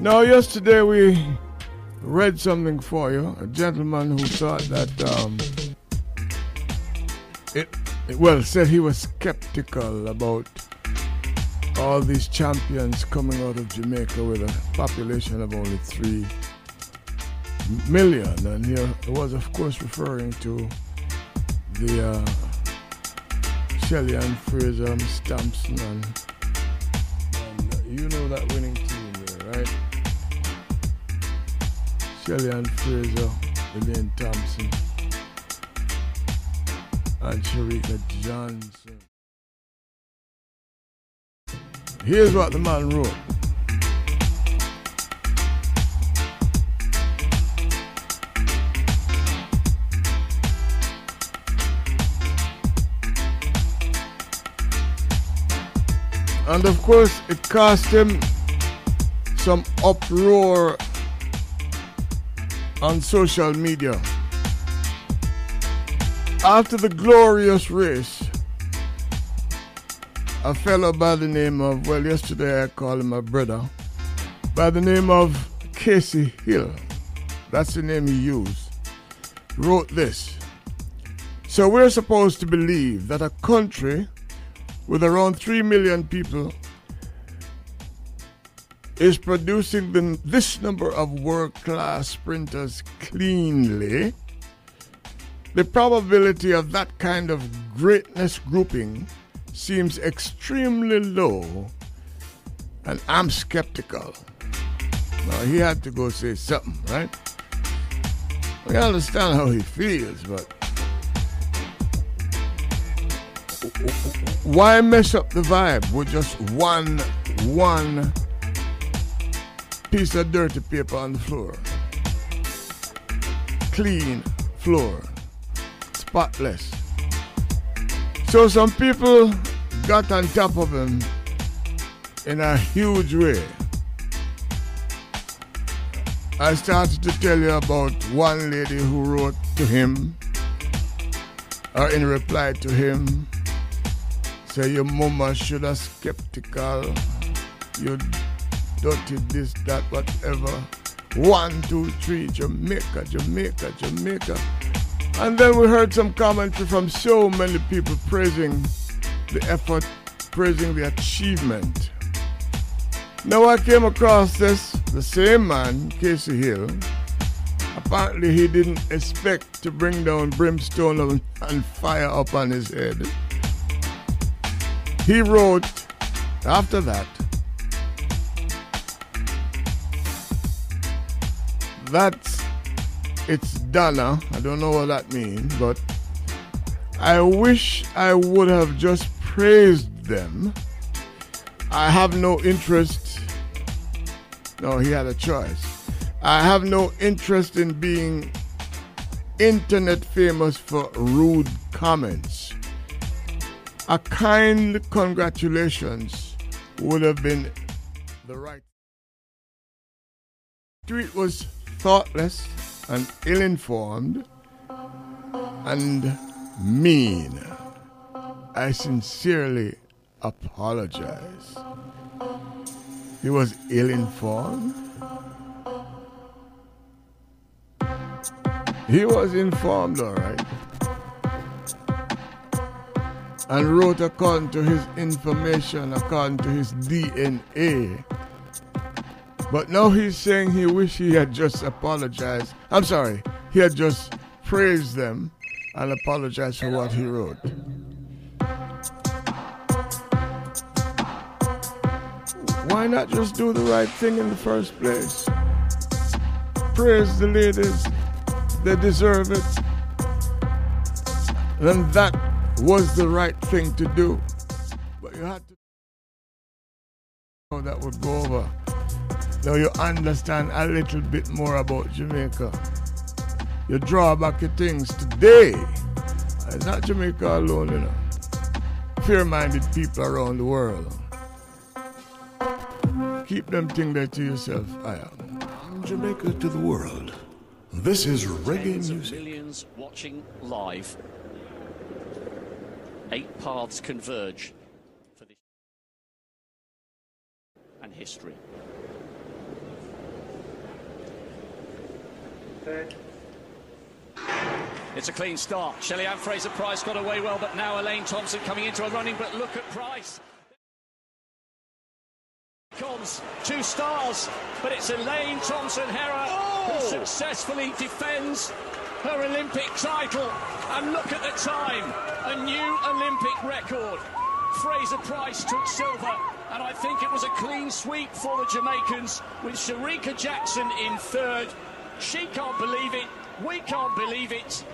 Now, yesterday we read something for you. A gentleman who thought that um, it, it, well, said he was skeptical about all these champions coming out of Jamaica with a population of only three million, and he was, of course, referring to the uh, Shelly-Ann Fraser, Miss Thompson, and, and you know that winning team there, right? Shelly Ann Fraser, Elaine Thompson, and Shericka Johnson. Here's what the man wrote. And of course, it caused him some uproar on social media. After the glorious race, a fellow by the name of, well, yesterday I called him my brother, by the name of Casey Hill, that's the name he used, wrote this. So we're supposed to believe that a country with around 3 million people is producing the, this number of world class sprinters cleanly, the probability of that kind of greatness grouping seems extremely low, and I'm skeptical. Now, he had to go say something, right? We understand how he feels, but why mess up the vibe with just one one piece of dirty paper on the floor? Clean floor, spotless. So some people got on top of him in a huge way. I started to tell you about one lady who wrote to him, or in reply to him, say your mama should have skeptical, you dirty this, that, whatever. One, two, three, Jamaica, Jamaica, Jamaica. And then we heard some commentary from so many people praising the effort, praising the achievement. Now I came across this, the same man, Casey Hill. Apparently he didn't expect to bring down brimstone and fire up on his head. He wrote after that that's it's Donna. I don't know what that means, but I wish I would have just praised them. I have no interest. No, he had a choice. I have no interest in being internet famous for rude comments. A kind congratulations would have been the right. Tweet was thoughtless and ill informed and mean. I sincerely apologize. He was ill informed. He was informed, all right. And wrote according to his information, according to his DNA. But now he's saying he wish he had just apologized. I'm sorry, he had just praised them and apologized for what he wrote. Why not just do the right thing in the first place? Praise the ladies, they deserve it. Then that was the right thing to do. But you had to know that would go over. Now you understand a little bit more about Jamaica. You draw back your things today. It's not Jamaica alone, you know. Fair-minded people around the world. Keep them things there to yourself. I am. From Jamaica to the world. This is reggae music. millions watching live. Eight paths converge for this and history. Third. It's a clean start. Shelly Ann Fraser Pryce got away well, but now Elaine Thompson coming into a running. But look at Pryce. Comes two stars, but it's Elaine Thompson Herah oh! who successfully defends her Olympic title. And look at the time, a new Olympic record. Fraser Pryce took silver, and I think it was a clean sweep for the Jamaicans with Shericka Jackson in third. She can't believe it. We can't believe it.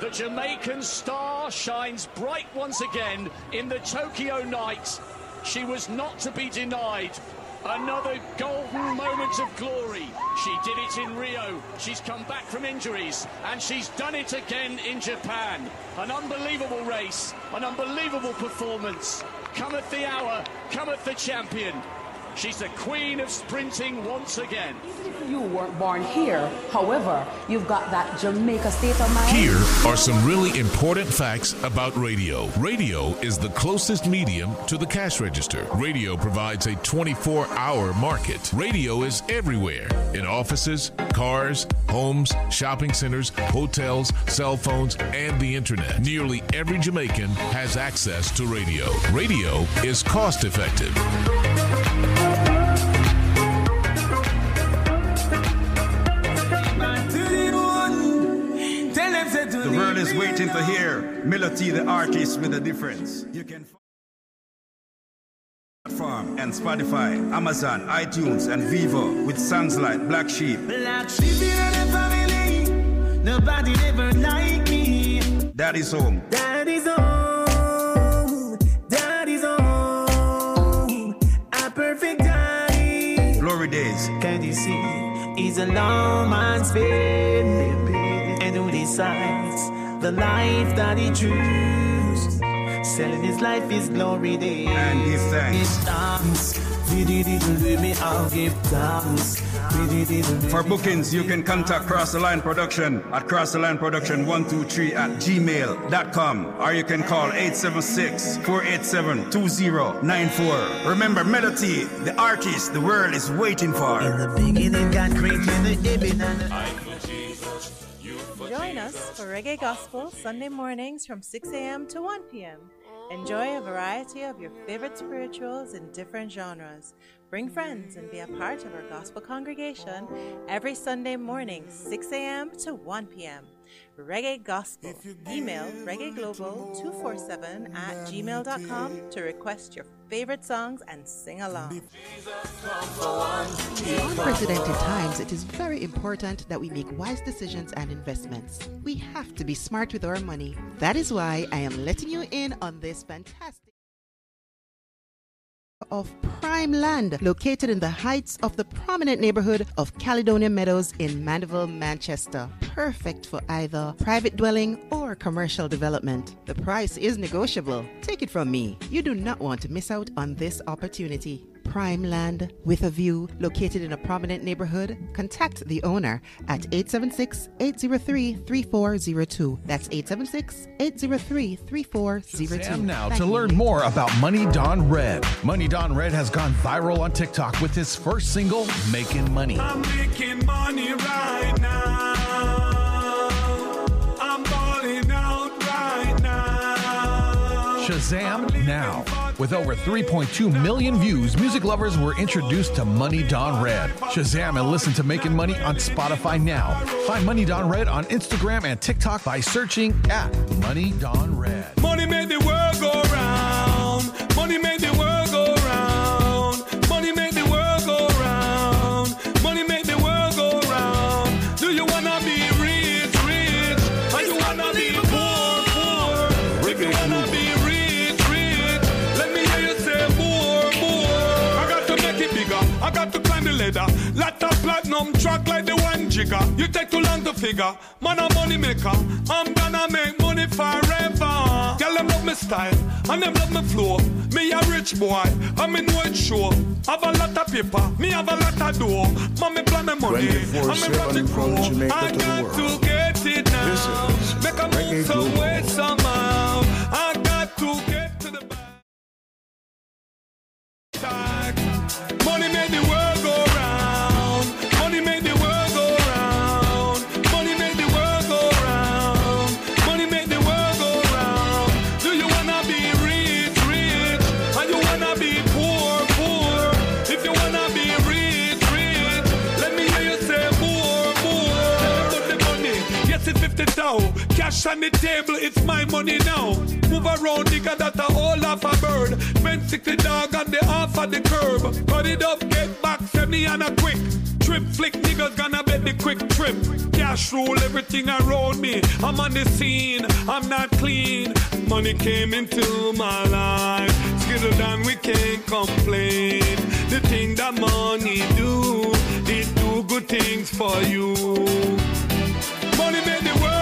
The Jamaican star shines bright once again in the Tokyo night. She was not to be denied. Another golden moment of glory. She did it in Rio. She's come back from injuries and she's done it again in Japan. An unbelievable race, an unbelievable performance. Cometh the hour, cometh the champion. She's the queen of sprinting once again. You weren't born here. However, you've got that Jamaica state of mind. Here are some really important facts about radio. Radio is the closest medium to the cash register. Radio provides a 24 hour market. Radio is everywhere in offices, cars, homes, shopping centers, hotels, cell phones, and the internet. Nearly every Jamaican has access to radio. Radio is cost effective. Is waiting to hear Melody, the artist with a difference. You can platform and Spotify, Amazon, iTunes, and Vivo with songs like Black Sheep. Black sheep in the family. Nobody ever like me. Daddy's home. Daddy's home. Daddy's home. A perfect daddy. Glory days. Can't you see? He's a long man's fate. And who decides the life that he chooses? Selling his life is glory days. And give thanks. Give thanks. Diddle-diddle, me, I'll give thanks. Diddle-diddle, For bookings, you can contact Cross the Line Production at Cross the Line Production 123 at gmail.com or you can call 876 487 2094. Remember, Melody, the artist the world is waiting for. In the beginning, God created the and the Join us for Reggae Gospel Sunday mornings from 6 a.m. to 1 p.m. Enjoy a variety of your favorite spirituals in different genres. Bring friends and be a part of our gospel congregation every Sunday morning, 6 a.m. to 1 p.m. Reggae Gospel. Email reggaeglobal247 at gmail.com to request your favorite songs and sing along. In unprecedented times, it is very important that we make wise decisions and investments. We have to be smart with our money. That is why I am letting you in on this fantastic of prime land located in the heights of the prominent neighborhood of Caledonia Meadows in Mandeville, Manchester. Perfect for either private dwelling or commercial development. The price is negotiable. Take it from me. You do not want to miss out on this opportunity. Prime land with a view located in a prominent neighborhood? Contact the owner at 876 803 3402. That's 876 803 3402. Sam now Thank to you. learn more about Money Don Red. Money Don Red has gone viral on TikTok with his first single, Making Money. I'm making money right now. I'm Shazam now. With over 3.2 million views, music lovers were introduced to Money Don Red. Shazam and listen to Making Money on Spotify now. Find Money Don Red on Instagram and TikTok by searching at Money Don Red. Money jigger. You take too long to figure. Man, a money maker. I'm gonna make money forever. Girl, them love me style and them love me flow. Me a rich boy, I'm in white show. Have a lot of paper, me have a lot of dough. Mommy plan my money, I'm in run to 24/7 grow. from Jamaica I to the got world. to get it now. This Make a move Global. some way somehow. I got to get to the back. cash on the table, it's my money now. Move around, nigga, that a all off a bird. Men stick the dog on the half of the curb. Cut it up, get back, send me on a quick trip. Flick niggas gonna bet the quick trip. Cash rule everything around me. I'm on the scene, I'm not clean. Money came into my life. Skittle down, we can't complain. The thing that money do, it do good things for you. Money made the world.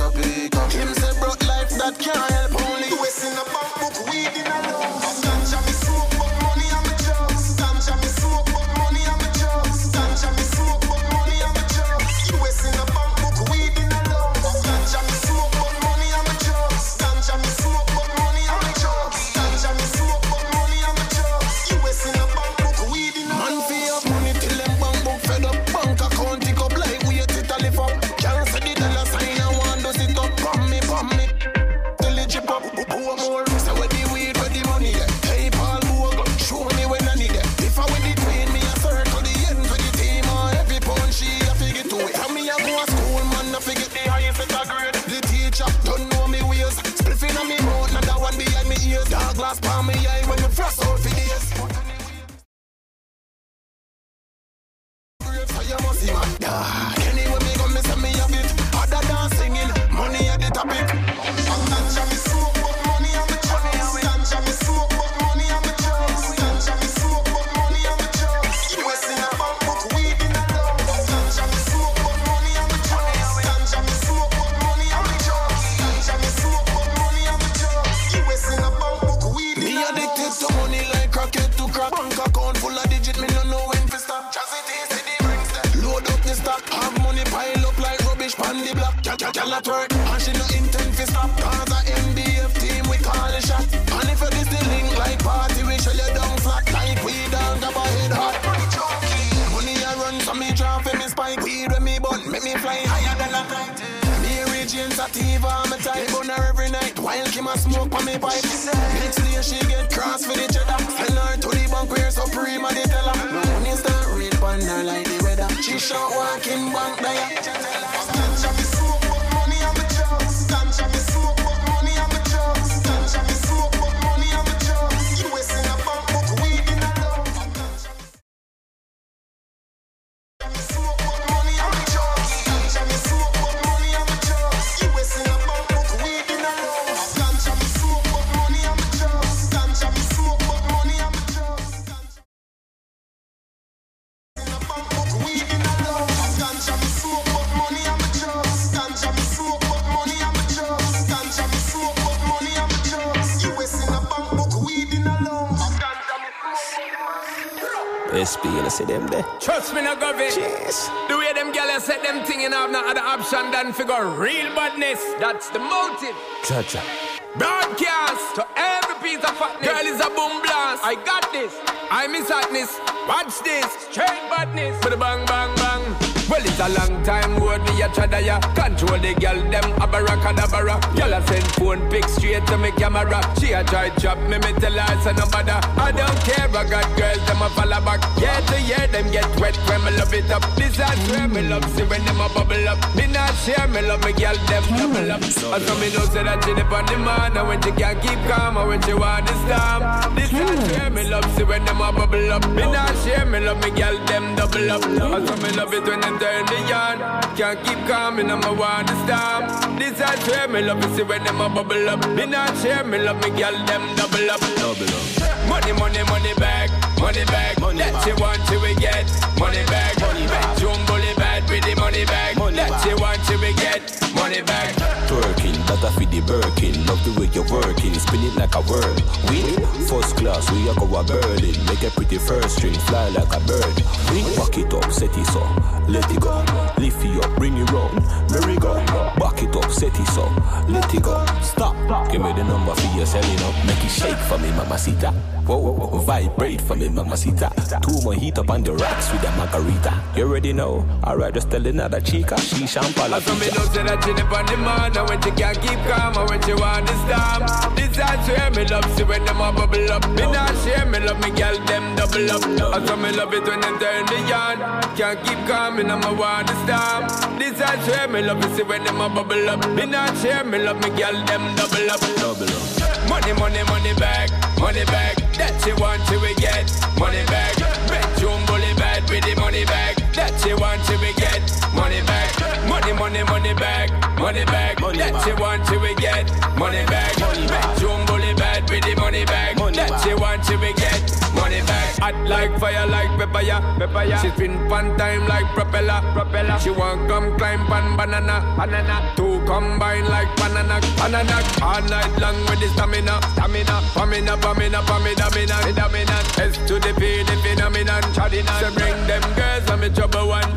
that can't help. sativa I'm a tight boner every night While Kim a smoke on me pipe. Next day she get cross for the cheddar. Send her to the bank where Supreme a the teller Money start rain on like the weather. She shot walking bank there have no other option than figure real badness. That's the motive. Cha cha. Broadcast to every piece of fatness. Girl is a boom blast. I got this. I miss hotness. Watch this. Straight badness. the bang bang bang. Well, it's a long time road me a chada ya. Control the girl them abracadabra. Girl a send phone pic straight to me camera. She a try chop me, me tell her it's no bother. I don't care, about got girls them a follow back. Year to year them get wet when me love it up. This is where me love see when them a bubble up. Me not share me love me girl them double up. I so me know say that she depend the man, and when she can keep calm, and when she want to stop. This is where me love see when them a bubble up. Me not share me love me girl them double up. I so me love it when them turn the yarn. Can't keep calm, and I'm a want to stop. This I swear me love it, see when them a bubble up. Me not share, me love me girl, them double up. Double up. Money, money, money back, money back. Money that you want to we get, money back. Money back. Jumbly bad with the money back. Money that back. you want to we get, money back. That I feed the Birkin. Love the way you're working, spin it like a whirl. Win, first class, we are go a Berlin. Make a pretty first string, fly like a bird. Win, back it up, set it up, let it go. Lift it up, bring it round, merry go. Back it up, let it go. Stop, give me the number for your selling up. Make it shake for me, mamacita. Whoa, whoa, whoa, vibrate for me, mamacita. Two more heat up on the racks with a margarita. You already know. Alright, just tell another chica, she champagne. And so me know say that she dip on the man, and when she can't keep calm, and when she want to stop. This I swear me love, see when them a bubble up. Me not share, me love me girl, them double up. And so me love it when them turn the yarn. Can't keep calm, and I'm a want to stop. This I swear me love, see when them a bubble up. Me not share, me love me girl, them double up. Double up. Money, money, money back, money back. That she want to we get, money back. Bedroom bully bad with the money back. That she want to we get, money back. Money, money, money back, money back. That she want to we get, money back. Bedroom bully bad with the money back. That she want to we get, money back. Hot like fire, like pepper, yeah, pepper, yeah. She spin pan time like propeller, propeller. She want come climb pan banana, banana. Two combine like banana, banana. All night long with the stamina, stamina. Pamina, pamina, pamina, mina, mina. S to the P, the phenomenon, chadina. So bring them girls, I'm in trouble one.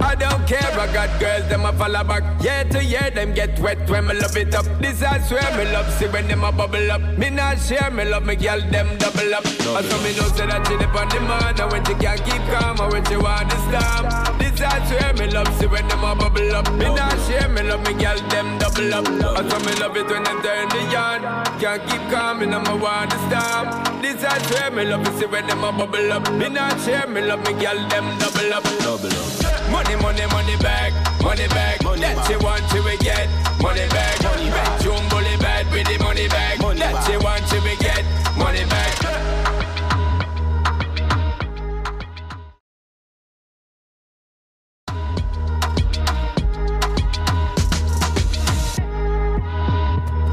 I don't care, I got girls, them a follow back. Year to year, them get wet when me love it up. This I swear me love, see when them a bubble up. Me not share, me love me girl, them double up. And so me know say that she dip on the man, and when she can't keep calm, and when she want to stop. This I swear me love, see when them a bubble up. Me not share, me love me girl, them double up. And so me love it when them turn the yarn. Can't keep calm, and I'm a want to stop. This I swear me love, see when them a bubble up. Me not share, me love me girl, them double up. Double up. Money, money, money back, money back. Money that she want to we get, money back. Money back. Jumbly bad with the money back. Money that she want to we get, money back.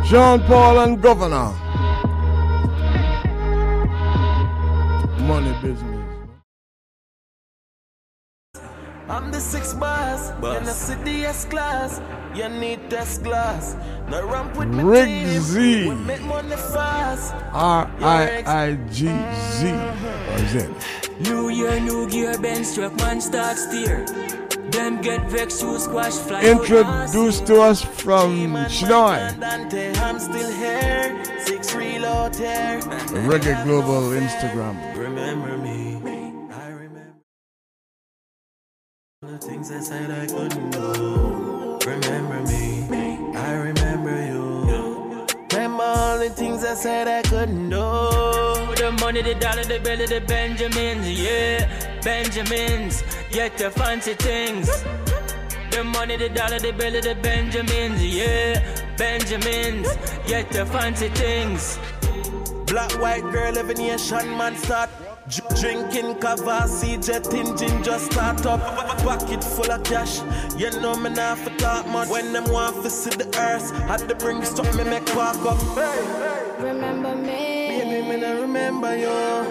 Jean Paul and Governor. Money business. I'm the six bars, in the city S class. You need test glass. No ramp with me Rick team. Z. We make money fast. R I I G Z. Or is? New year, new gear, Ben struck man start steer. Them get vexed, you squash fly. Introduced to us from Chinoy. Dante, I'm still here. Six reload here. Reggae Global Instagram. Remember me. The things I said I couldn't do. Remember me. I remember you. Remember all the things I said I couldn't do. The money, the dollar, the belly, the Benjamins, yeah, Benjamins, get the fancy things. The money, the dollar, the belly, the Benjamins, yeah, Benjamins, get the fancy things. Black, white girl, living every nation man start. J- Drinking Kavasi, jet engine just start up. Pocket full of cash, you know me not for talk much. When them want to see the earth, had to bring stuff me make walk up. Hey, Remember me. baby, me not remember you.